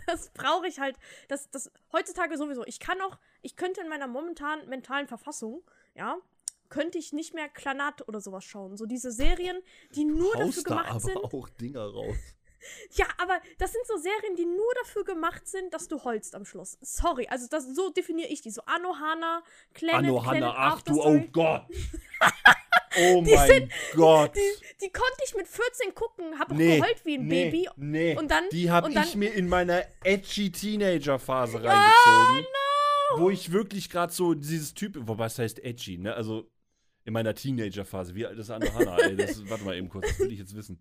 B: *laughs* das brauche ich halt. Das, das heutzutage sowieso. Ich kann auch, ich könnte in meiner momentanen mentalen Verfassung, ja, könnte ich nicht mehr Klanat oder sowas schauen. So diese Serien, die nur dafür
A: Haust da
B: gemacht
A: aber
B: sind.
A: auch Dinger raus. *laughs*
B: Ja, aber das sind so Serien, die nur dafür gemacht sind, dass du holst am Schluss. Sorry, also das, so definiere ich die. So Anohana, Planet,
A: Anno, Hanna,
B: Planet
A: ach du, oh. Gott. *laughs* oh
B: Die
A: mein
B: sind-
A: Gott.
B: Die, die konnte ich mit 14 gucken, hab auch
A: Nee,
B: geheult wie ein
A: nee,
B: Baby.
A: Nee,
B: Und dann-
A: die habe ich mir in meiner edgy Teenager-Phase reingezogen.
B: Oh,
A: Wo ich wirklich gerade so dieses Typ, wobei es heißt edgy, ne? Also in meiner Teenager-Phase. Wie alt ist Anne Hanna? Ey, das, warte mal eben kurz, das will ich jetzt wissen.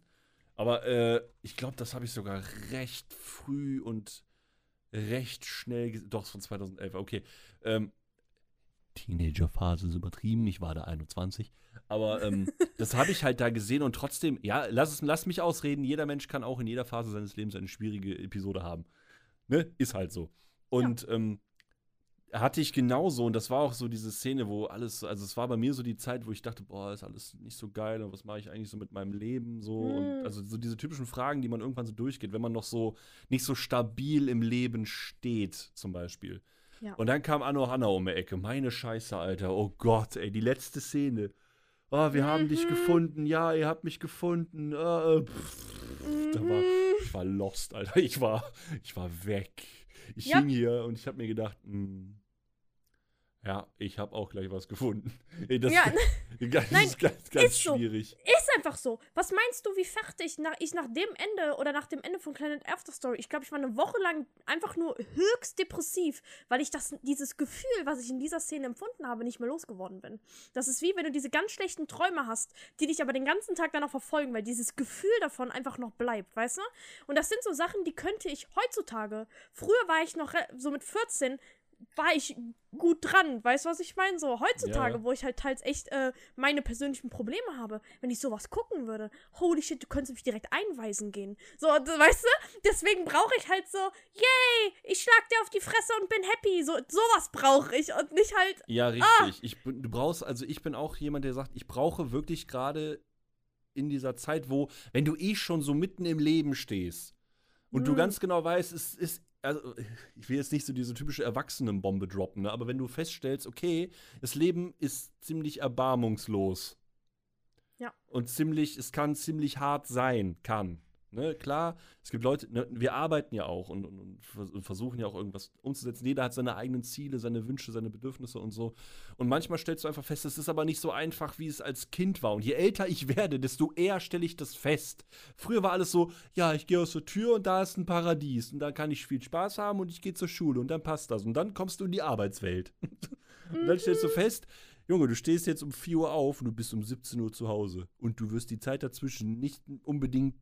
A: Aber äh, ich glaube, das habe ich sogar recht früh und recht schnell. Doch, von 2011, okay. Ähm, Teenager-Phase ist übertrieben, ich war da 21. Aber ähm, das habe ich halt da gesehen und trotzdem, ja, lass, es, lass mich ausreden. Jeder Mensch kann auch in jeder Phase seines Lebens eine schwierige Episode haben. Ne? Ist halt so. Und ähm, hatte ich genauso und das war auch so diese Szene, wo alles, also es war bei mir so die Zeit, wo ich dachte, boah, ist alles nicht so geil und was mache ich eigentlich so mit meinem Leben so und
B: Mm.
A: also so diese typischen Fragen, die man irgendwann so durchgeht, wenn man noch so nicht so stabil im Leben steht, zum Beispiel.
B: Ja.
A: Und dann kam Anno Hanna um die Ecke, meine Scheiße, Alter, oh Gott, ey, die letzte Szene. Oh, wir haben dich
B: Mhm.
A: gefunden, ja, ihr habt mich gefunden. Äh, pff, da war,
B: Mhm.
A: ich war lost, Alter. Ich war, ich war weg. Ich
B: Ja.
A: hing hier und ich habe mir gedacht, hm, ja, ich habe auch gleich was gefunden. *laughs* Das,
B: Ja,
A: das *laughs*
B: nein,
A: ist ganz, ganz
B: ist so.
A: schwierig.
B: Ist einfach so. Was meinst du, wie fertig nach, ich nach dem Ende oder nach dem Ende von Planet After Story, ich glaube, ich war eine Woche lang einfach nur höchst depressiv, weil ich das, dieses Gefühl, was ich in dieser Szene empfunden habe, nicht mehr losgeworden bin. Das ist wie, wenn du diese ganz schlechten Träume hast, die dich aber den ganzen Tag dann noch verfolgen, weil dieses Gefühl davon einfach noch bleibt, weißt du? Und das sind so Sachen, die könnte ich heutzutage, früher war ich noch so mit 14, war ich gut dran, weißt du, was ich meine? So heutzutage,
A: Ja.
B: wo ich halt teils echt äh, meine persönlichen Probleme habe, wenn ich sowas gucken würde, holy shit, du könntest mich direkt einweisen gehen. So, weißt du? Deswegen brauche ich halt so, yay, ich schlag dir auf die Fresse und bin happy. So, sowas brauche ich und nicht halt,
A: Ja, richtig. Ich, bin- du brauchst, also ich bin auch jemand, der sagt, ich brauche wirklich gerade in dieser Zeit, wo, wenn du eh schon so mitten im Leben stehst und du
B: Mm.
A: ganz genau weißt, es ist, also ich will jetzt nicht so diese typische Erwachsenenbombe droppen, ne? aber wenn du feststellst, okay, das Leben ist ziemlich erbarmungslos.
B: Ja.
A: Und ziemlich, es kann ziemlich hart sein, kann. Ne, klar, es gibt Leute, ne, wir arbeiten ja auch und, und, und vers- und versuchen ja auch irgendwas umzusetzen. Jeder hat seine eigenen Ziele, seine Wünsche, seine Bedürfnisse und so. Und manchmal stellst du einfach fest, es ist aber nicht so einfach, wie es als Kind war. Und je älter ich werde, desto eher stelle ich das fest. Früher war alles so, ja, ich gehe aus der Tür und da ist ein Paradies und da kann ich viel Spaß haben und ich gehe zur Schule und dann passt das. Und dann kommst du in die Arbeitswelt. *laughs* und dann stellst du fest, Junge, du stehst jetzt um 4 Uhr auf und du bist um 17 Uhr zu Hause. Und du wirst die Zeit dazwischen nicht unbedingt,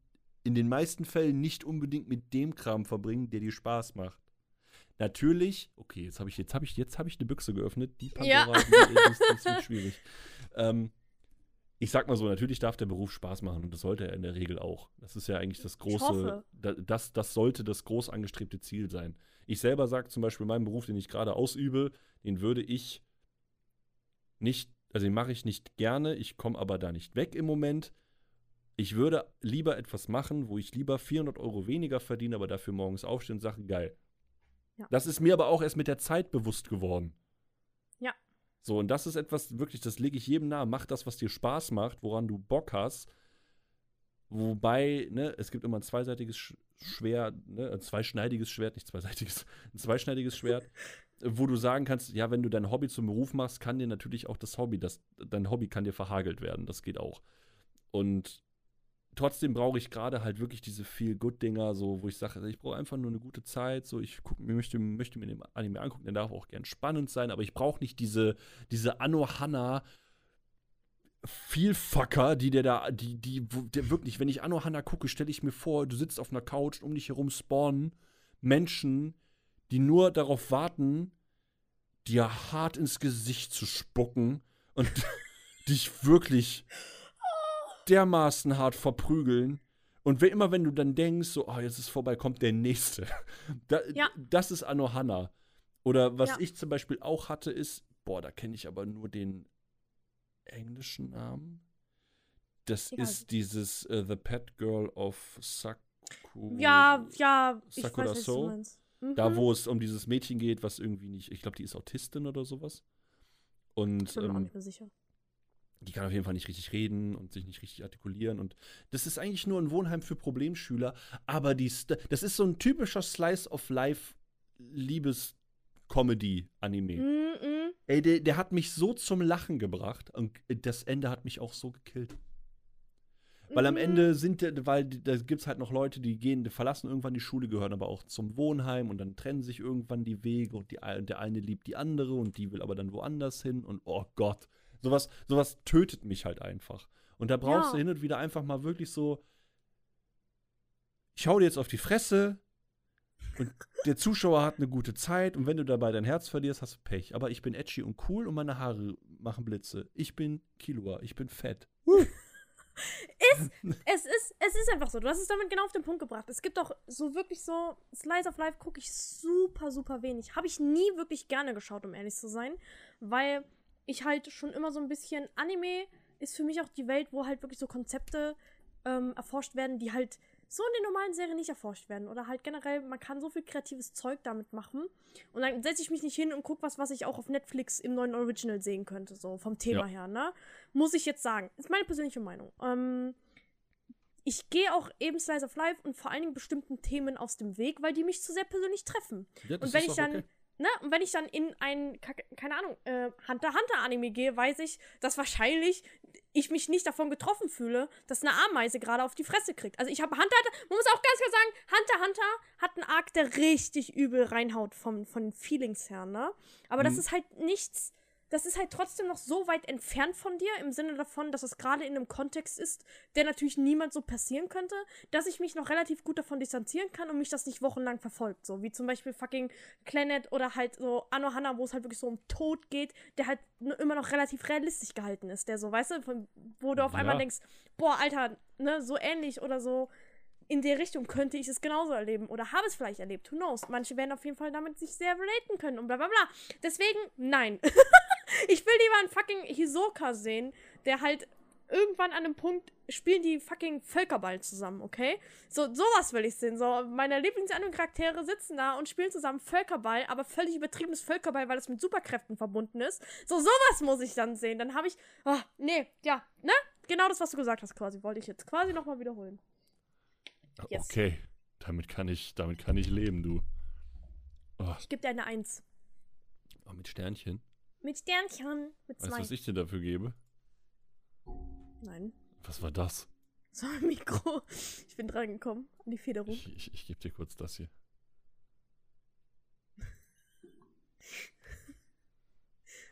A: in den meisten Fällen nicht unbedingt mit dem Kram verbringen, der dir Spaß macht. Natürlich, okay, jetzt habe ich, jetzt habe ich, jetzt habe ich eine Büchse geöffnet. Die
B: Ja.
A: Pandora, die, ist, ist wird schwierig. *laughs* Ähm, ich sag mal so, natürlich darf der Beruf Spaß machen und das sollte er in der Regel auch. Das ist ja eigentlich das große, das, das sollte das groß angestrebte Ziel sein. Ich selber sage zum Beispiel, meinen Beruf, den ich gerade ausübe, den würde ich nicht, also den mache ich nicht gerne, ich komme aber da nicht weg im Moment. Ich würde lieber etwas machen, wo ich lieber 400 Euro weniger verdiene, aber dafür morgens aufstehen und sage, geil.
B: Ja.
A: Das ist mir aber auch erst mit der Zeit bewusst geworden.
B: Ja.
A: So, und das ist etwas, wirklich, das lege ich jedem nahe. Mach das, was dir Spaß macht, woran du Bock hast. Wobei, ne, es gibt immer ein zweiseitiges Sch Schwert, ne, ein zweischneidiges Schwert, nicht zweiseitiges, *laughs* ein zweischneidiges Schwert, wo du sagen kannst, ja, wenn du dein Hobby zum Beruf machst, kann dir natürlich auch das Hobby, das, dein Hobby kann dir verhagelt werden. Das geht auch. Und trotzdem brauche ich gerade halt wirklich diese Feel-Good-Dinger, so, wo ich sage, ich brauche einfach nur eine gute Zeit, so, ich guck, möchte, möchte mir den Anime angucken, der darf auch gern spannend sein, aber ich brauche nicht diese, diese Anohana Vielfucker, die der da, die, die, der wirklich, wenn ich Anohana gucke, stelle ich mir vor, du sitzt auf einer Couch, um dich herum spawnen Menschen, die nur darauf warten, dir hart ins Gesicht zu spucken und *laughs* dich wirklich dermaßen hart verprügeln. Und wenn, immer wenn du dann denkst, so, oh, jetzt ist vorbei, kommt der nächste. *laughs* Da,
B: Ja.
A: Das ist Anohana. Oder was
B: Ja.
A: ich zum Beispiel auch hatte, ist, boah, da kenne ich aber nur den englischen Namen. Das
B: Egal.
A: ist dieses äh, The Pet Girl of Saku.
B: Ja, ja, ich
A: Sakura
B: weiß, was
A: So?
B: du meinst. Mhm.
A: Da, wo es um dieses Mädchen geht, was irgendwie nicht, ich glaube, die ist Autistin oder sowas. Und
B: Ich bin mir auch
A: ähm,
B: nicht mehr sicher.
A: Die kann auf jeden Fall nicht richtig reden und sich nicht richtig artikulieren. Und das ist eigentlich nur ein Wohnheim für Problemschüler. Aber die St das ist so ein typischer Slice of Life Liebes-Comedy-Anime.
B: Mhm.
A: Ey, der, der hat mich so zum Lachen gebracht. Und das Ende hat mich auch so gekillt. Weil am
B: Mhm.
A: Ende sind, weil da gibt es halt noch Leute, die gehen, die verlassen irgendwann die Schule, gehören aber auch zum Wohnheim und dann trennen sich irgendwann die Wege und die, ein- der eine liebt die andere und die will aber dann woanders hin und oh Gott, sowas, sowas tötet mich halt einfach. Und da brauchst
B: Ja.
A: du hin und wieder einfach mal wirklich so, ich hau dir jetzt auf die Fresse und der Zuschauer hat eine gute Zeit und wenn du dabei dein Herz verlierst, hast du Pech. Aber ich bin edgy und cool und meine Haare machen Blitze. Ich bin Kilua, ich bin fett. *laughs*
B: Es ist, es ist einfach so. Du hast es damit genau auf den Punkt gebracht. Es gibt auch so wirklich so, Slice of Life gucke ich super, super wenig. Habe ich nie wirklich gerne geschaut, um ehrlich zu sein. Weil ich halt schon immer so ein bisschen, Anime ist für mich auch die Welt, wo halt wirklich so Konzepte ähm, erforscht werden, die halt so in den normalen Serien nicht erforscht werden. Oder halt generell, man kann so viel kreatives Zeug damit machen. Und dann setze ich mich nicht hin und gucke was, was ich auch auf Netflix im neuen Original sehen könnte, so vom Thema
A: Ja.
B: her, ne? Muss ich jetzt sagen. Ist meine persönliche Meinung. Ähm, ich gehe auch eben Slice of Life und vor allen Dingen bestimmten Themen aus dem Weg, weil die mich zu sehr persönlich treffen.
A: Ja,
B: Und wenn ich dann,
A: okay.
B: Ne, und wenn ich dann in ein, keine Ahnung, äh, Hunter Hunter Anime gehe, weiß ich, dass wahrscheinlich ich mich nicht davon getroffen fühle, dass eine Ameise gerade auf die Fresse kriegt. Also ich habe Hunter, Hunter, man muss auch ganz klar sagen, Hunter Hunter hat einen Arc, der richtig übel reinhaut vom, von den Feelings her, ne? Aber das
A: Mhm.
B: ist halt nichts, das ist halt trotzdem noch so weit entfernt von dir, im Sinne davon, dass es gerade in einem Kontext ist, der natürlich niemand so passieren könnte, dass ich mich noch relativ gut davon distanzieren kann und mich das nicht wochenlang verfolgt. So wie zum Beispiel fucking Planet oder halt so Anohana, wo es halt wirklich so um Tod geht, der halt immer noch relativ realistisch gehalten ist. Der so, weißt du, von, wo du auf
A: Ja.
B: einmal denkst, boah, Alter, ne, so ähnlich oder so. In der Richtung könnte ich es genauso erleben oder habe es vielleicht erlebt. Who knows? Manche werden auf jeden Fall damit sich sehr relaten können und bla bla bla. Deswegen, nein. *laughs* ich will lieber einen fucking Hisoka sehen, der halt irgendwann an einem Punkt spielen die fucking Völkerball zusammen, okay? So, sowas will ich sehen. So, meine Lieblingsanime-Charaktere sitzen da und spielen zusammen Völkerball, aber völlig übertriebenes Völkerball, weil es mit Superkräften verbunden ist. So, sowas muss ich dann sehen. Dann habe ich. Ah, nee, ja, ne? Genau das, was du gesagt hast, quasi, wollte ich jetzt quasi nochmal wiederholen. Yes.
A: Okay, damit kann ich, damit kann ich leben, du. Oh,
B: Ich gebe dir eine Eins.
A: oh, mit Sternchen.
B: Mit Sternchen. Mit
A: Weißt du, was ich dir dafür gebe?
B: Nein.
A: Was war das?
B: So ein Mikro. Ich bin dran gekommen. An die Federung.
A: Ich, ich, ich gebe dir kurz das hier.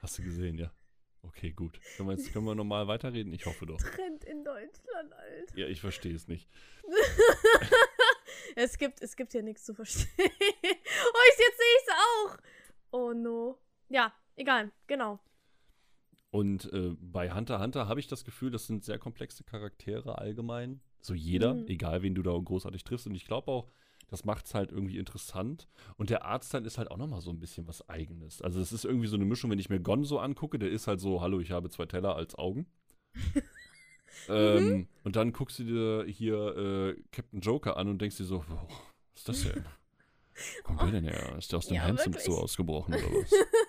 A: Hast du gesehen, ja? Okay, gut. Können wir jetzt können wir normal weiterreden? Ich hoffe doch.
B: Trend in Deutschland, Alter.
A: Ja, ich verstehe es nicht. *laughs*
B: Es gibt, es gibt hier nichts zu verstehen. *laughs* oh, ich, jetzt sehe ich es auch. Oh no. Ja, egal, genau.
A: Und äh, bei Hunter Hunter habe ich das Gefühl, das sind sehr komplexe Charaktere allgemein. So jeder,
B: Mhm.
A: egal wen du da großartig triffst. Und ich glaube auch, das macht es halt irgendwie interessant. Und der Artstyle ist halt auch nochmal so ein bisschen was Eigenes. Also es ist irgendwie so eine Mischung, wenn ich mir Gonzo angucke, der ist halt so, hallo, ich habe zwei Teller als Augen. *laughs* ähm, und dann guckst du dir hier äh, Captain Joker an und denkst dir so, oh, was ist das denn? *laughs* Kommt der denn her? Ist der aus dem
B: Ja,
A: Handsome. Zoo ausgebrochen oder was? *laughs*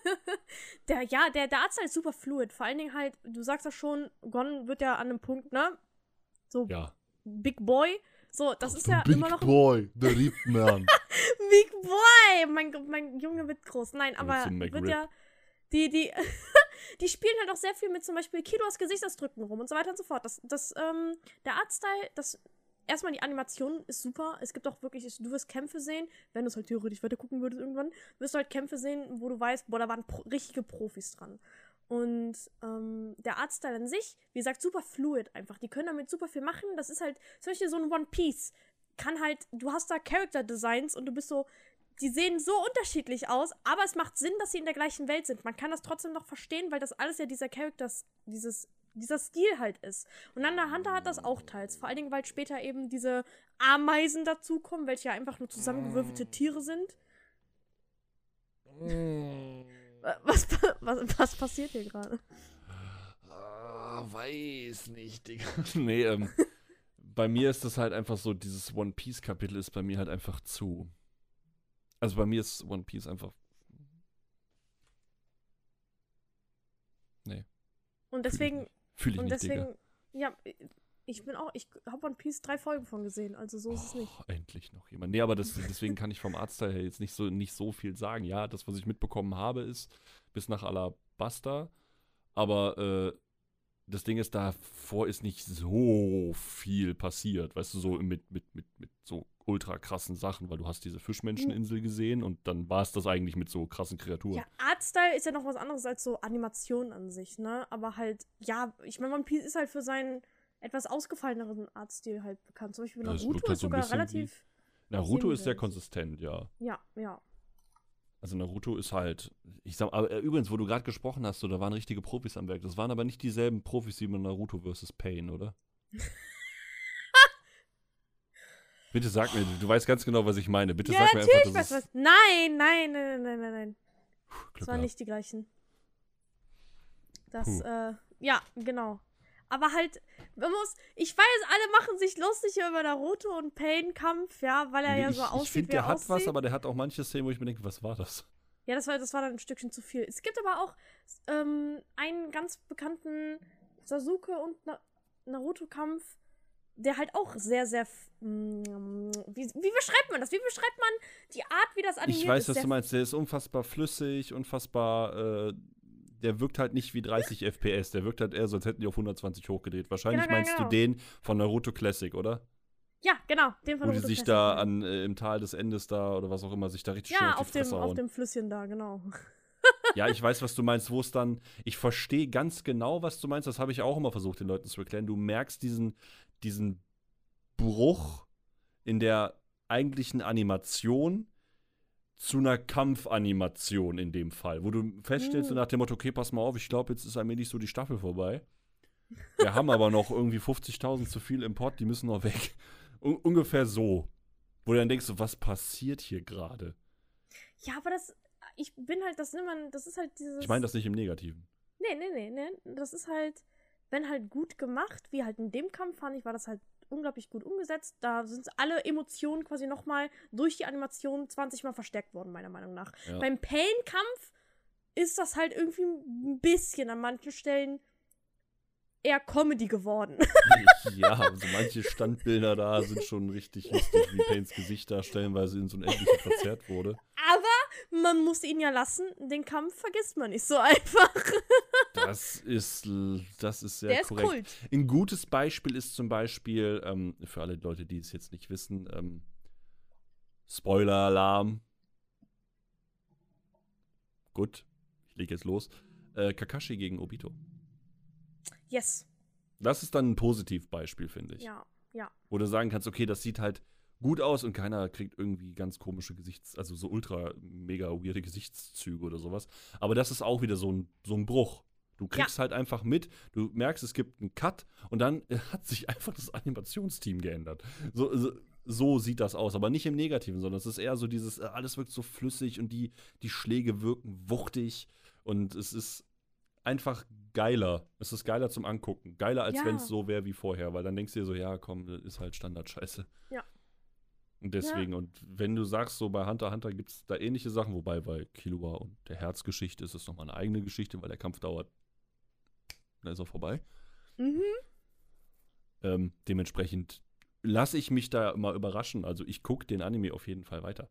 B: Der, ja, der, der Arzt ist super fluid. Vor allen Dingen halt, du sagst ja schon, Gon wird ja an einem Punkt, ne? So,
A: ja.
B: Big Boy. So, das ist ja immer noch.
A: Boy, der Riebman. *laughs*
B: Big Boy! Mein, mein Junge wird groß. Nein,
A: Er
B: aber
A: wird
B: ja. Die, die. *laughs* die spielen halt auch sehr viel mit zum Beispiel Kilos Gesichtsausdrücken rum und so weiter und so fort. Das, das, ähm, der Artstyle, das erstmal die Animation ist super. Es gibt auch wirklich, du wirst Kämpfe sehen, wenn du es halt theoretisch weiter gucken würdest irgendwann, wirst du halt Kämpfe sehen, wo du weißt, boah, da waren Pro richtige Profis dran. Und ähm, der Artstyle an sich, wie gesagt, super fluid einfach. Die können damit super viel machen. Das ist halt zum Beispiel so ein One Piece. Kann halt, du hast da Character Designs und du bist so, die sehen so unterschiedlich aus, aber es macht Sinn, dass sie in der gleichen Welt sind. Man kann das trotzdem noch verstehen, weil das alles ja dieser Characters, dieses, dieser Stil halt ist. Und dann der Hunter hat das auch teils. Vor allen Dingen, weil später eben diese Ameisen dazukommen, welche ja einfach nur zusammengewürfelte Tiere sind. Was, was, was passiert hier gerade?
A: Ah, weiß nicht, Digga. *laughs* nee, ähm, bei mir ist das halt einfach so, dieses One Piece Kapitel ist bei mir halt einfach zu. Also bei mir ist One Piece einfach. Nee.
B: Und deswegen.
A: Fühle ich
B: und
A: nicht,
B: deswegen.
A: Digga.
B: Ja, ich bin auch. Ich habe One Piece drei Folgen von gesehen, also so ist es nicht.
A: Oh, endlich noch jemand. Nee, aber das, deswegen kann ich vom Arztteil her jetzt nicht so, nicht so viel sagen. Ja, das, was ich mitbekommen habe, ist bis nach Alabasta. Aber äh, das Ding ist, davor ist nicht so viel passiert. Weißt du, so mit, mit, mit, mit so ultra krassen Sachen, weil du hast diese Fischmenscheninsel gesehen und dann war es das eigentlich mit so krassen Kreaturen.
B: Ja, Artstyle ist ja noch was anderes als so Animation an sich, ne? Aber halt, ja, ich meine, One Piece ist halt für seinen etwas ausgefalleneren Artstil halt bekannt. Zum Beispiel Naruto
A: halt
B: ist sogar relativ.
A: Naruto ist sehr konsistent, ja.
B: Ja, ja.
A: Also Naruto ist halt, ich sag, aber äh, übrigens, wo du gerade gesprochen hast, so, da waren richtige Profis am Werk. Das waren aber nicht dieselben Profis wie bei Naruto vs. Pain, oder? *laughs* Bitte sag mir, du weißt ganz genau, was ich meine. Bitte
B: ja,
A: sag mir einfach, dass
B: du was. Nein, nein, nein, nein, nein, nein.
A: Glück
B: Das waren nicht die gleichen. Das,
A: Puh.
B: äh, ja, genau. Aber halt, man muss, ich weiß, alle machen sich lustig über Naruto und Pain-Kampf, ja, weil er
A: Nee,
B: ja
A: ich,
B: so
A: ich
B: aussieht,
A: finde,
B: wie
A: der
B: er
A: hat
B: aussieht.
A: was, aber der hat auch manche Szenen, wo ich mir denke, was war das?
B: Ja, das war, das war dann ein Stückchen zu viel. Es gibt aber auch ähm, einen ganz bekannten Sasuke und Na Naruto-Kampf, der halt auch sehr, sehr. mm, Wie, wie beschreibt man das? Wie beschreibt man die Art, wie das animiert
A: Ich weiß,
B: ist?
A: was du meinst. Der ist unfassbar flüssig, unfassbar, äh, der wirkt halt nicht wie 30 FPS. Der wirkt halt eher so, als hätten die auf 120 hochgedreht. Wahrscheinlich
B: Genau, genau,
A: meinst
B: genau.
A: du den von Naruto Classic, oder?
B: Ja, genau. Den von
A: Wo die
B: Naruto
A: sich
B: Classic
A: da an, äh, im Tal des Endes da oder was auch immer, sich da richtig schön
B: Ja,
A: auf
B: auf
A: die
B: dem, auf
A: hauen.
B: dem Flüsschen da, genau.
A: Ja, ich weiß, was du meinst, wo es dann. Ich verstehe ganz genau, was du meinst. Das habe ich auch immer versucht, den Leuten zu erklären. Du merkst diesen, diesen Bruch in der eigentlichen Animation zu einer Kampfanimation in dem Fall, wo du feststellst,
B: Mm.
A: nach dem Motto, okay, pass mal auf, ich glaube, jetzt ist allmählich so die Staffel vorbei. Wir haben aber noch irgendwie 50.000 zu viel im Pott, die müssen noch weg. Un ungefähr so. Wo du dann denkst, was passiert hier gerade?
B: Ja, aber das. Ich bin halt, das nimmt man, das ist halt dieses.
A: Ich meine das nicht im Negativen.
B: Nee, nee, nee, nee. Das ist halt, wenn halt gut gemacht, wie halt in dem Kampf fand ich, war das halt unglaublich gut umgesetzt. Da sind alle Emotionen quasi nochmal durch die Animation 20 Mal verstärkt worden, meiner Meinung nach.
A: Ja.
B: Beim Pain-Kampf ist das halt irgendwie ein bisschen an manchen Stellen eher Comedy geworden. *laughs*
A: Ja, also manche Standbilder da sind schon richtig lustig, wie Paynes Gesicht da stellenweise in so ein Endliche verzerrt wurde.
B: Aber man muss ihn ja lassen. Den Kampf vergisst man nicht so *laughs* einfach.
A: Das ist, das ist sehr
B: Der ist
A: korrekt.
B: Kult.
A: Ein gutes Beispiel ist zum Beispiel, ähm, für alle Leute, die es jetzt nicht wissen, ähm, Spoiler-Alarm. Gut, ich lege jetzt los. Äh, Kakashi gegen Obito.
B: Yes.
A: Das ist dann ein Positivbeispiel, finde ich.
B: Ja, ja.
A: Wo du sagen kannst, okay, das sieht halt gut aus und keiner kriegt irgendwie ganz komische Gesichts-, also so ultra mega weirde Gesichtszüge oder sowas. Aber das ist auch wieder so ein, so ein Bruch. Du kriegst halt einfach mit, du merkst, es gibt einen Cut und dann *laughs* hat sich einfach das Animationsteam geändert. So, so, so sieht das aus, aber nicht im Negativen, sondern es ist eher so dieses, äh, alles wirkt so flüssig und die, die Schläge wirken wuchtig und es ist einfach geiler. Es ist geiler zum Angucken. Geiler, als
B: Ja.
A: wenn es so wäre wie vorher, weil dann denkst du dir so, ja, komm, ist halt Standardscheiße.
B: Ja.
A: Deswegen, und wenn du sagst, so bei Hunter Hunter gibt es da ähnliche Sachen, wobei bei Killua und der Herzgeschichte ist es nochmal eine eigene Geschichte, weil der Kampf dauert, dann ist er vorbei.
B: Mhm.
A: Ähm, dementsprechend lasse ich mich da immer überraschen. Also ich gucke den Anime auf jeden Fall weiter.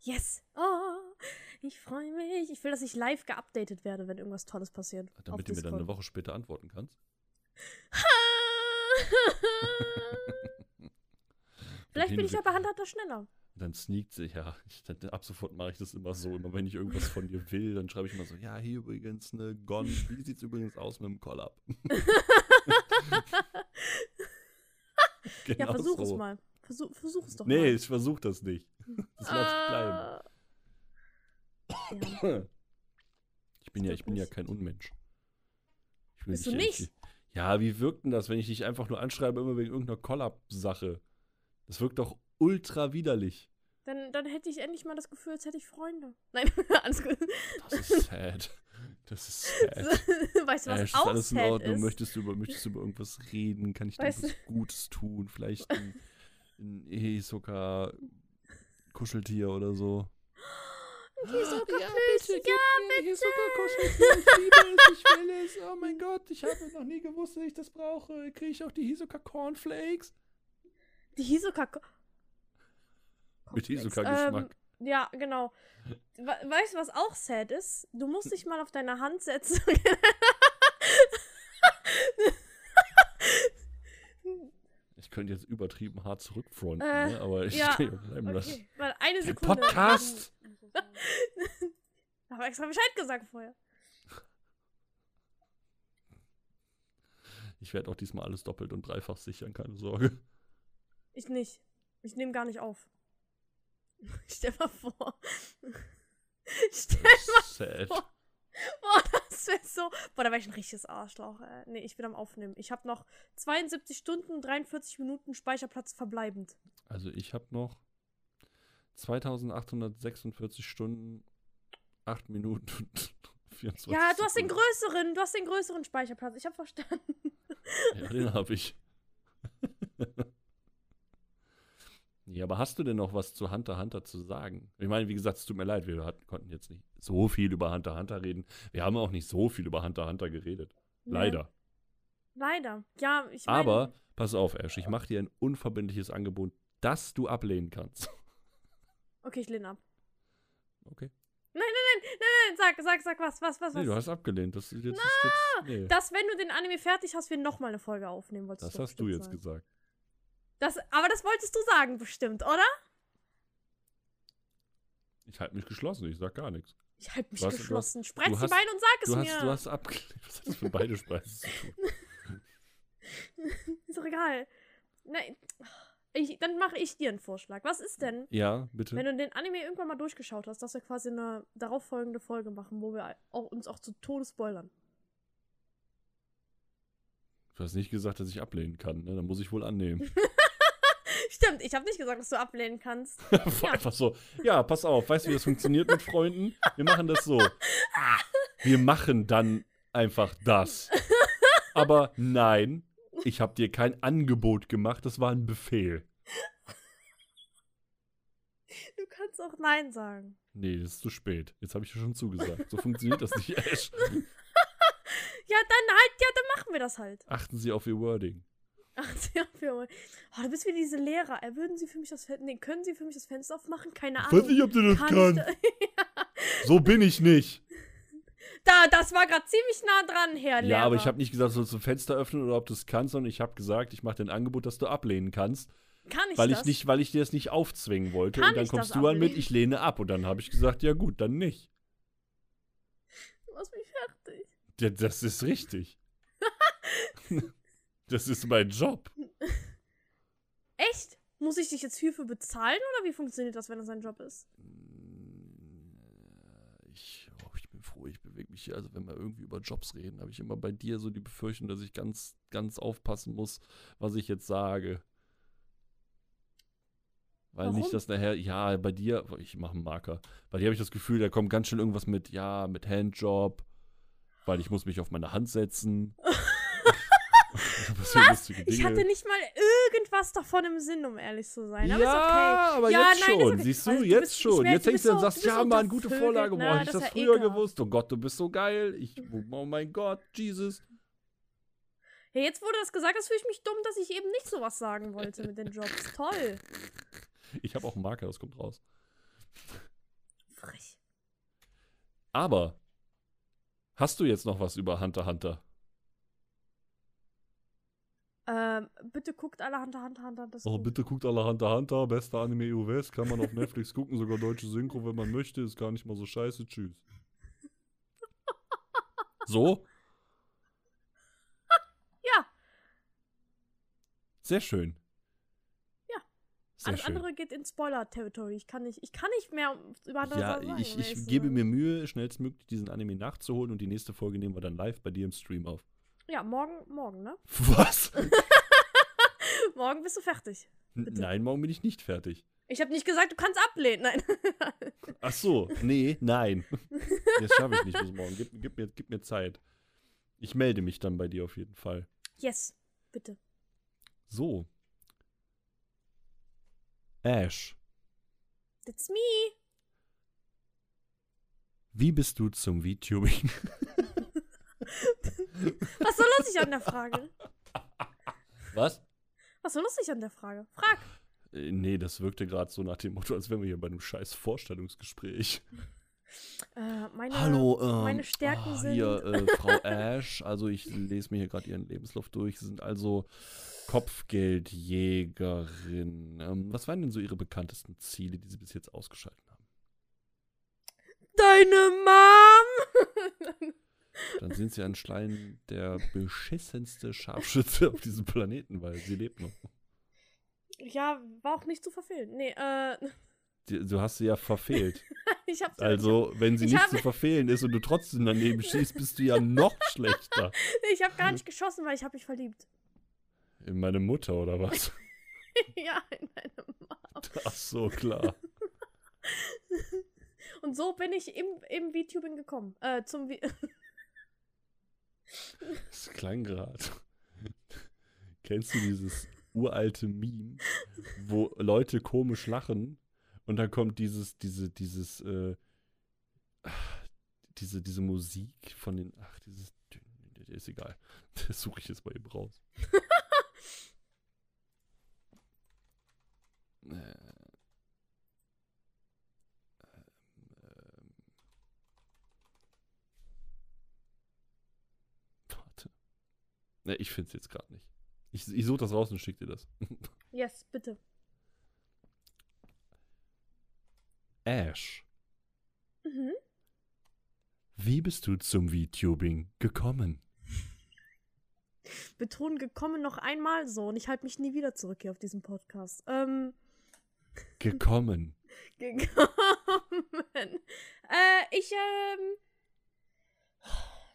B: Yes. Oh. Ich freue mich. Ich will, dass ich live geupdatet werde, wenn irgendwas Tolles passiert.
A: Damit du mir dann eine Woche später antworten kannst. *laughs* *laughs*
B: Vielleicht bin ich ja bei Hunter schneller.
A: Dann sneakt sich, ja, ich, dann, ab sofort mache ich das immer so. Immer wenn ich irgendwas von dir will, dann schreibe ich immer so, ja, hier übrigens eine Gon, wie sieht's übrigens aus mit dem Collab? *laughs* genau
B: ja, versuch
A: so.
B: es mal. Versuch, versuch es doch
A: Nee,
B: mal.
A: ich versuche das nicht. Das lasse ich bleiben.
B: Ah. Ja.
A: Ich bin ja, ich bin ja kein Unmensch.
B: Bist du nicht-
A: Ja, wie wirkt denn das, wenn ich dich einfach nur anschreibe, immer wegen irgendeiner Collab-Sache? Das wirkt doch ultra widerlich.
B: Dann, dann hätte ich endlich mal das Gefühl, als hätte ich Freunde. *laughs* Nein, *laughs* alles gut.
A: Das ist sad. Das ist sad. *laughs*
B: weißt du, was
A: Ash, ist
B: auch
A: alles in Ordnung?
B: ist?
A: Möchtest du, über, möchtest du über irgendwas reden? Kann ich dir
B: Weißt
A: was Gutes tun? Vielleicht ein, ein Hisoka-Kuscheltier oder so?
B: Hisoka
A: ja, bitte,
B: ja, bitte.
A: Hisoka-Kuscheltier. Ich liebe es, ich will es. Oh mein Gott, ich habe noch nie gewusst, dass ich das brauche. Kriege ich auch die Hisoka-Cornflakes?
B: Die Hisoka.
A: Mit
B: Ähm,
A: Hisoka-Geschmack.
B: ja, genau. We weißt du, was auch sad ist? Du musst dich mal auf deine Hand setzen.
A: Ich könnte jetzt übertrieben hart zurückfronten,
B: Äh,
A: ne? aber ich
B: ja,
A: bleiben
B: okay, weil eine
A: Der
B: Sekunde.
A: Podcast! *laughs*
B: Ich habe extra Bescheid gesagt vorher.
A: Ich werde auch diesmal alles doppelt und dreifach sichern, keine Sorge.
B: Ich nicht. Ich nehme gar nicht auf. *laughs* Stell mal vor. *laughs* Stell
A: Sad.
B: vor. Boah, das wäre so. Boah, da wäre ich ein richtiges Arschloch. Ey. Nee, ich bin am Aufnehmen. Ich habe noch 72 Stunden, 43 Minuten Speicherplatz verbleibend.
A: Also ich habe noch 2846 Stunden, 8 Minuten und *laughs* 24
B: Ja, du hast den größeren, du hast den größeren Speicherplatz. Ich habe verstanden.
A: Ja, den habe ich. Ja, aber hast du denn noch was zu Hunter Hunter zu sagen? Ich meine, wie gesagt, es tut mir leid, wir hatten, konnten jetzt nicht so viel über Hunter Hunter reden. Wir haben auch nicht so viel über Hunter Hunter geredet. Leider.
B: Leider. Ja, ich meine.
A: Aber, pass auf, Ash, ich mache dir ein unverbindliches Angebot, das du ablehnen kannst. *laughs*
B: Okay, ich lehne ab.
A: Okay.
B: Nein, nein, nein, nein, sag, sag, sag was, was, was,
A: Nee,
B: was.
A: du hast abgelehnt. Das jetzt, ist jetzt nee.
B: Dass, wenn du den Anime fertig hast, wir nochmal eine Folge aufnehmen wolltest.
A: Das hast du jetzt
B: sagen.
A: gesagt.
B: Das, aber das wolltest du sagen, bestimmt, oder?
A: Ich halte mich geschlossen, ich sag gar nichts.
B: Ich halte mich
A: hast- du hast-
B: geschlossen. Spreiz die Beine und sag es
A: Du
B: mir. *laughs*
A: hast, du hast abgelehnt. Was hat das für beide Speisen zu tun? *laughs*
B: Ist doch egal. Nein. Ich, dann mache ich dir einen Vorschlag. Was ist denn,
A: Ja, bitte.
B: wenn du den Anime irgendwann mal durchgeschaut hast, dass wir quasi eine darauffolgende Folge machen, wo wir auch, uns auch zu Tode spoilern?
A: Du hast nicht gesagt, dass ich ablehnen kann, ne? Dann muss ich wohl annehmen. *laughs*
B: Stimmt, ich habe nicht gesagt, dass du ablehnen kannst.
A: War *laughs* Einfach so. Ja, pass auf, weißt du, wie das funktioniert mit Freunden? Wir machen das so. Wir machen dann einfach das. Aber nein, ich habe dir kein Angebot gemacht, das war ein Befehl.
B: Du kannst auch Nein sagen.
A: Nee, das ist zu spät. Jetzt habe ich dir schon zugesagt. So funktioniert das nicht, Ash. *laughs*
B: Ja, dann halt, ja, dann machen wir das halt.
A: Achten Sie auf Ihr Wording.
B: Ach, ja, für oh, du bist wie diese Lehrer. Würden Sie für mich das Fenster, nee, können Sie für mich das Fenster aufmachen? Keine
A: Ich
B: Ahnung.
A: weiß nicht, ob du das
B: Kann ich
A: kannst. *laughs* So bin ich nicht.
B: Da, das war gerade ziemlich nah dran, Herr Lehrer.
A: Ja, aber ich habe nicht gesagt, du sollst ein Fenster öffnen oder ob du es kannst, sondern ich habe gesagt, ich mache dir ein Angebot, das du ablehnen kannst,
B: Kann ich
A: weil
B: das?
A: ich nicht, weil ich dir das nicht aufzwingen wollte.
B: Kann
A: und dann
B: ich
A: kommst
B: das
A: du an mit, ich lehne ab. Und dann habe ich gesagt, ja gut, dann nicht.
B: Du machst mich fertig.
A: Ja, das ist richtig. *laughs* das ist mein Job.
B: Echt? Muss ich dich jetzt hierfür bezahlen oder wie funktioniert das, wenn das ein Job ist?
A: Ich, oh, ich bin froh, ich bewege mich hier. Also, wenn wir irgendwie über Jobs reden, habe ich immer bei dir so die Befürchtung, dass ich ganz, ganz aufpassen muss, was ich jetzt sage. Weil
B: Warum?
A: nicht, dass nachher, ja, bei dir, ich mache einen Marker. Bei dir habe ich das Gefühl, da kommt ganz schnell irgendwas mit, ja, mit Handjob, weil ich muss mich auf meine Hand setzen. *laughs* *laughs* Was?
B: Ich hatte nicht mal irgendwas davon im Sinn, um ehrlich zu sein. Aber
A: ja,
B: okay.
A: aber
B: Ja,
A: jetzt
B: nein,
A: schon.
B: okay.
A: Siehst du,
B: Also, du
A: jetzt
B: bist-
A: schon.
B: merke,
A: jetzt denkst du und sagst, ja, Mann, gute Vorlage. Boah, hätte ich
B: Das
A: das früher
B: ekelhaft.
A: gewusst. Oh Gott, du bist so geil. Ich, oh mein Gott, Jesus.
B: Ja, jetzt wurde das gesagt, das fühle ich mich dumm, dass ich eben nicht sowas sagen wollte mit den Jobs. *laughs* Toll.
A: Ich habe auch einen Marker, das kommt raus.
B: Frech.
A: Aber hast du jetzt noch was über Hunter Hunter?
B: Ähm, bitte guckt alle Hunter, Hunter, Hunter. Das
A: Oh, bitte guckt alle Hunter Hunter, bester Anime EU West, kann man auf Netflix gucken, sogar deutsche Synchro, wenn man möchte, ist gar nicht mal so scheiße, tschüss. So? *laughs*
B: Ja,
A: Sehr schön.
B: Ja.
A: Sehr
B: alles
A: schön.
B: andere geht in Spoiler-Territory. Ich kann nicht, ich kann nicht mehr über Hunter
A: Ja,
B: sagen.
A: ich,
B: weil
A: ich
B: es,
A: gebe mir Mühe, schnellstmöglich diesen Anime nachzuholen und die nächste Folge nehmen wir dann live bei dir im Stream auf.
B: Ja, morgen, morgen, ne? *laughs*
A: Was? *laughs*
B: morgen bist du fertig. Bitte.
A: Nein, morgen bin ich nicht fertig.
B: Ich habe nicht gesagt, du kannst ablehnen. Nein. *laughs*
A: Ach so, nee, nein. Das schaffe ich nicht bis morgen. Gib, gib, mir, gib mir Zeit. Ich melde mich dann bei dir auf jeden Fall.
B: yes, bitte.
A: So. Ash,
B: That's me.
A: wie bist du zum VTubing? *laughs*
B: Was so lustig an der Frage?
A: Was?
B: Was so lustig an der Frage? Frag.
A: Äh, nee, das wirkte gerade so nach dem Motto, als wären wir hier bei einem scheiß Vorstellungsgespräch.
B: Äh, meine,
A: Hallo, ähm,
B: meine Stärken
A: ah,
B: sind.
A: Hier, äh, Frau Ash, also ich lese mir hier gerade Ihren Lebenslauf durch. Sie sind also Kopfgeldjägerin. Ähm, was waren denn so Ihre bekanntesten Ziele, die Sie bis jetzt ausgeschaltet haben?
B: Deine Mom! *laughs*
A: Dann sind Sie anscheinend der beschissenste Scharfschütze auf diesem Planeten, weil sie lebt noch.
B: ja, war auch nicht zu verfehlen. Nee, äh,
A: Du hast sie ja verfehlt. *laughs*
B: ich hab's
A: Also, wenn sie
B: Ich
A: nicht zu verfehlen ist und du trotzdem daneben *laughs* schießt, bist du ja noch schlechter.
B: Ich habe gar nicht geschossen, weil ich habe mich verliebt.
A: In meine Mutter oder was? *laughs*
B: ja, in deine Mom.
A: Ach so, klar.
B: Und so bin ich im, im VTubing gekommen. Äh, zum Vi *laughs*
A: Das klang gerade. Kennst du dieses uralte Meme, wo Leute komisch lachen und dann kommt dieses, diese, dieses, äh, diese, diese Musik von den, ach, dieses, ist egal. Das suche ich jetzt mal eben raus. *laughs* äh, ähm, Warte. Ne, ich finde es jetzt gerade nicht. Ich, ich suche das raus und schicke dir das. *laughs*
B: yes, bitte.
A: Ash,
B: Mhm.
A: wie bist du zum VTubing gekommen? *laughs*
B: Betonen gekommen noch einmal so und ich halte mich nie wieder zurück hier auf diesem Podcast. Ähm,
A: Gekommen. *laughs*
B: gekommen. äh, ich ähm,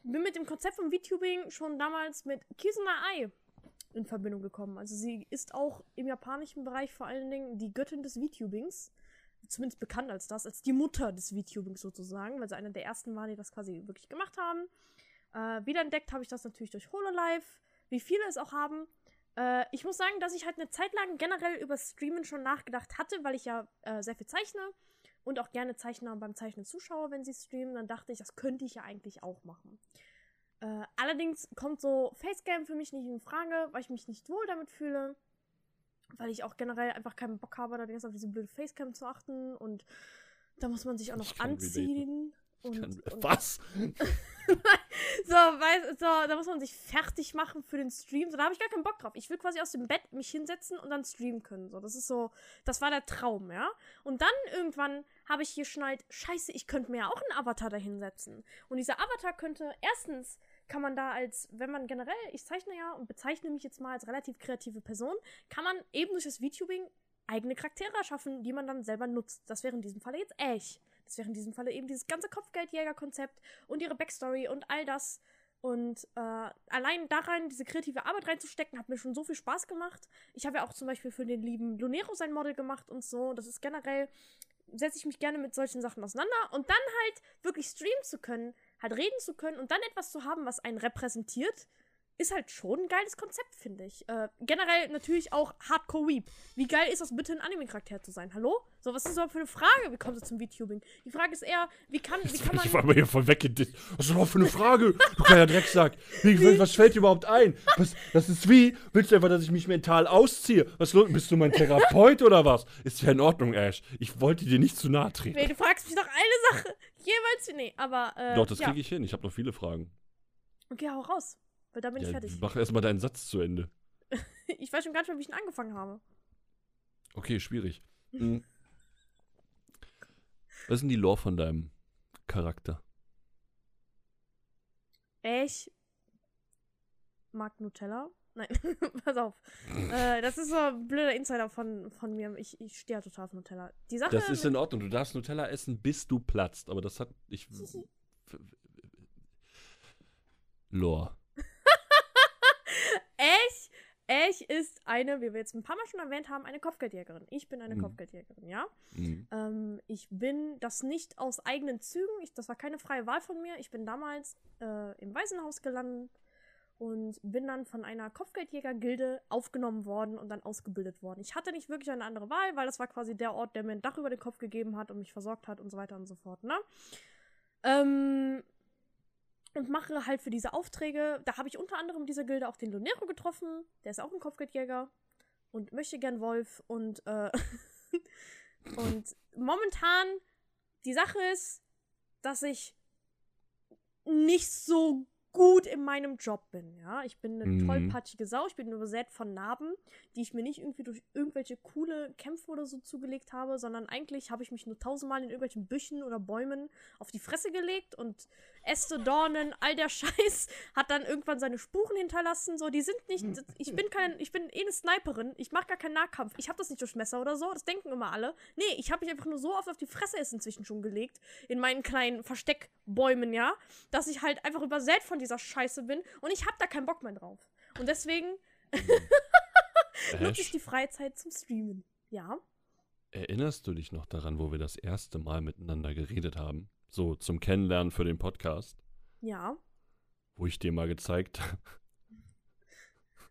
B: bin mit dem Konzept von VTubing schon damals mit Kizuna Ai in Verbindung gekommen. Also sie ist auch im japanischen Bereich vor allen Dingen die Göttin des VTubings. Zumindest bekannt als das, als die Mutter des VTubings sozusagen, weil sie einer der ersten war, die das quasi wirklich gemacht haben. Äh, wiederentdeckt habe ich das natürlich durch Hololive, wie viele es auch haben. Äh, ich muss sagen, dass ich halt eine Zeit lang generell über Streamen schon nachgedacht hatte, weil ich ja äh, sehr viel zeichne und auch gerne Zeichner beim Zeichnen zuschaue, wenn sie streamen. Dann dachte ich, das könnte ich ja eigentlich auch machen. Äh, allerdings kommt so Facecam für mich nicht in Frage, weil ich mich nicht wohl damit fühle. Weil ich auch generell einfach keinen Bock habe, da auf diese blöde Facecam zu achten. Und da muss man sich auch noch anziehen. Und,
A: Kann,
B: und
A: was? *laughs* *laughs* *laughs*
B: so, weiß, so, da muss man sich fertig machen für den Stream. So, da habe ich gar keinen Bock drauf. Ich will quasi aus dem Bett mich hinsetzen und dann streamen können. So, das ist so, das war der Traum, ja. Und dann irgendwann habe ich geschnallt, scheiße, ich könnte mir ja auch einen Avatar da hinsetzen. Und dieser Avatar könnte, erstens kann man da als, wenn man generell, ich zeichne ja und bezeichne mich jetzt mal als relativ kreative Person, kann man eben durch das VTubing eigene Charaktere erschaffen, die man dann selber nutzt. Das wäre in diesem Falle jetzt Ash. Das wäre in diesem Falle eben dieses ganze Kopfgeldjäger-Konzept und ihre Backstory und all das. Und äh, allein daran, diese kreative Arbeit reinzustecken, hat mir schon so viel Spaß gemacht. Ich habe ja auch zum Beispiel für den lieben Lunero sein Model gemacht und so. Das ist generell, setze ich mich gerne mit solchen Sachen auseinander. Und dann halt wirklich streamen zu können, halt reden zu können und dann etwas zu haben, was einen repräsentiert, ist halt schon ein geiles Konzept, finde ich. Äh, generell natürlich auch Hardcore Weep. Wie geil ist das bitte, ein Anime-Charakter zu sein? Hallo? So, was ist das überhaupt für eine Frage? Wie kommst du zum VTubing? Die Frage ist eher, wie kann, wie kann man.
A: Ich war mal hier voll weggedisst. Was ist das überhaupt für eine *laughs* Frage? Du kleiner Drecksack. Wie, wie? Was fällt dir überhaupt ein? Was, das ist wie? Willst du einfach, dass ich mich mental ausziehe? Was? Bist du mein Therapeut oder was? Ist ja in Ordnung, Ash. Ich wollte dir nicht zu nahe treten.
B: Nee, du fragst mich doch eine Sache. Jeweils. Nee, aber. Äh,
A: Doch, das
B: ja.
A: kriege ich hin. Ich habe noch viele Fragen.
B: Okay, hau raus. Weil dann bin ich
A: Ja,
B: fertig.
A: mach erstmal deinen Satz zu Ende. *laughs*
B: Ich weiß schon gar nicht mehr, wie ich ihn angefangen habe.
A: Okay, schwierig. Hm. Was ist denn die Lore von deinem Charakter?
B: Ich mag Nutella. Nein, *laughs* pass auf. äh, das ist so ein blöder Insider von, von mir. Ich, ich stehe ja total auf Nutella. Die Sache
A: Das ist in Ordnung. Du darfst Nutella essen, bis du platzt. Aber das hat. Ich. Lore.
B: Ech ist eine, wie wir jetzt ein paar Mal schon erwähnt haben, eine Kopfgeldjägerin. Ich bin eine
A: Mhm.
B: Kopfgeldjägerin, ja.
A: Mhm.
B: Ähm, ich bin das nicht aus eigenen Zügen. Ich, das war keine freie Wahl von mir. Ich bin damals äh, im Waisenhaus gelandet und bin dann von einer Kopfgeldjäger-Gilde aufgenommen worden und dann ausgebildet worden. Ich hatte nicht wirklich eine andere Wahl, weil das war quasi der Ort, der mir ein Dach über den Kopf gegeben hat und mich versorgt hat und so weiter und so fort, ne? Ähm, und mache halt für diese Aufträge, da habe ich unter anderem dieser Gilde auch den Lonero getroffen, der ist auch ein Kopfgeldjäger und möchte gern Wolf und äh, *laughs* und momentan die Sache ist, dass ich nicht so gut in meinem Job bin, ja. Ich bin eine
A: Mhm.
B: tollpatschige Sau, ich bin nur besät von Narben, die ich mir nicht irgendwie durch irgendwelche coole Kämpfe oder so zugelegt habe, sondern eigentlich habe ich mich nur tausendmal in irgendwelchen Büschen oder Bäumen auf die Fresse gelegt und Äste, Dornen, all der *laughs* Scheiß hat dann irgendwann seine Spuren hinterlassen. So, die sind nicht. Ich bin kein, ich bin eh eine Sniperin. Ich mache gar keinen Nahkampf. Ich habe das nicht durch Messer oder so. Das denken immer alle. Nee, ich habe mich einfach nur so oft auf die Fresse ist inzwischen schon gelegt. In meinen kleinen Versteckbäumen, ja. Dass ich halt einfach übersät von dieser Scheiße bin. Und ich habe da keinen Bock mehr drauf. Und deswegen *laughs* nutze ich die Freizeit zum Streamen. Ja.
A: erinnerst du dich noch daran, wo wir das erste Mal miteinander geredet haben? So zum Kennenlernen für den Podcast,
B: Ja.
A: wo ich dir mal gezeigt habe.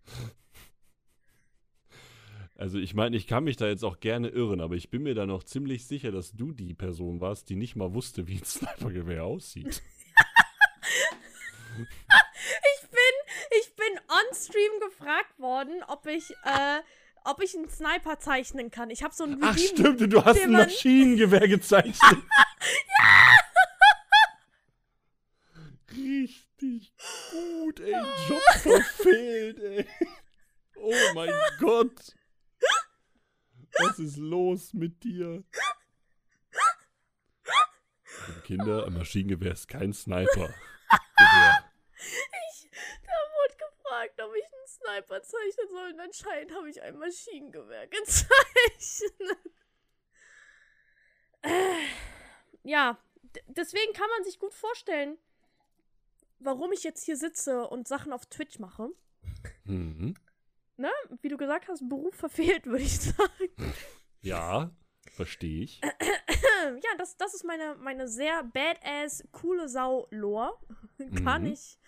A: *laughs* Also ich meine, ich kann mich da jetzt auch gerne irren, aber ich bin mir da noch ziemlich sicher, dass du die Person warst, die nicht mal wusste, wie ein Snipergewehr aussieht. *laughs*
B: Ich bin, ich bin on Stream gefragt worden, ob ich, äh, ob ich einen Sniper zeichnen kann. Ich habe so ein
A: Ach stimmt, du hast ein Maschinengewehr gezeichnet. *laughs* Richtig gut, ey. Job verfehlt, ey. Oh mein Gott. Was ist los mit dir? Kinder, ein Maschinengewehr ist kein Sniper. Gewehr.
B: Ich, da wurde gefragt, ob ich einen Sniper zeichnen soll. Und anscheinend habe ich ein Maschinengewehr *laughs* gezeichnet. Äh, ja, deswegen kann man sich gut vorstellen, warum ich jetzt hier sitze und Sachen auf Twitch mache.
A: Mhm.
B: Ne? Wie du gesagt hast, Beruf verfehlt, würde ich sagen.
A: Ja, verstehe ich.
B: ja, das, das ist meine, meine sehr badass, coole Sau-Lore. gar
A: Mhm.
B: nicht,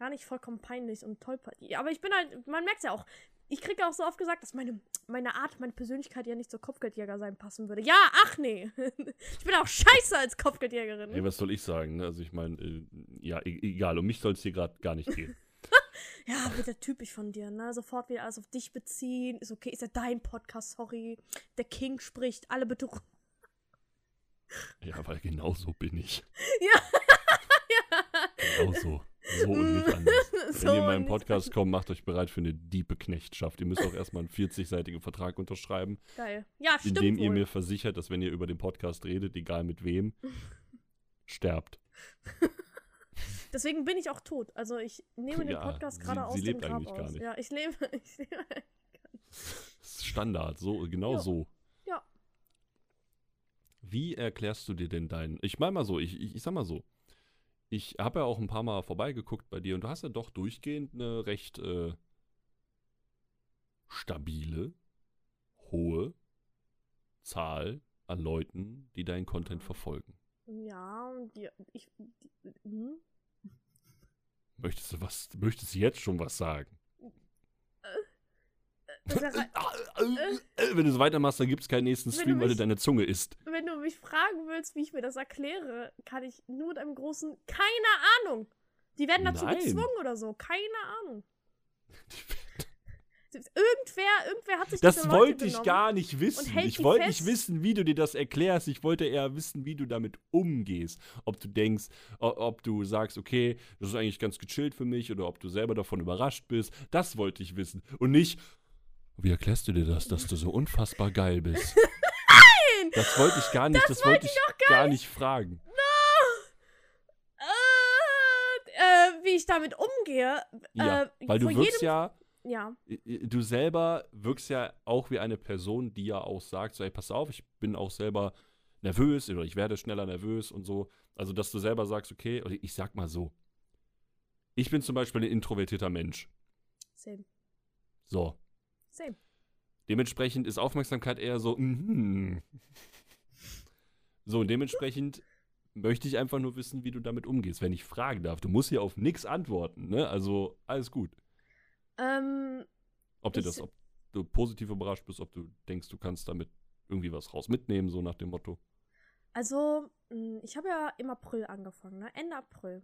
B: gar nicht vollkommen peinlich und tollpatschig. Aber ich bin halt, man merkt ja auch, ich kriege auch so oft gesagt, dass meine, meine Art, meine Persönlichkeit ja nicht zur Kopfgeldjäger sein passen würde. Ja, ach nee. *laughs* ich bin auch scheiße als Kopfgeldjägerin.
A: Ey, was soll ich sagen? Ne? Also ich meine, äh, ja, e egal, um mich soll es hier gerade gar nicht gehen. *laughs*
B: Ja, wird der typisch von dir, ne? Sofort wieder alles auf dich beziehen. Ist okay, ist ja dein Podcast, sorry. Der King spricht, alle bitte.
A: Ja, weil genau so bin ich. *laughs*
B: Ja.
A: Genau so. So und nicht anders. *laughs*
B: So
A: Wenn ihr in meinen Podcast kommt, macht euch bereit für eine diepe Knechtschaft. Ihr müsst auch erstmal einen 40-seitigen Vertrag unterschreiben,
B: Geil. Ja, stimmt.
A: in dem ihr
B: wohl.
A: mir versichert, dass wenn ihr über den Podcast redet, egal mit wem, *laughs* sterbt. *laughs*
B: Deswegen bin ich auch tot. Also ich nehme den
A: Ja,
B: Podcast
A: sie-
B: gerade
A: sie
B: aus dem
A: lebt
B: Grab
A: eigentlich gar
B: aus.
A: nicht.
B: Ja, ich lebe. Ich lebe.
A: Standard, so, genau
B: Ja.
A: so.
B: Ja.
A: Wie erklärst du dir denn deinen. Ich meine mal so, ich, ich, ich sag mal so. Ich habe ja auch ein paar Mal vorbeigeguckt bei dir und du hast ja doch durchgehend eine recht äh, stabile, hohe Zahl an Leuten, die deinen Content verfolgen.
B: Ja, die, ich. Die, hm?
A: Möchtest du was, möchtest du jetzt schon was sagen?
B: Das wär-
A: Wenn du so weitermachst, dann gibt es keinen nächsten Stream, weil du
B: mich-
A: deine Zunge isst.
B: wenn du mich fragen willst, wie ich mir das erkläre, kann ich nur mit einem großen keine Ahnung. Die werden dazu
A: Nein.
B: gezwungen oder so. Keine Ahnung. *laughs* Irgendwer, irgendwer hat sich
A: Das
B: diese Leute
A: wollte ich gar nicht wissen. Ich wollte nicht wissen, wie du dir das erklärst. Ich wollte eher wissen, wie du damit umgehst. Ob du denkst, ob du sagst, okay, das ist eigentlich ganz gechillt für mich oder ob du selber davon überrascht bist. Das wollte ich wissen. Und nicht, wie erklärst du dir das, dass du so unfassbar geil bist? *laughs* Nein! Das wollte ich gar nicht, das, wollte ich gar nicht fragen.
B: Äh, äh, wie ich damit umgehe.
A: Ja,
B: äh,
A: weil du wirkst ja,
B: Ja,
A: du selber wirkst ja auch wie eine Person, die ja auch sagt, so, ey, pass auf, ich bin auch selber nervös oder ich werde schneller nervös und so. Also, dass du selber sagst, okay, ich sag mal so, ich bin zum Beispiel ein introvertierter Mensch.
B: same.
A: So.
B: Same.
A: Dementsprechend ist Aufmerksamkeit eher so, mhm. So, und dementsprechend möchte ich einfach nur wissen, wie du damit umgehst, wenn ich fragen darf. Du musst hier auf nichts antworten, ne? Also, alles gut.
B: Ähm,
A: Ob dir das, ob du positiv überrascht bist, ob du denkst, du kannst damit irgendwie was raus mitnehmen, so nach dem Motto.
B: also, mh, ich habe ja im April angefangen, ne? Ende April.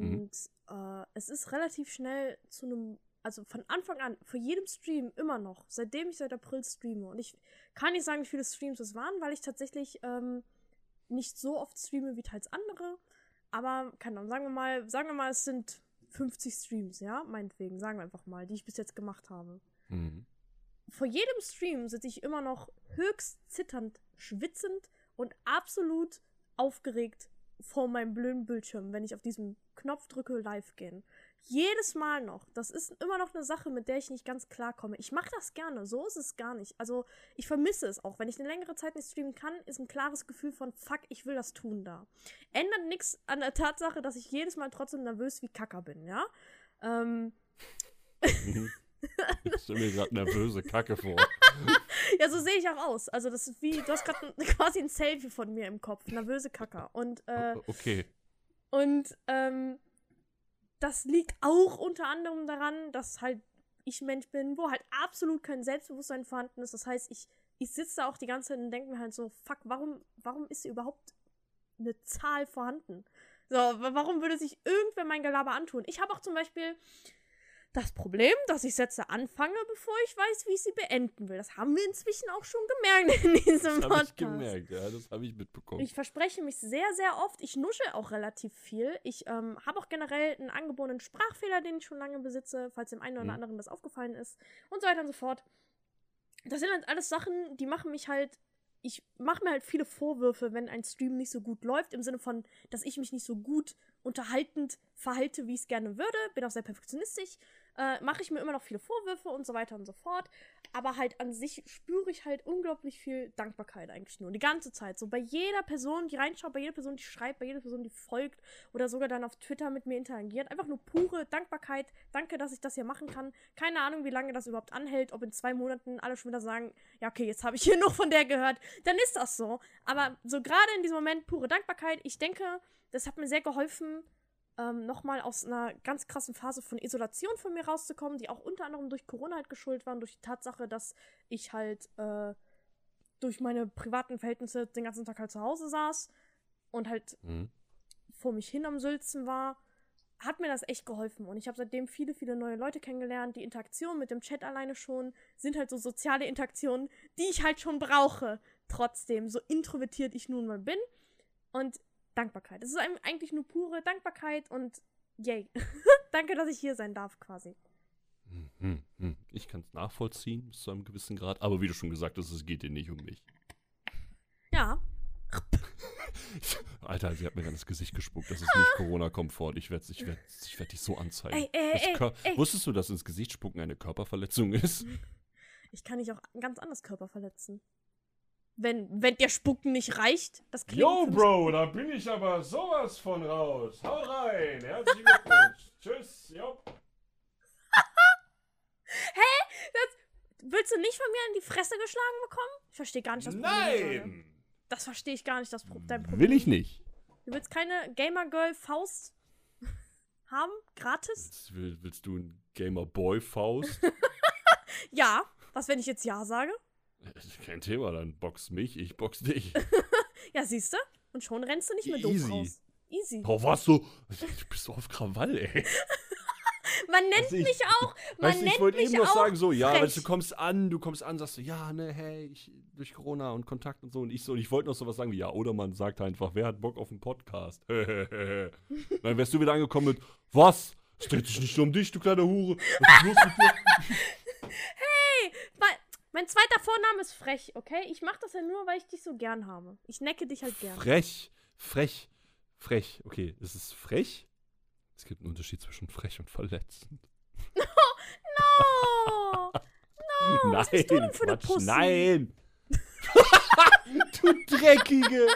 A: Mhm.
B: Und äh, es ist relativ schnell zu einem, also von Anfang an, für jedem Stream immer noch, seitdem ich seit April streame. Und ich kann nicht sagen, wie viele Streams es waren, weil ich tatsächlich ähm, nicht so oft streame wie teils andere. Aber, keine Ahnung, sagen wir mal, sagen wir mal, es sind 50 Streams, ja, meinetwegen, sagen wir einfach mal, die ich bis jetzt gemacht habe.
A: Mhm.
B: vor jedem Stream sitze ich immer noch höchst zitternd, schwitzend und absolut aufgeregt vor meinem blöden Bildschirm, wenn ich auf diesen Knopf drücke, live gehen. Jedes Mal noch. Das ist immer noch eine Sache, mit der ich nicht ganz klarkomme. Ich mache das gerne, so ist es gar nicht. Also, ich vermisse es auch. Wenn ich eine längere Zeit nicht streamen kann, ist ein klares Gefühl von, fuck, ich will das tun da. Ändert nichts an der Tatsache, dass ich jedes Mal trotzdem nervös wie Kacker bin, ja? Ähm, *laughs*
A: Ich stelle mir gerade nervöse Kacke vor. *laughs*
B: Ja, so sehe ich auch aus. Also das ist wie, du hast gerade *laughs* quasi ein Selfie von mir im Kopf. Nervöse Kacker. Und, äh,
A: Okay.
B: und ähm, das liegt auch unter anderem daran, dass halt ich Mensch bin, wo halt absolut kein Selbstbewusstsein vorhanden ist. Das heißt, ich, ich sitze da auch die ganze Zeit und denke mir halt so, fuck, warum, warum ist hier überhaupt eine Zahl vorhanden? So, wa- warum würde sich irgendwer mein Gelaber antun? Ich habe auch zum Beispiel das Problem, dass ich Sätze anfange, bevor ich weiß, wie ich sie beenden will. Das haben wir inzwischen auch schon gemerkt in diesem
A: Das habe
B: Podcast.
A: ich gemerkt, ja, das habe ich mitbekommen.
B: Ich verspreche mich sehr, sehr oft. Ich nuschel auch relativ viel. Ich ähm, habe auch generell einen angeborenen Sprachfehler, den ich schon lange besitze, falls dem einen oder
A: Mhm.
B: anderen das aufgefallen ist. Und so weiter und so fort. Das sind halt alles Sachen, die machen mich halt. Ich mache mir halt viele Vorwürfe, wenn ein Stream nicht so gut läuft, im Sinne von, dass ich mich nicht so gut unterhaltend verhalte, wie ich es gerne würde. Bin auch sehr perfektionistisch. Äh, mache ich mir immer noch viele Vorwürfe und so weiter und so fort. Aber halt an sich spüre ich halt unglaublich viel Dankbarkeit eigentlich nur. Die ganze Zeit. So bei jeder Person, die reinschaut, bei jeder Person, die schreibt, bei jeder Person, die folgt oder sogar dann auf Twitter mit mir interagiert. Einfach nur pure Dankbarkeit. Danke, dass ich das hier machen kann. Keine Ahnung, wie lange das überhaupt anhält. Ob in zwei Monaten alle schon wieder sagen, ja, okay, jetzt habe ich hier *laughs* noch von der gehört. Dann ist das so. Aber so gerade in diesem Moment pure Dankbarkeit. Ich denke, das hat mir sehr geholfen, ähm, nochmal aus einer ganz krassen Phase von Isolation von mir rauszukommen, die auch unter anderem durch Corona halt geschuldet waren, durch die Tatsache, dass ich halt äh, durch meine privaten Verhältnisse den ganzen Tag halt zu Hause saß und halt
A: Mhm.
B: vor mich hin am Sülzen war, hat mir das echt geholfen. Und ich habe seitdem viele, viele neue Leute kennengelernt. Die Interaktion mit dem Chat alleine schon sind halt so soziale Interaktionen, die ich halt schon brauche. Trotzdem, so introvertiert ich nun mal bin. Und Dankbarkeit. Es ist eigentlich nur pure Dankbarkeit und yay. *laughs* Danke, dass ich hier sein darf, quasi.
A: Mhm. Mhm. Ich kann es nachvollziehen bis zu einem gewissen Grad, aber wie du schon gesagt hast, es geht dir nicht um mich.
B: Ja, *laughs*
A: Alter, sie hat mir gerade das Gesicht gespuckt. Das ist nicht *gasps* Corona-Komfort. Ich werde ich werd, ich werd dich so anzeigen.
B: Ey, ey, ey.
A: Wusstest du, dass ins Gesicht spucken eine Körperverletzung ist? *laughs*
B: ich kann dich auch ganz anders Körper verletzen. Wenn, wenn der Spucken nicht reicht, das klingt
D: Yo, Bro, da bin ich aber sowas von raus. Hau rein. Herzlichen Glückwunsch. *laughs* Tschüss. Jo. *laughs*
B: Willst du nicht von mir in die Fresse geschlagen bekommen? Ich verstehe gar nicht das Problem.
D: Nein.
B: Das verstehe ich gar nicht, das Pro dein Problem.
A: Will ich nicht.
B: Du willst keine Gamer Girl Faust *laughs* haben, gratis?
A: Jetzt will, willst du einen Gamer Boy Faust?
B: Ja. Was, wenn ich jetzt Ja sage?
A: Kein Thema, dann box mich, ich box dich. *laughs*
B: Ja, siehst du? Und schon rennst du nicht mehr doof
A: Easy.
B: raus. Easy.
A: Oh, was so? Du bist so auf Krawall, ey. *laughs*
B: Man nennt
A: du, ich-
B: mich auch, *laughs* man
A: Weißt
B: nennt
A: ich wollte eben noch sagen, so, ja,
B: frech.
A: weißt du, kommst an, du kommst an, sagst du, ja, ne, hey, ich, durch Corona und Kontakt und so. Und ich so, und ich wollte noch sowas sagen wie, ja, oder man sagt einfach, wer hat Bock auf einen Podcast? Dann wärst du wieder angekommen mit, was? Es dreht sich nicht nur um dich, du kleine Hure. Was ist los mit dir?
B: Mein, zweiter Vorname ist frech, okay? Ich mach das ja nur, weil ich dich so gern habe. Ich necke dich halt gern.
A: Frech, frech, frech. Okay, ist es frech? Es gibt einen Unterschied zwischen frech und verletzend.
B: Oh, no, *laughs* was bist du denn für eine
A: Quatsch,
B: Pussy?
A: nein. *laughs* du Dreckige.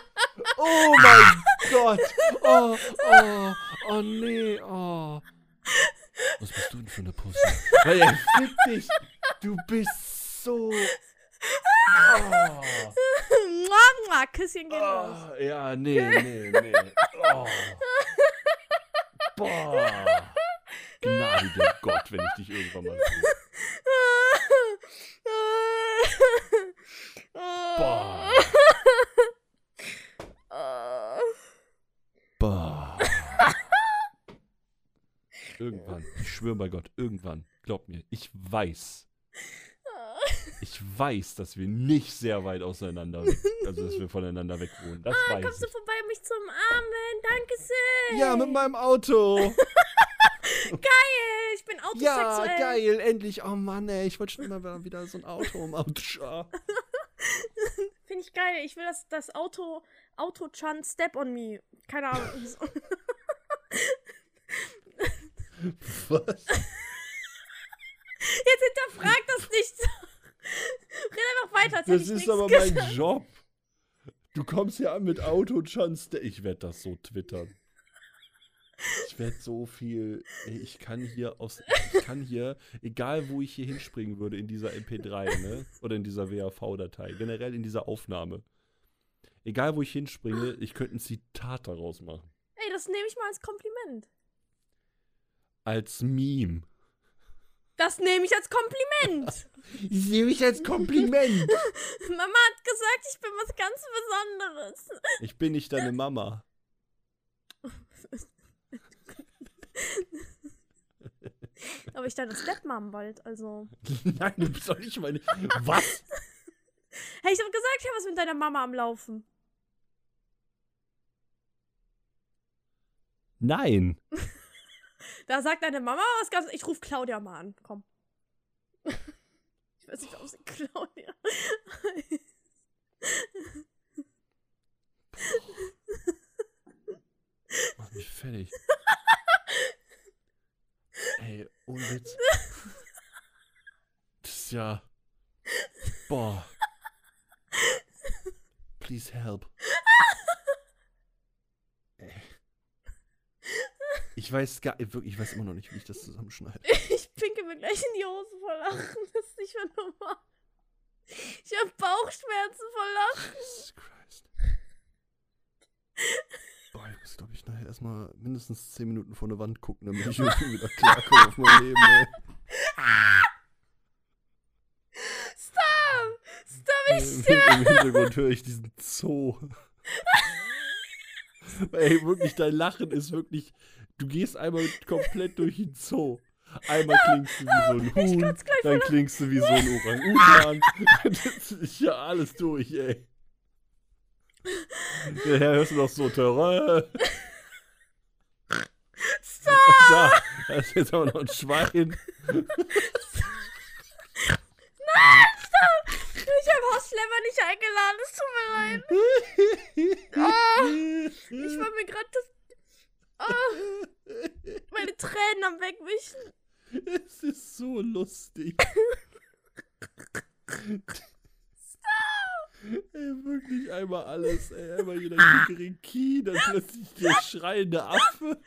A: Oh mein Gott. Oh, oh, oh nee, oh. Was bist du denn für eine Pussy? Er fick dich. Du bist so. Oh. *laughs*
B: Küsschen gehen.
A: Oh, ja, nee, nee, nee. Oh. Boah. Gnade Gott, wenn ich dich irgendwann mal sehe. Boah. Boah. Irgendwann. Ich schwöre bei Gott, irgendwann. Glaub mir, ich weiß. Ich weiß, dass wir nicht sehr weit auseinander, also dass wir voneinander weg wohnen. Das weiß
B: Kommst du
A: ich.
B: vorbei, um mich zu umarmen? Danke sehr.
A: Ja, mit meinem Auto. *laughs*
B: Geil, ich bin
A: Ja,
B: autosexuell.
A: geil, endlich. Oh Mann, ey, ich wollte schon immer wieder so ein Auto im Auto. *laughs*
B: Finde ich geil. Ich will das, das Auto, Auto-Chan Step on Me. Keine Ahnung. So. *laughs*
A: Was?
B: Jetzt hinterfrag das nicht. Red einfach weiter, als
A: Das ist aber
B: gesagt.
A: mein Job. Du kommst hier an mit Auto-Chance. Ich werde das so twittern. Ich werde so viel. Ey, ich kann hier aus. Ich kann hier, egal wo ich hier hinspringen würde in dieser MP3, ne? Oder in dieser WAV-Datei, generell in dieser Aufnahme. Egal wo ich hinspringe, ich könnte ein Zitat daraus machen.
B: Ey, das nehme ich mal als Kompliment.
A: Als Meme.
B: Das nehme ich als Kompliment. *laughs*
A: Ich sehe mich als Kompliment. *laughs*
B: Mama hat gesagt, ich bin was ganz Besonderes.
A: Ich bin nicht deine Mama. *laughs*
B: Aber ich deine Stepmom bald, also.
A: Nein, du bist doch nicht meine. Was?
B: Hey, ich hab gesagt, ich habe was mit deiner Mama am Laufen.
A: Nein.
B: Da sagt deine Mama was ganz. Ich ruf Claudia mal an. Komm. Ich weiß nicht, ob sie Claudia.
A: Mach mich fertig. Ey, ohne Witz. Das ist ja. Boah. Please help. Ey. Ich weiß gar wirklich, ich weiß immer noch nicht, wie ich das zusammenschneide. *laughs*
B: Ich pinke mir gleich in die Hose vor Lachen. Das ist nicht mehr normal. Ich hab Bauchschmerzen vor Lachen.
A: Jesus Christ. Boah, ich muss, glaube ich, nachher erstmal mindestens 10 Minuten vor eine Wand gucken, damit ich irgendwie wieder klarkomme auf mein Leben, ey.
B: Stop! Stop, ich
A: Im,
B: sterbe!
A: Im Hintergrund höre ich diesen Zoo. Ey, wirklich, dein Lachen ist wirklich. Du gehst einmal komplett durch den Zoo. Einmal klingst du wie so ein Huhn, dann klingst du wie so ein *laughs* Orang-Utan. Das ist ja alles durch, ey. Daher hörst du noch so Terror.
B: Stop!
A: Da, da ist jetzt aber noch ein Schwein. *laughs*
B: Schlemmer nicht eingeladen, es tut mir leid. Ah, *laughs* ich war mir gerade das. Ah, meine Tränen am Wegwischen.
A: Es ist so lustig. Ey, wirklich einmal alles, ey. Einmal jeder Kikeriki, dann plötzlich der schreiende Affe,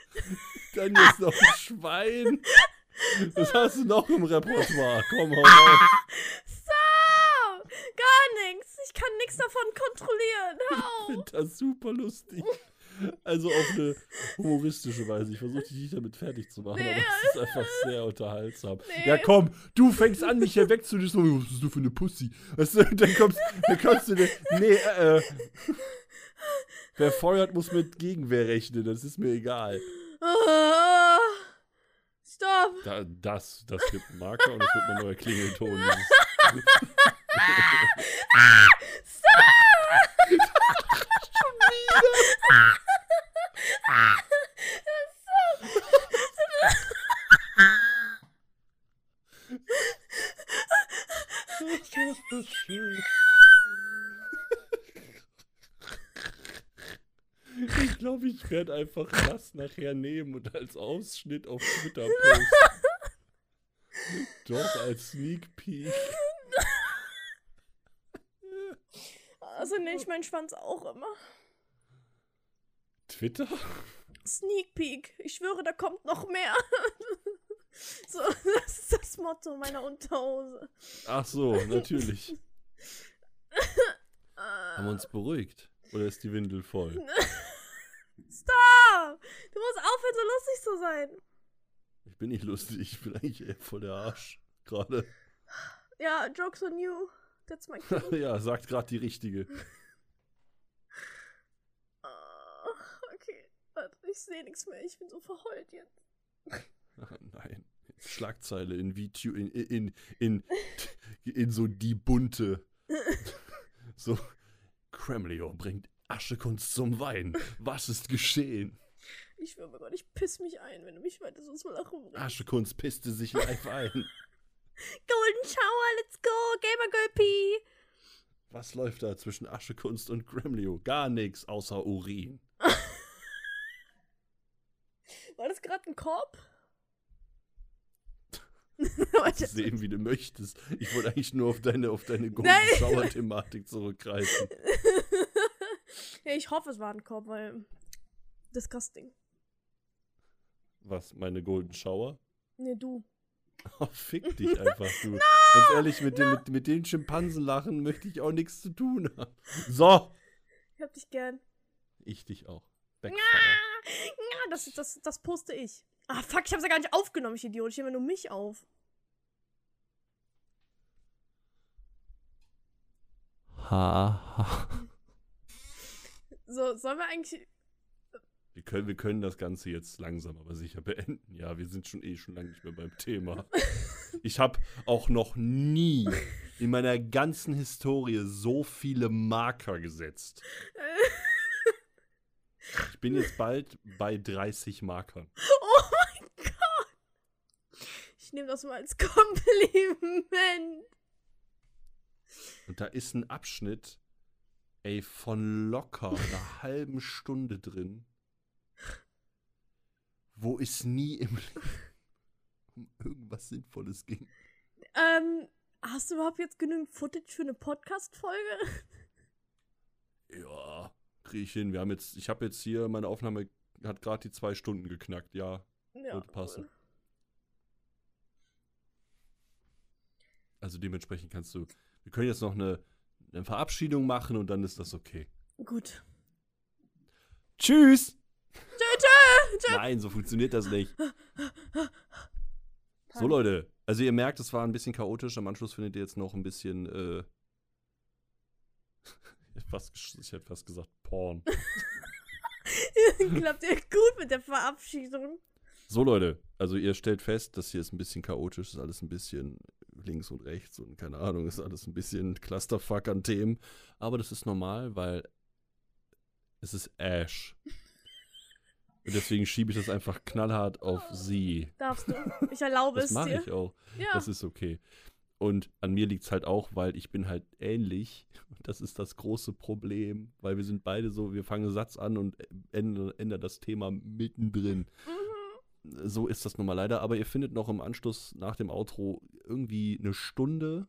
A: dann jetzt noch ein Schwein. Was hast du noch im Repertoire? Komm, hau raus.
B: Ich kann nichts davon kontrollieren. Hör
A: Ich finde das super lustig. Also auf eine humoristische Weise. Ich versuche dich nicht damit fertig zu machen,
B: Nee,
A: aber es ist einfach sehr unterhaltsam.
B: Nee.
A: Ja, komm, du fängst an, mich hier wegzudischen. Was bist du für eine Pussy? Weißt du, dann kommst, dann kommst du. Nee, äh. äh. Wer feuert, muss mit Gegenwehr rechnen. Das ist mir egal.
B: Ah, Stopp.
A: Da, das, das gibt einen Marker und es wird mein neuer Klingelton. *laughs* *laughs* Das ist schön. Ich glaube, ich werde einfach das nachher nehmen und als Ausschnitt auf Twitter posten. Doch, als Sneak Peek.
B: Also nenne ich meinen Schwanz auch immer.
A: Twitter?
B: Sneak Peek. Ich schwöre, da kommt noch mehr. *laughs* so, das ist das Motto meiner Unterhose.
A: Ach so, natürlich. *laughs* Haben wir uns beruhigt? Oder ist die Windel voll? *laughs*
B: Stop! Du musst aufhören, so lustig zu sein.
A: Ich bin nicht lustig, ich bin eigentlich eher voll der Arsch. Gerade.
B: Ja, Jokes on you. That's my *laughs* king.
A: ja, sagt gerade die richtige. *laughs*
B: Ah, okay. Warte, ich sehe nichts mehr. Ich bin so verheult jetzt. *laughs*
A: Nein. Schlagzeile in VTU, in, in, in, in so die bunte. So, Kremlio bringt Aschekunst zum Wein. Was ist geschehen?
B: Ich schwöre Gott, ich piss mich ein, wenn du mich weiter so Lachen bringst.
A: Aschekunst pisste sich live ein.
B: Golden Shower, let's go, Gamer Girl P.
A: Was läuft da zwischen Aschekunst und Kremlio? Gar nichts außer Urin. *laughs*
B: War das gerade ein Korb? *laughs* *laughs*
A: Sehen, wie du möchtest. Ich wollte eigentlich nur auf deine, auf deine Golden. Shower-Thematik zurückgreifen.
B: ja, ich hoffe, es war ein Korb, weil. Disgusting.
A: Was, meine Golden Shower?
B: Nee, du. *laughs*
A: Oh, fick dich *laughs* einfach, du. Ganz ehrlich, mit, dem, mit, mit den Schimpansenlachen möchte ich auch nichts zu tun haben. So.
B: Ich hab dich gern.
A: Ich dich auch. Backfire.
B: Ja, das, das, das poste ich. Ah, fuck, ich hab's ja gar nicht aufgenommen, ich Idiot. Ich nehme nur mich auf.
A: Ha,
B: So, sollen wir eigentlich.
A: Wir können, wir können das Ganze jetzt langsam, aber sicher beenden. Ja, wir sind schon eh schon lange nicht mehr beim Thema. *laughs* Ich habe auch noch nie in meiner ganzen Historie so viele Marker gesetzt. Ich bin jetzt bald bei 30 Markern. *laughs*
B: Oh mein Gott! Ich nehme das mal als Kompliment.
A: Und da ist ein Abschnitt, ey, von locker einer halben Stunde drin, wo es nie im *laughs* Leben um irgendwas Sinnvolles ging.
B: Ähm, hast du überhaupt jetzt genügend Footage für eine Podcast-Folge? *laughs*
A: Ja, krieg ich hin. Wir haben jetzt, ich habe jetzt hier, meine Aufnahme hat gerade die zwei Stunden geknackt, ja.
B: Ja.
A: Wird passen. Also dementsprechend kannst du, wir können jetzt noch eine, eine Verabschiedung machen und dann ist das okay.
B: Gut.
A: Tschüss!
B: Tschö. *laughs*
A: Nein, so funktioniert das nicht. So, Leute. Also ihr merkt, es war ein bisschen chaotisch. Am Anschluss findet ihr jetzt noch ein bisschen, äh, *laughs* ich hätte fast, gesagt Porn. *laughs*
B: Klappt ja gut mit der Verabschiedung.
A: So, Leute. Also ihr stellt fest, das hier ist ein bisschen chaotisch. Ist alles ein bisschen links und rechts und keine Ahnung. Ist alles ein bisschen Clusterfuck an Themen. Aber das ist normal, weil es ist Ash. Und deswegen schiebe ich das einfach knallhart auf sie.
B: Darfst du. *laughs* Ich erlaube
A: Das
B: es
A: mache
B: dir.
A: ich auch.
B: Ja.
A: Das ist okay. Und an mir liegt es halt auch, weil ich bin halt ähnlich. Und das ist das große Problem, weil wir sind beide so, wir fangen einen Satz an und ändern, ändern das Thema mittendrin.
B: Mhm.
A: So ist das nun mal leider. Aber ihr findet noch im Anschluss nach dem Outro irgendwie eine Stunde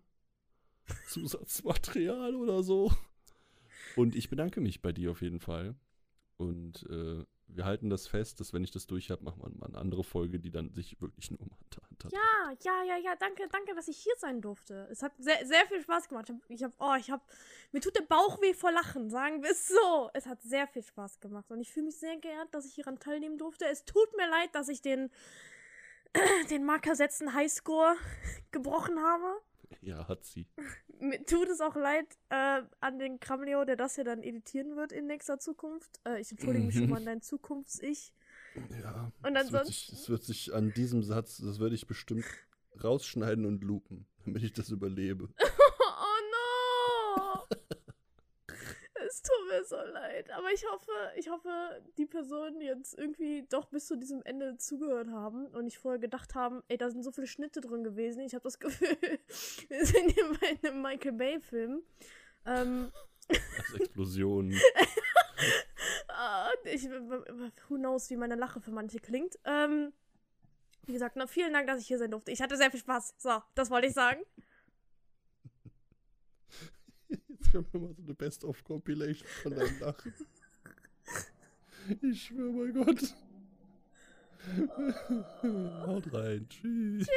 A: *laughs* Zusatzmaterial oder so. Und ich bedanke mich bei dir auf jeden Fall. Und äh, wir halten das fest, dass wenn ich das durch habe, machen wir mal eine andere Folge, die dann sich wirklich nur um Hunter Hunter
B: Ja, ja, ja, ja, danke, danke, dass ich hier sein durfte. Es hat sehr, sehr viel Spaß gemacht. Ich habe, oh, ich habe, mir tut der Bauch weh vor Lachen, sagen wir es so. Es hat sehr viel Spaß gemacht und ich fühle mich sehr geehrt, dass ich hieran teilnehmen durfte. Es tut mir leid, dass ich den, *clears throat* den Marker setzen Highscore *laughs* gebrochen habe.
A: Ja, hat sie. *laughs*
B: Mir tut es auch leid äh, an den Kramleo, der das hier dann editieren wird in nächster Zukunft. Äh, ich entschuldige mich schon mal an dein Zukunfts-Ich.
A: Ja.
B: Und
A: es wird,
B: ansonsten-
A: sich, es wird sich an diesem Satz, das würde ich bestimmt rausschneiden und loopen, damit ich das überlebe. *laughs*
B: Oh no! *laughs* es tut mir so leid. Aber ich hoffe, ich hoffe, die Personen jetzt irgendwie doch bis zu diesem Ende zugehört haben und nicht vorher gedacht haben, ey, da sind so viele Schnitte drin gewesen. Ich habe das *laughs* Gefühl, wir sind hier bei einem Michael Bay-Film. Ähm,
A: Als Explosion. *laughs*
B: ah, ich, who knows, wie meine Lache für manche klingt. Ähm, wie gesagt, na, vielen Dank, dass ich hier sein durfte. Ich hatte sehr viel Spaß. So, das wollte ich sagen.
A: Jetzt können wir mal so eine Best-of-Compilation von deinem Lachen. Ich schwöre, mein Gott. *laughs* Haut rein. Tschüss.